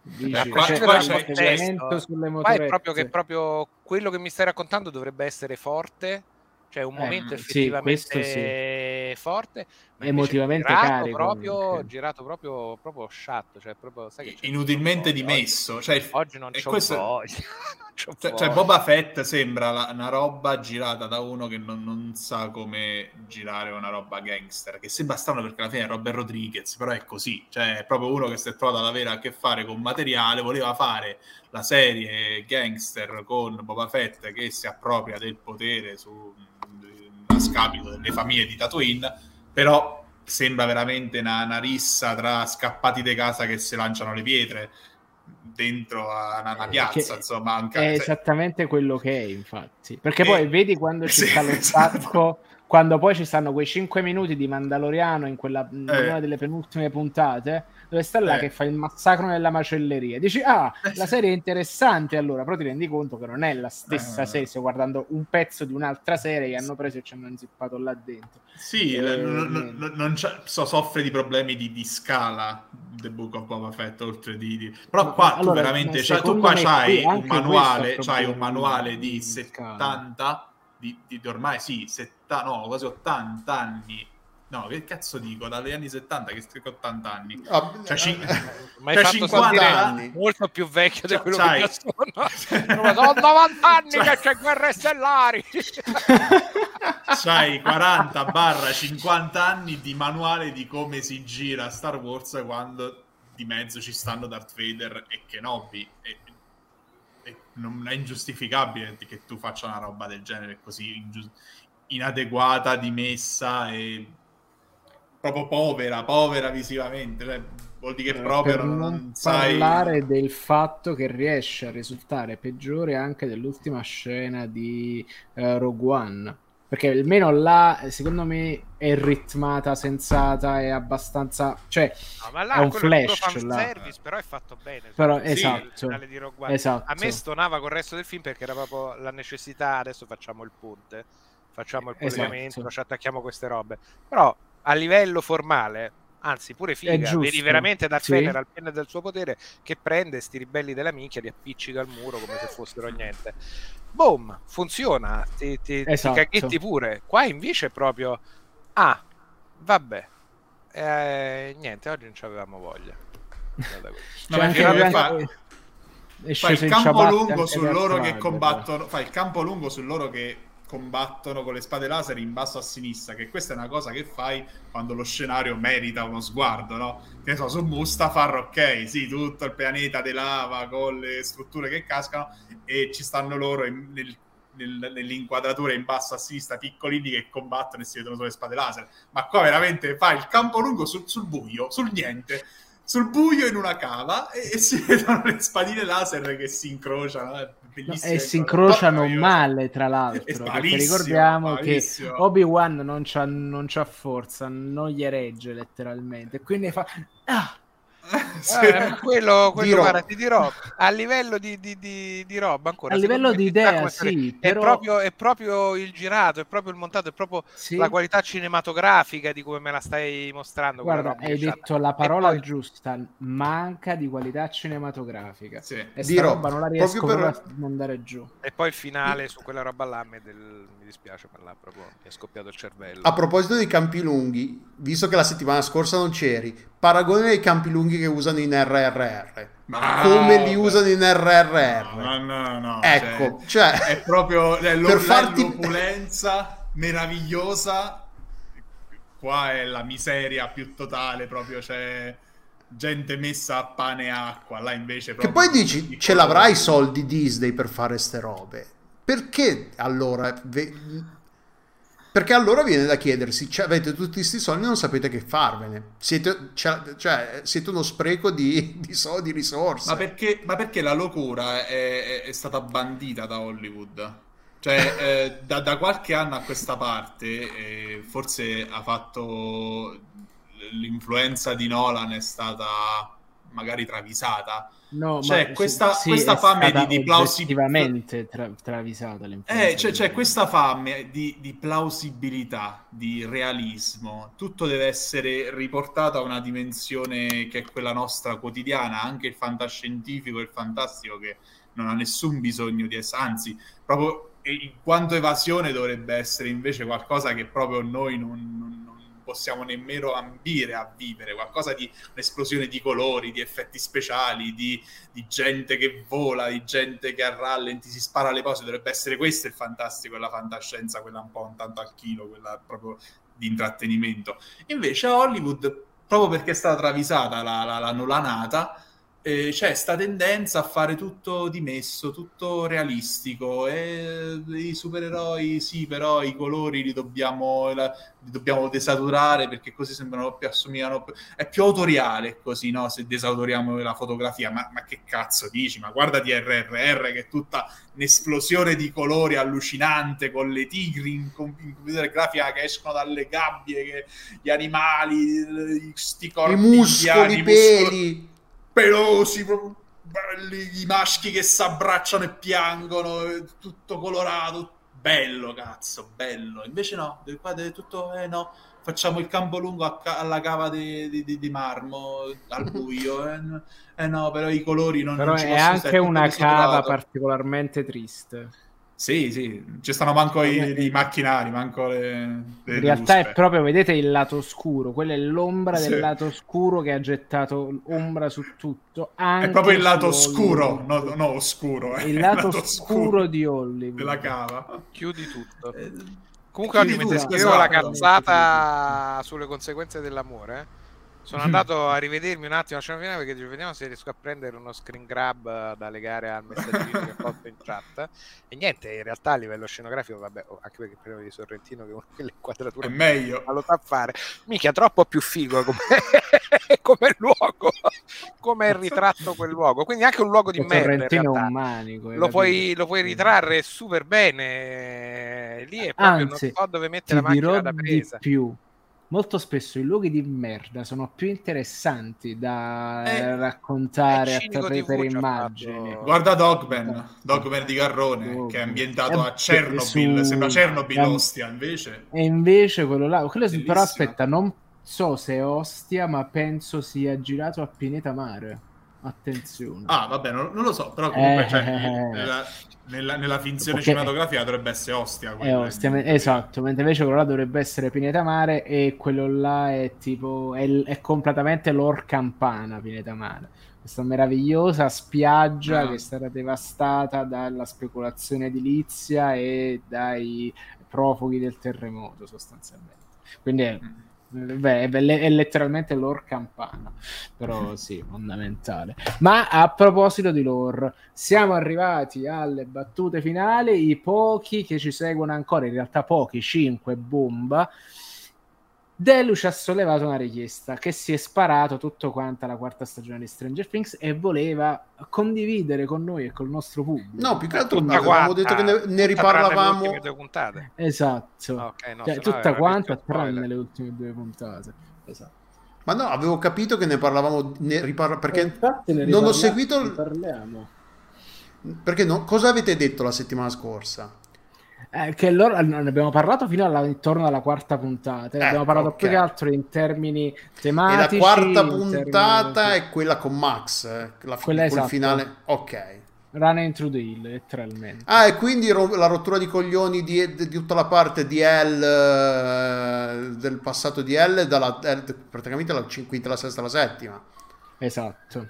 Dici, qua, cioè, qua c'è, c'è, qua è proprio che proprio quello che mi stai raccontando dovrebbe essere forte cioè un eh, momento effettivamente sì, forte emotivamente girato carico proprio, girato proprio proprio sciatto cioè proprio sai che inutilmente dimesso cioè, oggi non c'ho questo... voglia cioè, cioè, Boba Fett sembra la, una roba girata da uno che non, non, sa come girare una roba gangster che sembra strano perché alla fine è Robert Rodriguez però è così cioè è proprio uno che si è trovato ad avere a che fare con materiale voleva fare la serie gangster con Boba Fett che si appropria del potere su a scapito delle famiglie di Tatooine, però sembra veramente una, una rissa tra scappati di casa che si lanciano le pietre dentro a una, una eh, piazza, insomma, anche, è esattamente quello che è, infatti. Perché e... poi vedi quando ci sta lo esatto. stacco, quando poi ci stanno quei 5 minuti di Mandaloriano in, quella, in eh. una delle penultime puntate, dove sta là eh. che fa il massacro nella macelleria. Dici, ah, la serie è interessante allora, però ti rendi conto che non è la stessa eh. serie, stai guardando un pezzo di un'altra serie che hanno preso e ci hanno inzippato là dentro. Sì, e, non, non, non so, soffre di problemi di, di, scala The Book of Boba Fett, oltre di... di... Però qua allora, tu veramente, cioè, tu qua c'hai un manuale, c'hai un manuale di 70, di, di, di ormai sì, 70, no, quasi 80 anni No, che cazzo dico? Dagli anni 70 che scrivo 80 anni. Oh, cioè, cin- ma cioè 50 anni. Molto più vecchio di quello c'hai... che sono. sono 90 anni c'hai... che c'è guerre stellari. c'hai 40 barra 50 anni di manuale di come si gira Star Wars quando di mezzo ci stanno Darth Vader e Kenobi. E non è ingiustificabile che tu faccia una roba del genere così ingiu- inadeguata, dimessa e proprio povera, povera visivamente. Cioè, vuol dire che eh, proprio per non, non sai... parlare del fatto che riesce a risultare peggiore anche dell'ultima scena di uh, Rogue One. Perché almeno là, secondo me, è ritmata, sensata, è abbastanza... Cioè, no, ma là, è un flash. Là. Service, però è fatto bene. Però, sì, esatto, esatto. A me stonava col resto del film perché era proprio la necessità, adesso facciamo il ponte, facciamo il esatto. collegamento, esatto. ci attacchiamo queste robe. Però a livello formale, anzi pure figa, vedi veramente Darth sì. Vader al penne del suo potere che prende sti ribelli della minchia, li appiccica al muro come se fossero niente. Boom, funziona, ti, ti, esatto. ti caghetti pure. Qua invece è proprio, ah, vabbè, eh, niente, oggi non ci avevamo voglia. no, anche fa, fa il campo lungo su loro che combattono, fa il campo lungo su loro che combattono con le spade laser in basso a sinistra, che questa è una cosa che fai quando lo scenario merita uno sguardo, no? Che so, su Mustafar, ok, sì, tutto il pianeta di lava con le strutture che cascano e ci stanno loro in, nel, nel, nell'inquadratura in basso a sinistra, piccolini che combattono e si vedono sulle spade laser. Ma qua veramente fai il campo lungo sul, sul buio, sul niente sul buio in una cava e, e, si vedono le spadine laser che si incrociano. Eh e si incrociano male, tra l'altro. Perché ricordiamo che Obi-Wan non c'ha, non c'ha forza, non gli regge letteralmente. Quindi fa. Ah! sì. eh, quello, quello guarda, ti dirò a livello di, di, di, di roba ancora a livello di idea sì, è, però... proprio, è proprio il girato è proprio il montato è proprio sì. la qualità cinematografica di come me la stai mostrando guarda hai detto la parola poi... giusta manca di qualità cinematografica sì. e di roba non la riesco per... a mandare giù e poi il finale su quella roba là del... mi dispiace ma là proprio mi è scoppiato il cervello a proposito dei campi lunghi visto che la settimana scorsa non c'eri paragone ai campi lunghi che usano in RRR. Ma come li usano in RRR? No, no, no. Ecco, cioè, cioè è proprio è per farti... l'opulenza meravigliosa. Qua è la miseria più totale, proprio c'è gente messa a pane e acqua. Là invece Che poi dici, ce l'avrai i soldi Disney per fare ste robe. Perché allora perché allora viene da chiedersi, cioè, avete tutti questi soldi e non sapete che farvene. Siete, cioè, cioè, siete uno spreco di, di soldi, di risorse. Ma perché, ma perché la locura è, è, stata bandita da Hollywood? Cioè, eh, da, da, qualche anno a questa parte, eh, forse ha fatto l'influenza di Nolan è stata magari travisata, No, cioè, questa, sì, questa fame di, di plausibilità tra, travisata eh, cioè, cioè, questa fame di, di, plausibilità, di realismo, tutto deve essere riportato a una dimensione che è quella nostra quotidiana, anche il fantascientifico e il fantastico che non ha nessun bisogno di essere, anzi, proprio in quanto evasione dovrebbe essere invece qualcosa che proprio noi non, non possiamo nemmeno ambire a vivere, qualcosa di un'esplosione di colori, di effetti speciali, di, di gente che vola, di gente che a rallenti si spara le cose, dovrebbe essere questo il fantastico la fantascienza, quella un po' un tanto al chilo, quella proprio di intrattenimento. Invece a Hollywood, proprio perché è stata travisata la, la, la nolanata, eh, c'è questa tendenza a fare tutto dimesso, tutto realistico e i supereroi sì, però i colori li dobbiamo, la, li dobbiamo desaturare perché così sembrano più assomigliano è più autoriale così, no? Se desautoriamo la fotografia, ma, ma che cazzo dici? Ma guarda di RRR che è tutta un'esplosione di colori allucinante con le tigri in, computer grafica che escono dalle gabbie, che, gli animali, sti corpi, i muscoli, i peli pelosi, i maschi che si abbracciano e piangono, tutto colorato, bello cazzo, bello. Invece no, qua deve tutto, eh no, facciamo il campo lungo ca- alla cava di, di, di, marmo, al buio, eh, eh, no, però i colori non, però non ci è anche una cava particolarmente triste. Sì, sì, ci stanno manco i, i macchinari, manco le, le In realtà ruspe. è proprio, vedete, il lato scuro, quella è l'ombra sì. del lato scuro che ha gettato ombra su tutto. È proprio il lato scuro, no, no, oscuro. Eh. Il lato, lato scuro di Hollywood. Della cava. Chiudi tutto. Eh, Comunque oggi mentre scrivevo la esatto. cazzata sulle conseguenze dell'amore, eh, sono andato a rivedermi un attimo la scena finale perché vediamo se riesco a prendere uno screen grab da legare al messaggino che ho fatto in chat. E niente, in realtà a livello scenografico, vabbè, oh, anche perché prima di Sorrentino che le inquadrature è meglio. Ma lo fa fare. Mica troppo più figo come, come luogo, come è ritratto quel luogo. Quindi anche un luogo di merda. Manico, lo, puoi, lo puoi ritrarre super bene. Lì è proprio Anzi, non so dove mettere la macchina da presa. Di più molto spesso i luoghi di merda sono più interessanti da eh, raccontare attraverso per immagini. Fatto... Guarda Dogman, Dogman di Garrone, oh, che è ambientato è a Chernobyl, su... sembra Chernobyl Ostia invece. E invece quello là, quello però aspetta, non so se è Ostia, ma penso sia girato a Pineta Mare. Attenzione. Ah, vabbè, non, non lo so, però comunque eh, cioè, nella, nella, nella, finzione cinematografica dovrebbe essere Ostia. Ostia, esatto, mentre invece quello là dovrebbe essere Pineta Mare e quello là è tipo, è, è completamente l'or campana Pineta Mare. Questa meravigliosa spiaggia ah. che è stata devastata dalla speculazione edilizia e dai profughi del terremoto sostanzialmente. Quindi è mm. Beh, è letteralmente lore campana, però sì, fondamentale. Ma a proposito di lore, siamo arrivati alle battute finali, i pochi che ci seguono ancora, in realtà pochi, 5, bomba, Deluce ha sollevato una richiesta che si è sparato tutto quanto la quarta stagione di Stranger Things e voleva condividere con noi e col nostro pubblico. No, più che altro avevamo detto che ne, ne riparlavamo. Esatto, okay, no, cioè, tutta quanta tranne le ultime due puntate. Esatto. Ma no, avevo capito che ne parlavamo, ne riparla, perché ne non ho seguito... Parliamo. Perché no, cosa avete detto la settimana scorsa? Eh, che loro ne abbiamo parlato fino alla, intorno alla quarta puntata. Eh, abbiamo parlato okay. più che altro in termini tematici. E la quarta puntata termini... è quella con Max, eh, la fi- quella esatto. finale. Ok. Running through the hill, letteralmente. Ah, e quindi ro- la rottura di coglioni di, di, tutta la parte di L del passato di L, dalla, L praticamente la quinta, la sesta, la settima. Esatto.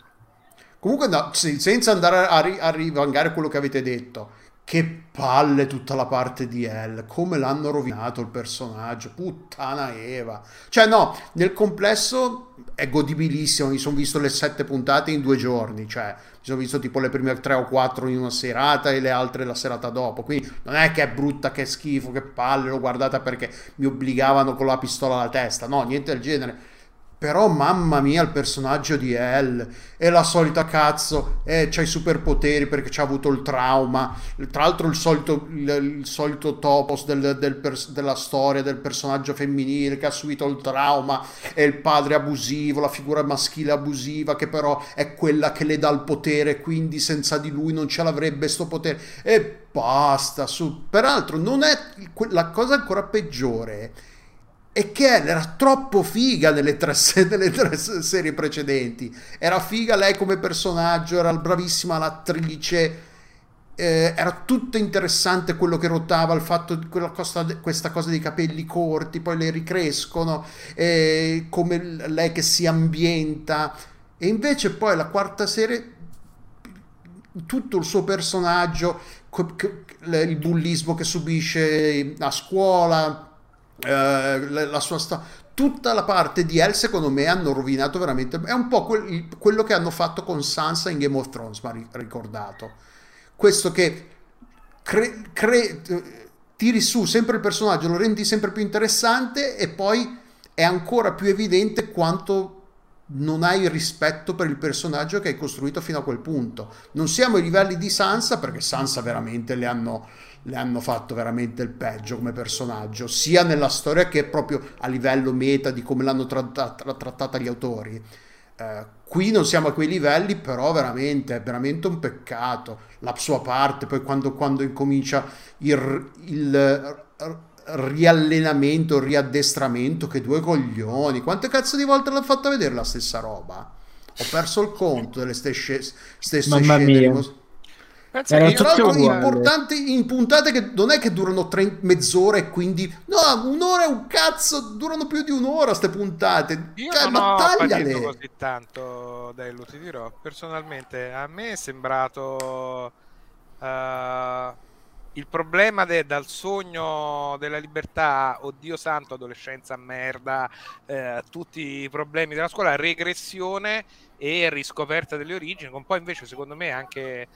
Comunque, no, senza andare a, ri- a rivangare quello che avete detto che palle tutta la parte di Elle, come l'hanno rovinato il personaggio, puttana Eva. Cioè no, nel complesso è godibilissimo, mi sono visto le sette puntate in due giorni, cioè mi sono visto tipo le prime tre o quattro in una serata e le altre la serata dopo, quindi non è che è brutta, che è schifo, che palle, l'ho guardata perché mi obbligavano con la pistola alla testa, no, niente del genere. Però mamma mia il personaggio di Elle è la solita cazzo, eh, c'ha i superpoteri perché c'ha avuto il trauma. Tra l'altro il solito, il, il solito topos del, del pers- della storia del personaggio femminile che ha subito il trauma, è il padre abusivo, la figura maschile abusiva che però è quella che le dà il potere, quindi senza di lui non ce l'avrebbe sto potere. E basta, su. Peraltro non è la cosa ancora peggiore e che era troppo figa nelle tre, nelle tre, serie precedenti. Era figa lei come personaggio, era bravissima l'attrice, eh, era tutto interessante quello che rotava, il fatto cosa, questa cosa dei capelli corti, poi le ricrescono, eh, come lei che si ambienta. E invece poi la quarta serie, tutto il suo personaggio, il bullismo che subisce a scuola, eh, la sua storia tutta la parte di Elle secondo me hanno rovinato veramente è un po' quel, quello che hanno fatto con Sansa in Game of Thrones ma ricordato. Questo che cre, cre, tiri su sempre il personaggio lo rendi sempre più interessante e poi è ancora più evidente quanto non hai rispetto per il personaggio che hai costruito fino a quel punto. Non siamo ai livelli di Sansa perché Sansa veramente le hanno le hanno fatto veramente il peggio come personaggio, sia nella storia che proprio a livello meta di come l'hanno trattata, trattata gli autori. Eh, qui non siamo a quei livelli, però veramente è veramente un peccato. La sua parte, poi quando, quando incomincia il, il riallenamento, il riaddestramento, che due coglioni. Quante cazzo di volte l'hanno fatta vedere la stessa roba? Ho perso il conto delle stesse, stesse Mamma scene. Mia. Pensa Era che tra l'altro importante in puntate che non è che durano tre, mezz'ora e quindi no, un'ora è un cazzo, durano più di un'ora queste puntate. Io cioè, non ma ho tagliale. così tanto Dello, ti dirò. Personalmente a me è sembrato uh, il problema de, dal sogno della libertà, oddio santo, adolescenza merda, eh, tutti i problemi della scuola, regressione e riscoperta delle origini, con poi invece secondo me anche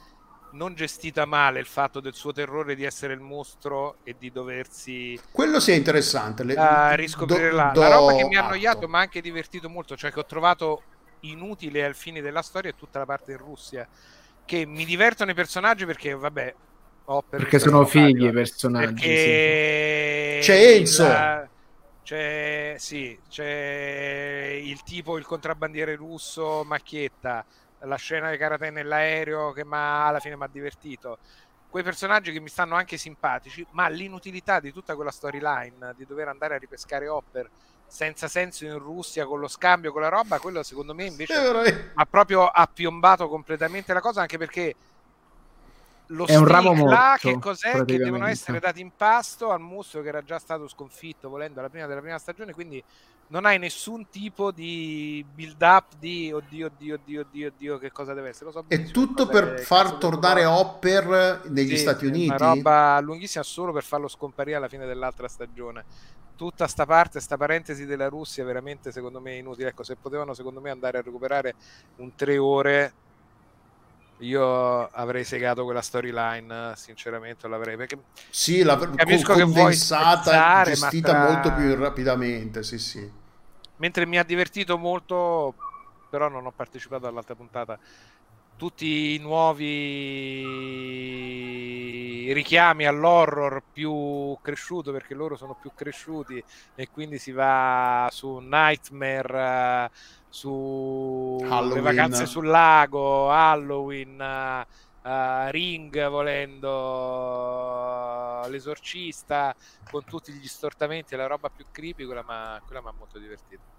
non gestita male il fatto del suo terrore di essere il mostro e di doversi quello sia interessante le... uh, riscoprire do, la, do la roba che mi ha annoiato ma anche divertito molto cioè che ho trovato inutile al fine della storia è tutta la parte in Russia che mi divertono i personaggi perché vabbè per perché sono fighi i personaggi sì. c'è Enzo. la... c'è sì c'è il tipo il contrabbandiere russo macchietta la scena di karate nell'aereo che alla fine mi ha divertito. Quei personaggi che mi stanno anche simpatici ma l'inutilità di tutta quella storyline di dover andare a ripescare Hopper senza senso in Russia con lo scambio con la roba quello secondo me invece ha proprio appiombato completamente la cosa anche perché lo è un ramo morto, là che cos'è? Che devono essere dati in pasto al mostro che era già stato sconfitto volendo alla prima della prima stagione quindi non hai nessun tipo di build up di oddio, oddio, oddio, oddio, oddio, che cosa deve essere. So è tutto per far tornare Hopper negli sì, Stati Uniti. Una roba lunghissima solo per farlo scomparire alla fine dell'altra stagione. Tutta sta parte, sta parentesi della Russia, veramente secondo me inutile. Ecco, se potevano secondo me andare a recuperare un tre ore io avrei segato quella storyline sinceramente l'avrei perché sì la capisco condensata gestita tra... molto più rapidamente sì sì mentre mi ha divertito molto, però non ho partecipato all'altra puntata. Tutti i nuovi richiami all'horror più cresciuto perché loro sono più cresciuti e quindi si va su Nightmare, su Halloween. le vacanze sul lago, Halloween. Uh, Ring volendo l'esorcista con tutti gli stortamenti e la roba più creepy quella mi ha molto divertito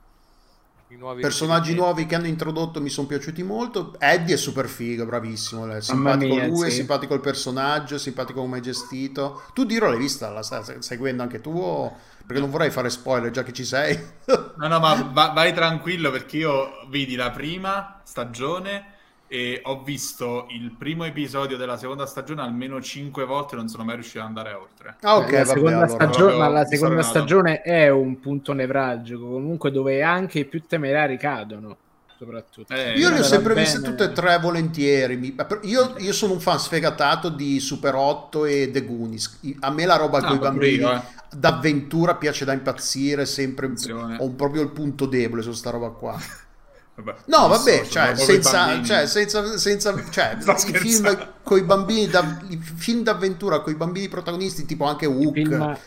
nuovi personaggi nuovi che hanno introdotto mi sono piaciuti molto. Eddie è super figo, bravissimo. È simpatico mia, lui, sì. simpatico il personaggio, simpatico come è gestito. Tu Diro l'hai vista, la stai seguendo anche tu? O... Perché non vorrei fare spoiler già che ci sei. no, no, ma va, vai tranquillo perché io vidi la prima stagione e ho visto il primo episodio della seconda stagione almeno cinque volte e non sono mai riuscito ad andare oltre. Ah, ok, la seconda, allora. stagione, ma la seconda stagione è un punto nevralgico, comunque dove anche i più temerari cadono. Soprattutto. Eh, io le ho sempre viste tutte e tre volentieri. Io, io, sono un fan sfegatato di Super 8 e The Goonies. A me la roba ah, con i bambini. Io, eh d'avventura piace da impazzire, sempre ho proprio il punto debole su sta roba qua. Vabbè, no, vabbè, so, cioè, senza, cioè, senza, senza, cioè, i film con i bambini, da, i film d'avventura con i bambini protagonisti, tipo anche Hook. Film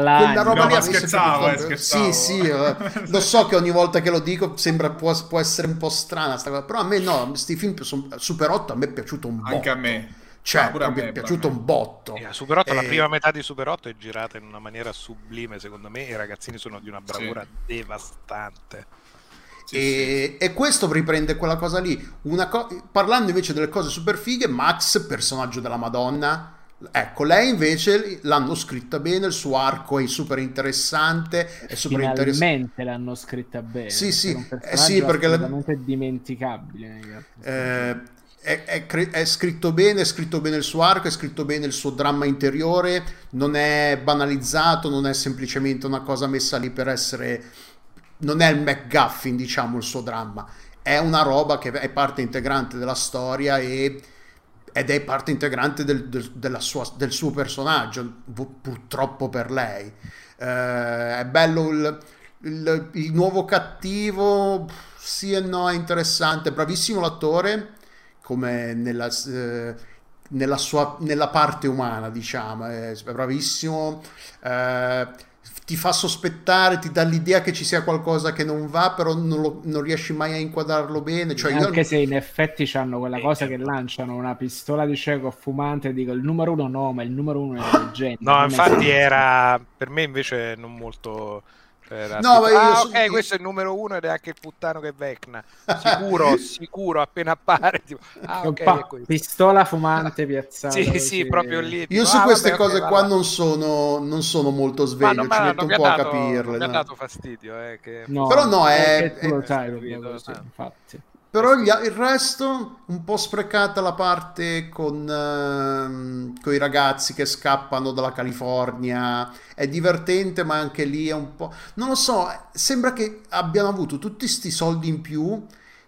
quella roba no, lì scherzavo, eh, scherzavo. Sì, sì, eh, lo so che ogni volta che lo dico sembra può, può essere un po' strana sta cosa, però a me no, questi film sono Super 8 a me è piaciuto un po'. Anche a me. Cioè, no, mi è piaciuto un botto. Yeah, Super 8, e... la prima metà di Super 8 è girata in una maniera sublime, secondo me, i ragazzini sono di una bravura sì. devastante. Sì, e, sì. e, questo riprende quella cosa lì. Co- parlando invece delle cose super fighe, Max, personaggio della Madonna, Ecco, lei invece l'hanno scritta bene, il suo arco è super interessante, è super interessante. l'hanno scritta bene. Sì, sì, eh, sì perché la... dimenticabile. Eh, è, è, è, scritto bene, è scritto bene il suo arco, è scritto bene il suo dramma interiore, non è banalizzato, non è semplicemente una cosa messa lì per essere... non è il McGuffin, diciamo, il suo dramma. È una roba che è parte integrante della storia e ed è parte integrante del, del, sua, del suo personaggio, purtroppo per lei. Eh, è bello il, il, il, nuovo cattivo, sì e no, è interessante, bravissimo l'attore, come nella, eh, nella, sua, nella parte umana, diciamo, è bravissimo. Eh, ti fa sospettare, ti dà l'idea che ci sia qualcosa che non va, però non, lo, non riesci mai a inquadrarlo bene. Cioè Anche io... se in effetti hanno quella cosa che lanciano una pistola di cieco fumante e dico il numero uno no, ma il numero uno è leggenda. No, infatti era per me invece non molto no, ma io ah, so... ok, questo è il numero uno ed è anche il puttano che vecna. Sicuro, sicuro, appena appare. Tipo, ah, okay, pa- pistola fumante piazzata. Sì, sì, proprio lì. Tipo, io su ah, queste vabbè, cose okay, qua non sono, non sono, molto sveglio, ci metto un po' dato, a capirle. Mi ha dato fastidio. Eh, che... no, Però no, è... è, è... Sai, capito, infatti. Però gli, il resto, un po' sprecata la parte con, con, i ragazzi che scappano dalla California. È divertente, ma anche lì è un po'. Non lo so, sembra che abbiano avuto tutti questi soldi in più.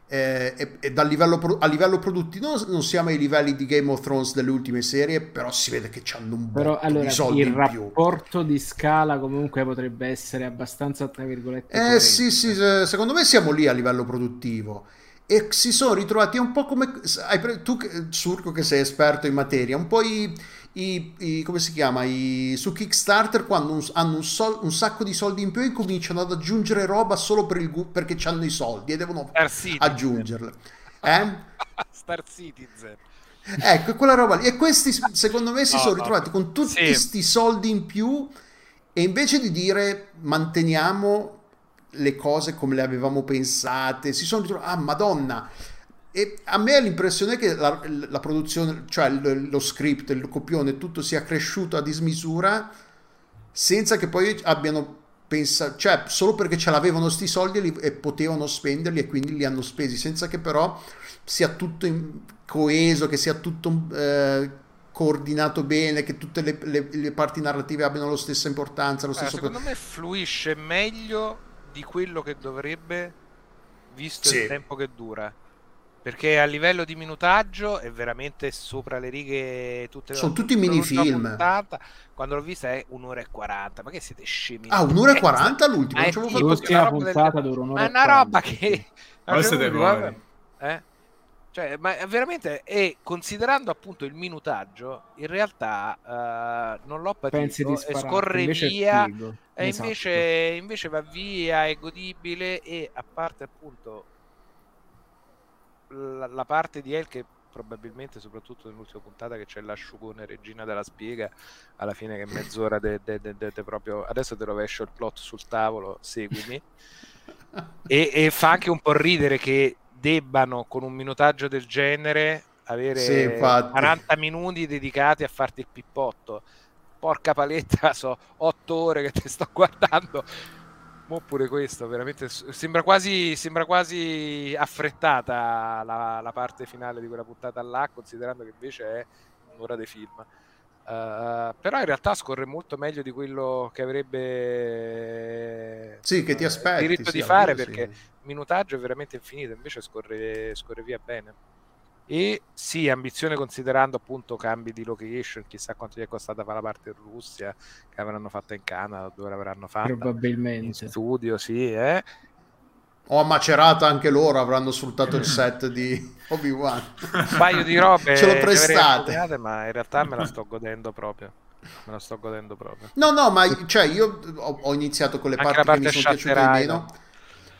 Eh, e, e dal livello, a livello produttivo non, non, siamo ai livelli di Game of Thrones delle ultime serie, però si vede che hanno un però, allora, di soldi in più. Il rapporto di scala comunque potrebbe essere abbastanza, tra virgolette, eh sì, sì, secondo me siamo lì a livello produttivo e si sono ritrovati un po' come tu Surco che sei esperto in materia un po' i, i, i come si chiama i, su Kickstarter quando un, hanno un, sol, un, sacco di soldi in più e cominciano ad aggiungere roba solo per il, perché hanno i soldi e devono aggiungerle. Eh? Star Citizen. Ecco quella roba lì. E questi secondo me si no, sono ritrovati no, con tutti questi sì. soldi in più e invece di dire manteniamo le cose come le avevamo pensate, si sono ritrovati, ah madonna, e a me l'impressione che la, la produzione, cioè lo, lo, script, il copione, tutto sia cresciuto a dismisura senza che poi abbiano pensato, cioè solo perché ce l'avevano sti soldi e, li, e, potevano spenderli e quindi li hanno spesi, senza che però sia tutto coeso, che sia tutto eh, coordinato bene, che tutte le, le, le, parti narrative abbiano la stessa importanza. Lo eh, stesso secondo per... me fluisce meglio di quello che dovrebbe, visto sì. il tempo che dura. Perché a livello di minutaggio è veramente sopra le righe tutte Sono tutti minifilm. Puntata. Quando l'ho vista è un'ora e 40. Ma che siete scemi? Ah, un'ora e 40 l'ultima? Ah, non tipo, l'ultima puntata del... dura un'ora Ma è una roba che... Ma siete Eh? Cioè, ma veramente, e considerando appunto il minutaggio, in realtà uh, non l'ho patito e scorre via e esatto. invece, invece va via, è godibile e a parte appunto la, la parte di El che probabilmente soprattutto nell'ultima puntata che c'è l'asciugone regina della spiega alla fine che è mezz'ora de, de, de, de proprio adesso ti rovescio il plot sul tavolo seguimi e, e, fa anche un po' ridere che debbano con un minutaggio del genere avere sì, 40 minuti dedicati a farti il pippotto porca paletta, so otto ore che ti sto guardando. Oppure questo, veramente sembra quasi, sembra quasi affrettata la, la, parte finale di quella puntata là, considerando che invece è un'ora di film. Uh, però in realtà scorre molto meglio di quello che avrebbe sì, che ti aspetti, diritto sì, di fare perché sì. Minutaggio è veramente infinito invece scorre, scorre via bene e sì, ambizione considerando appunto cambi di location, chissà quanto gli è costata fare la parte in Russia, che avranno fatto in Canada, dove l'avranno fatto probabilmente in studio, sì, eh. O a Macerata anche loro avranno sfruttato il set di Obi-Wan. Un paio di robe ce lo prestate, ma in realtà me la sto godendo proprio. Me la sto godendo proprio. No, no, ma cioè io ho, ho iniziato con le Anche parti parte che mi sono piaciute di meno.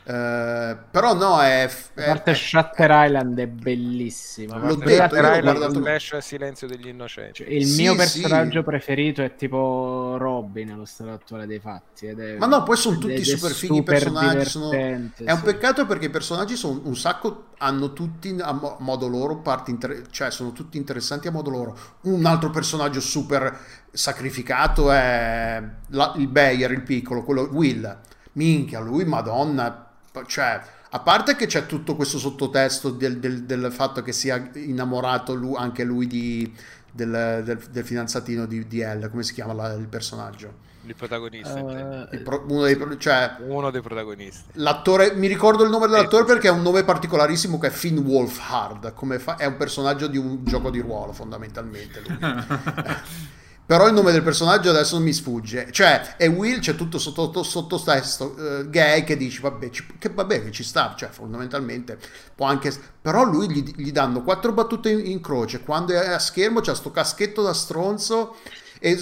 Eh, però no, è, è a parte è, Shutter Island è bellissima. L'ho detto, Shutter Island, guardato... Flash Silenzio degli Innocenti. Cioè, il sì, mio personaggio sì. preferito è tipo Robin allo stato attuale dei fatti. È, Ma no, poi sono tutti super fighi super personaggi. Sono... È un peccato perché i personaggi sono un sacco, hanno tutti a modo loro, parti inter... cioè sono tutti interessanti a modo loro. Un altro personaggio super sacrificato è la... il Bayer, il piccolo, quello Will. Minchia, lui, madonna, cioè, a parte che c'è tutto questo sottotesto del, del, del fatto che sia innamorato lui, anche lui di, del, del, fidanzatino di, di Elle, come si chiama la, il personaggio? Il protagonista, uh, il pro, uno, dei, cioè, uno, dei, protagonisti. L'attore, mi ricordo il nome dell'attore eh, perché è un nome particolarissimo che è Finn Wolfhard. Come fa, è un personaggio di un gioco di ruolo, fondamentalmente. Però il nome del personaggio adesso mi sfugge. Cioè, è Will, c'è tutto sotto, sottotesto uh, gay che dici, vabbè, ci, che, vabbè, che ci sta, cioè, fondamentalmente può anche... Però lui gli, gli danno quattro battute in, in, croce, quando è a schermo c'ha sto caschetto da stronzo e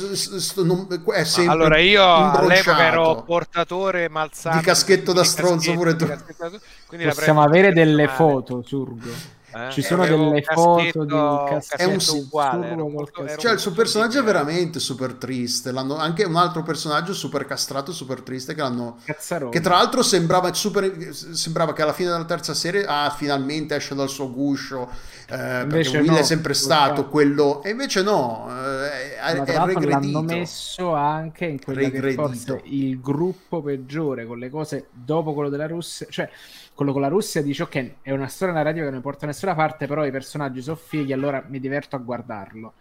non, è sempre Allora io all'epoca ero portatore malzano di caschetto da stronzo pure tu. Possiamo avere delle foto, Surgo. Eh? Ci sono delle foto di un cassetto è un uguale. Molto, cioè, il suo personaggio è veramente super triste. L'hanno, anche un altro personaggio super castrato, super triste. Che, l'hanno, che tra l'altro sembrava, super, sembrava che alla fine della terza serie, ah, finalmente esce dal suo guscio. Eh, perché Will no, è sempre stato quello, e invece no, eh, è, è regredito. L'hanno messo anche in quella che forse il gruppo peggiore con le cose dopo quello della Russia. Cioè, quello con la Russia dice ok, è una storia narrativa che non porta da nessuna parte, però i personaggi sono fighi, allora mi diverto a guardarlo.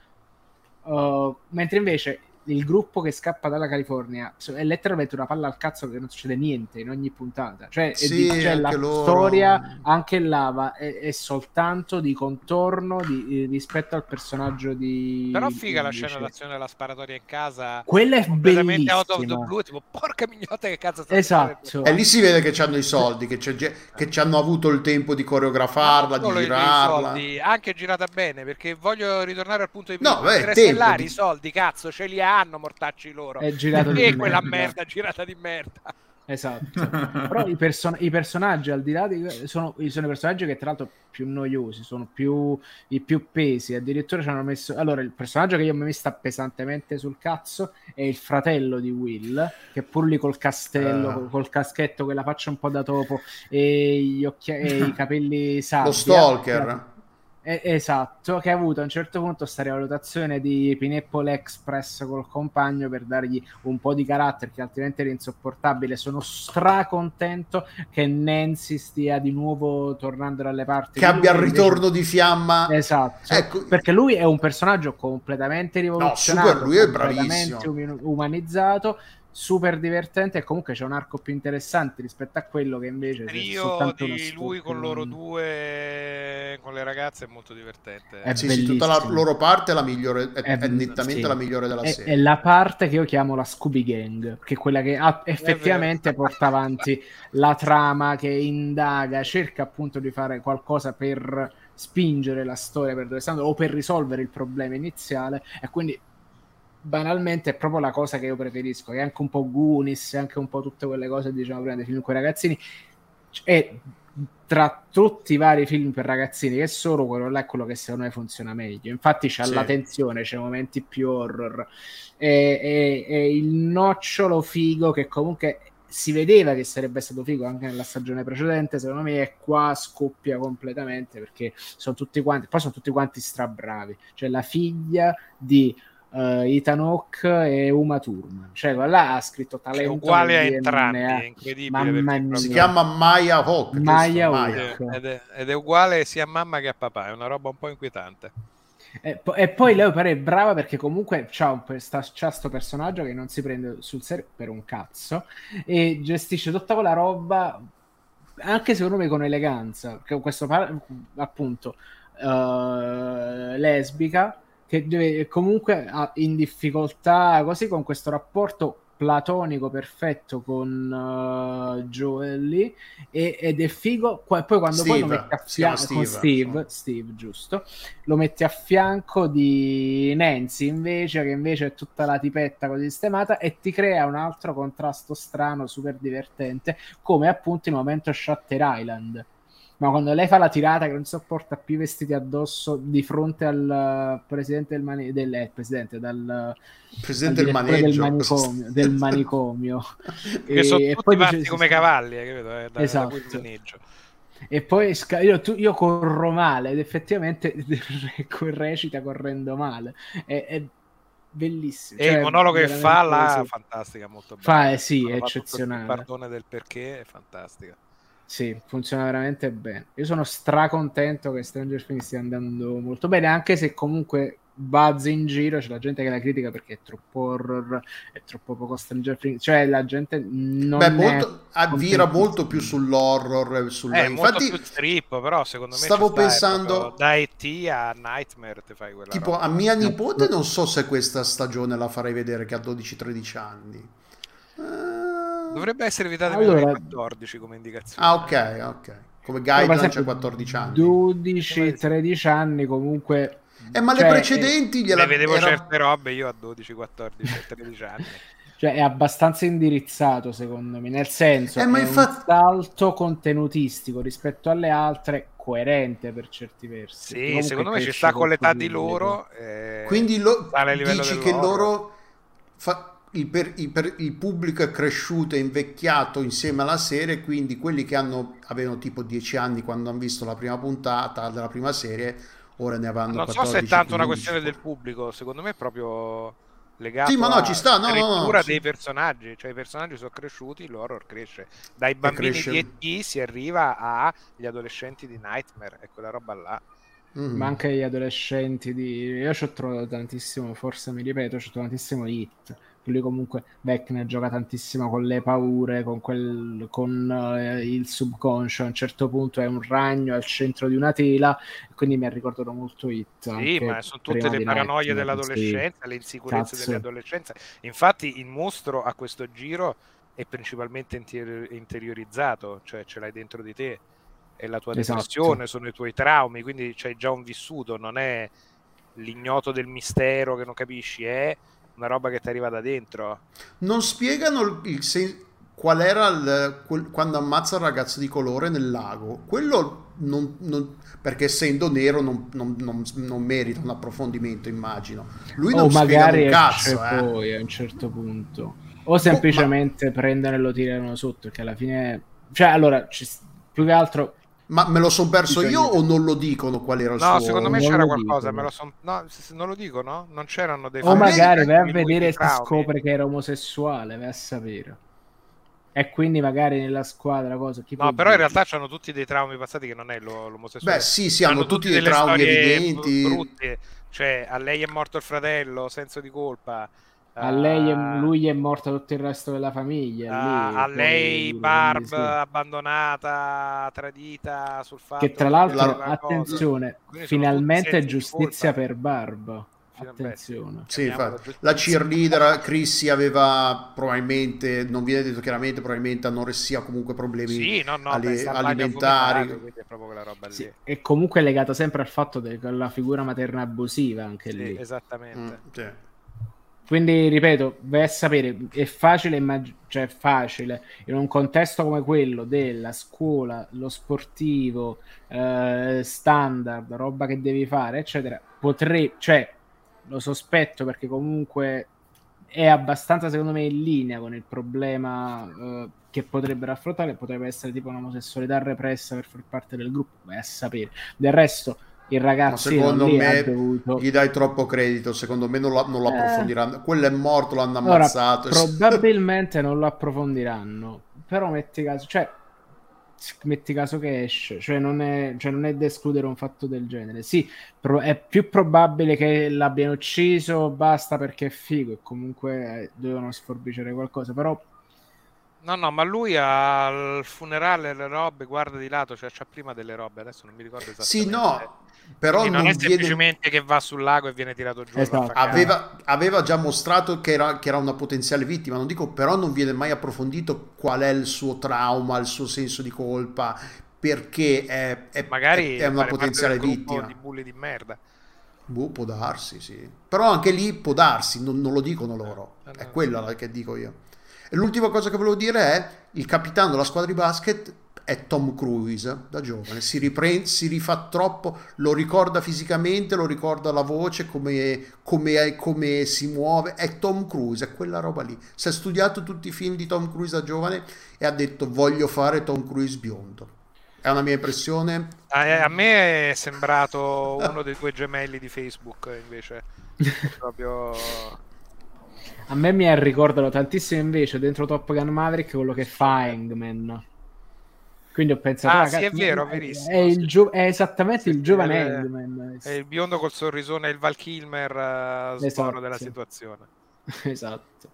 Uh, mentre invece il gruppo che scappa dalla California è letteralmente una palla al cazzo che non succede niente in ogni puntata. Cioè, sì, di, cioè la loro... storia, anche lava, è, è, soltanto di contorno di, rispetto al personaggio di. Però figa la scena d'azione della sparatoria in casa. Quella è bellissima. out of the blue, tipo porca mignotta che cazzo sta Esatto. E lì si vede che hanno i soldi, che, che ci hanno avuto il tempo di coreografarla, di girarla. Soldi, anche girata bene, perché voglio ritornare al punto di vista. No, beh, tempo, di... i soldi, cazzo, ce li ha hanno mortacci loro. È girato e quella merda. merda girata di merda. Esatto, però i, person- i, personaggi al di là di sono, sono i personaggi che tra l'altro più noiosi, sono più i più pesi. Addirittura ci hanno messo allora il personaggio che io mi sta pesantemente sul cazzo è il fratello di Will, che pur lì col castello, uh. col, caschetto, quella faccia un po' da topo e, gli occhi- e i capelli sabbia. Lo stalker. Eh, esatto, che ha avuto a un certo punto questa rivalutazione di Pineapple Express col compagno per dargli un po' di carattere che altrimenti era insopportabile. Sono stracontento che Nancy stia di nuovo tornando dalle parti. Che abbia il ritorno di fiamma. Esatto, ecco. perché lui è un personaggio completamente rivoluzionario, no, super, lui è bravissimo. umanizzato super divertente e comunque c'è un arco più interessante rispetto a quello che invece Io di lui con loro due con le ragazze è molto divertente è sì, sì, tutta la loro parte è, la migliore, è, è, è nettamente sì. la migliore della è, serie. è la parte che io chiamo la Scooby Gang che è quella che effettivamente porta avanti la trama che indaga cerca appunto di fare qualcosa per spingere la storia per dove stanno o per risolvere il problema iniziale. E quindi banalmente è proprio la cosa che io preferisco, che è anche un po' Goonies, anche un po' tutte quelle cose, diciamo prima, dei film con i ragazzini, e tra tutti i vari film per ragazzini che sono, quello là è quello che secondo me funziona meglio. Infatti c'è sì. la tensione, c'è momenti più horror, e, e, e il nocciolo figo che comunque si vedeva che sarebbe stato figo anche nella stagione precedente, secondo me è qua scoppia completamente perché sono tutti quanti, poi sono tutti quanti strabravi, cioè la figlia di uh, Ethan Hawke e Uma Thurman. Cioè, là ha scritto talento. È uguale a entrambi, è incredibile. Si chiama Maya Hawke. Maya Hawke. Ed, è, ed è uguale sia a mamma che a papà, è una roba un po' inquietante. E, po- e, poi lei pare brava perché comunque c'ha, questo personaggio che non si prende sul serio per un cazzo e gestisce tutta quella roba anche secondo me con eleganza. Questo par- appunto uh, lesbica che deve, comunque in difficoltà così con questo rapporto platonico perfetto con uh, Joel e, ed è figo poi quando Steve, poi lo metti a fianco con Steve, Steve giusto? Lo metti a fianco di Nancy invece che invece è tutta la tipetta così sistemata e ti crea un altro contrasto strano super divertente come appunto il momento Shutter Island ma quando lei fa la tirata che non sopporta più i vestiti addosso di fronte al presidente del, mani- del eh, presidente, dal, presidente del, del manicomio, del manicomio. che e, sono e tutti poi dice, come cavalli eh, capito? Eh, da, esatto. Da e poi io, tu, io, corro male ed effettivamente recita correndo male è, è bellissimo e cioè, il monologo che fa là sì. fantastica molto bella fa eh, sì, è eccezionale il pardone del perché è fantastica sì, funziona veramente bene. Io sono stracontento che Stranger Things stia andando molto bene, anche se comunque buzz in giro, c'è la gente che la critica perché è troppo horror, è troppo poco Stranger Things, cioè la gente non Beh, molto, avvira molto più sull'horror, sul... eh, infatti più strip, però secondo me stavo pensando da E.T. a Nightmare te fai quella tipo roba. a mia nipote non so se questa stagione la farei vedere che ha 12-13 anni. Eh Dovrebbe essere vietato allora... 14 come indicazione. Ah, ok, ok. Come guideline c'è 14 anni. 12, 13 anni comunque. Eh, ma cioè, le precedenti gliela... Le vedevo era... certe robe io a 12, 14, 13 anni. Cioè, è abbastanza indirizzato, secondo me, nel senso eh, ma è infatti... un salto contenutistico rispetto alle altre, coerente per certi versi. Sì, secondo me ci sta con l'età di loro. Eh, Quindi lo... dici che loro... Fa il, per, il, per, il, pubblico è cresciuto e invecchiato insieme alla serie, quindi quelli che hanno, avevano tipo 10 anni quando hanno visto la prima puntata della prima serie, ora ne avranno Non 14, so se è tanto 15. una questione del pubblico, secondo me è proprio legato sì, ma no, ci sta, no, no, no, dei personaggi, cioè i personaggi sono cresciuti, l'horror cresce. Dai bambini cresce... di E.T. si arriva agli adolescenti di Nightmare e quella roba là. Mm. Ma anche gli adolescenti di... Io ci ho trovato tantissimo, forse mi ripeto, ci ho trovato tantissimo Hit lui comunque Beckner gioca tantissimo con le paure, con, quel, con uh, il subconscio, a un certo punto è un ragno al centro di una tela, quindi mi ha ricordato molto Hit. Sì, ma sono tutte le paranoie dell'adolescenza, sì. le insicurezze Cazzo. dell'adolescenza. Infatti il mostro a questo giro è principalmente inter- interiorizzato, cioè ce l'hai dentro di te, è la tua esatto. depressione, sono i tuoi traumi, quindi c'hai già un vissuto, non è l'ignoto del mistero che non capisci, è una roba che ti arriva da dentro. Non spiegano il, il sen- qual era il, quel, quando ammazza il ragazzo di colore nel lago. Quello non, non, perché essendo nero non, non, merita un approfondimento, immagino. Lui non o magari un cazzo, eh. poi a un certo punto. O semplicemente oh, ma... prendono e lo tirano sotto, perché alla fine... Cioè, allora, ci... più che altro ma me lo sono perso io o non lo dicono qual era il no, suo... No, secondo me c'era qualcosa, me lo son... no, non lo dicono? Non c'erano dei... O magari vai a vedere e si scopre che era omosessuale, vai a sapere. E quindi magari nella squadra cosa... Chi no, però dire? in realtà hanno tutti dei traumi passati che non è l'omosessuale. Beh sì, sì, hanno, hanno tutti dei traumi evidenti. Brutte. Cioè, a lei è morto il fratello, senso di colpa a lei è, ah. lui è morto tutto il resto della famiglia. Uh, a lei Barb sì. abbandonata, tradita sul fatto che tra l'altro, attenzione, finalmente giustizia per Barb. Attenzione. Sì, la cheerleader Chrissy aveva probabilmente, non viene detto chiaramente, probabilmente anoressia comunque problemi sì, no, no, ali- alimentari. Sì, e comunque è legato sempre al fatto della figura materna abusiva anche sì, lì. Esattamente. Mm, sì. Quindi, ripeto, vai a sapere, è facile, immag- cioè facile, in un contesto come quello della scuola, lo sportivo, eh, standard, roba che devi fare, eccetera, potrei, cioè, lo sospetto perché comunque è abbastanza, secondo me, in linea con il problema eh, che potrebbero affrontare, potrebbe essere tipo un'omosessualità repressa per far parte del gruppo, vai a sapere. Del resto il ragazzo secondo me dovuto... gli dai troppo credito secondo me non lo, non lo eh... approfondiranno. Quello è morto l'hanno ammazzato. Ora, probabilmente non lo approfondiranno però metti caso cioè metti caso che esce cioè non è, cioè non è da escludere un fatto del genere. Sì pro- è più probabile che l'abbiano ucciso basta perché è figo e comunque eh, dovevano sforbiciare qualcosa però No, no, ma lui al funerale le robe, guarda di lato, cioè c'ha prima delle robe, adesso non mi ricordo esattamente. Sì, no, però non, non, è semplicemente viene... che va sul lago e viene tirato giù. Esatto. Aveva, aveva, già mostrato che era, che era, una potenziale vittima, non dico, però non viene mai approfondito qual è il suo trauma, il suo senso di colpa, perché è, è, Magari è una potenziale vittima. di bulli di merda. Boh, può darsi, sì. Però anche lì può darsi, non, non lo dicono loro. Eh, è quella che dico io. E l'ultima cosa che volevo dire è il capitano della squadra di basket è Tom Cruise da giovane, si, riprende, si rifà troppo, lo ricorda fisicamente, lo ricorda la voce, come, come, come, si muove, è Tom Cruise, è quella roba lì. Si è studiato tutti i film di Tom Cruise da giovane e ha detto voglio fare Tom Cruise biondo. È una mia impressione. A, a me è sembrato uno dei due gemelli di Facebook invece. Proprio... A me mi ricordano tantissimo invece dentro Top Gun Maverick quello che fa Hangman quindi ho pensato, ah, sì, è vero, verissimo. È, il gio- è esattamente il giovane è, Hangman. È il biondo col sorrisone, il Val Kilmer uh, esatto, della sì. situazione. esatto.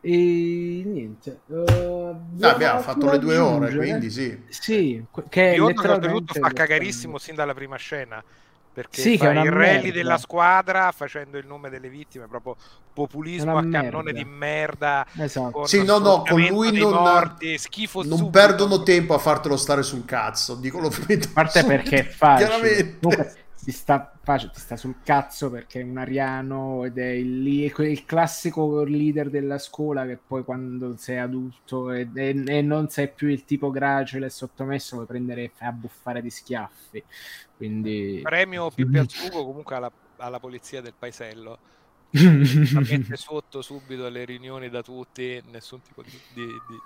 E niente, uh, no, abbiamo fatto le due ore, quindi sì. Sì, che è letteralmente fa cagarissimo sin dalla prima scena perché sì, fa il rally della squadra facendo il nome delle vittime, proprio populismo a cannone di merda. Esatto. Sì, no, no, con lui non, morti, schifo non subito. perdono tempo a fartelo stare sul cazzo, dico lo A parte perché è facile. ti sta, ti sta sul cazzo perché è un ariano ed è il, il, classico leader della scuola che poi quando sei adulto e, e, e non sei più il tipo gracile e sottomesso puoi prendere e a buffare di schiaffi quindi... Premio Pippi al sugo comunque alla, alla polizia del paesello. mette sotto subito le riunioni da tutti, nessun tipo di, di, di,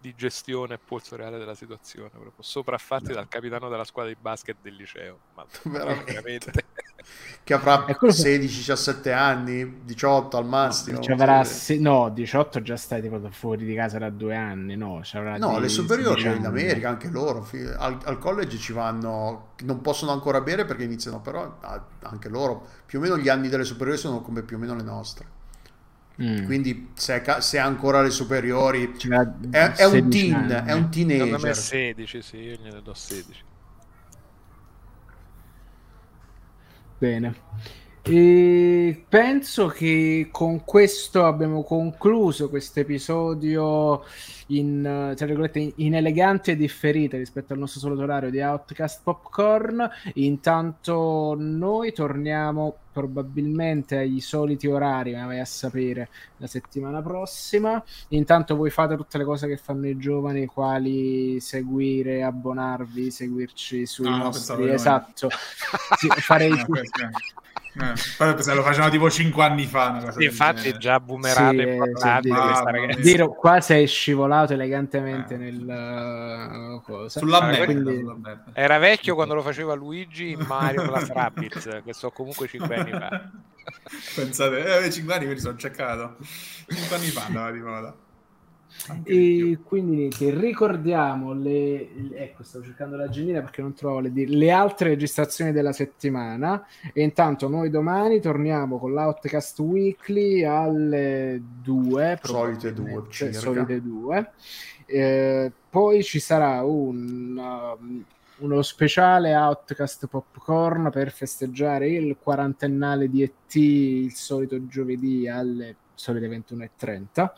di gestione e polso reale della situazione, proprio sopraffatti no. dal capitano della squadra di basket del liceo. Ma veramente che avrà 16-17 anni, 18 al massimo. Ci avrà, se, no, 18 già stai tipo fuori di casa da due anni, no? no, di, le superiori in America, anche loro, al, al, college ci vanno, non possono ancora bere perché iniziano, però anche loro, più o meno gli anni delle superiori sono come più o meno le nostre. Mm. Quindi se, se ancora le superiori è, è, un teen, è un teenager. Secondo me 16, sì, io gliene do 16. Bene. E penso che con questo abbiamo concluso questo episodio in, tra virgolette, in elegante e differita rispetto al nostro solito orario di Outcast Popcorn. Intanto noi torniamo probabilmente ai soliti orari, ma vai a sapere la settimana prossima. Intanto voi fate tutte le cose che fanno i giovani, quali seguire, abbonarvi, seguirci sui no, nostri... Esatto. sì, farei... No, eh, se lo facevano tipo 5 anni fa. Sì, infatti, già boomerate sì, sì, Diro, qua sei scivolato elegantemente eh. nel uh, sulla allora, quindi... Era vecchio quando lo faceva Luigi in Mario Plus Rabbids, che so comunque 5 anni fa. Pensate, eh, 5 anni mi sono cercato. 5 anni fa andava di moda. E quindi niente, ricordiamo le, ecco stavo cercando l'agendina perché non trovo le, le, altre registrazioni della settimana. E intanto noi domani torniamo con l'Outcast Weekly alle 2 solite 2 solite 2 eh, poi ci sarà un um, uno speciale Outcast Popcorn per festeggiare il quarantennale di ET il solito giovedì alle solite 21.30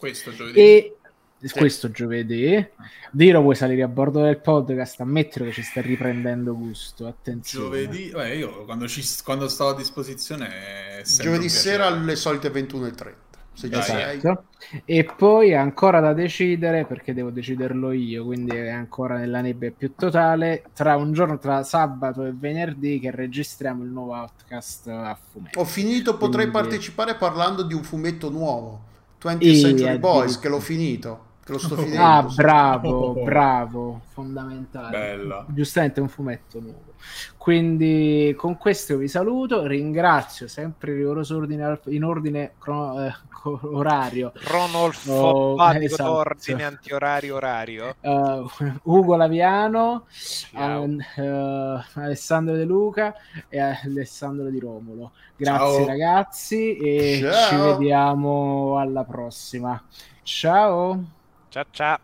questo giovedì. E sì. questo giovedì. Diro vuoi salire a bordo del podcast? Ammettere che ci sta riprendendo gusto. Attenzione. Giovedì, beh, io quando, ci, quando sto a disposizione. Giovedì sera alle solite 21.30. Esatto. E poi ancora da decidere, perché devo deciderlo io, quindi è ancora nella nebbia più totale, tra un giorno tra sabato e venerdì che registriamo il nuovo podcast a fumetto. Ho finito, potrei quindi... partecipare parlando di un fumetto nuovo. 20th Century Boys che l'ho finito che lo sto ah, finendo ah bravo oh. bravo fondamentale Bella. giustamente un fumetto nuovo quindi con questo vi saluto ringrazio sempre rigoroso ordine in ordine crono, eh, orario Ronolfo oh, esatto. ordine antiorario orario uh, Ugo Laviano uh, uh, Alessandro De Luca e Alessandro Di Romolo grazie Ciao. ragazzi e Ciao. ci vediamo alla prossima ciao Ciao ciao.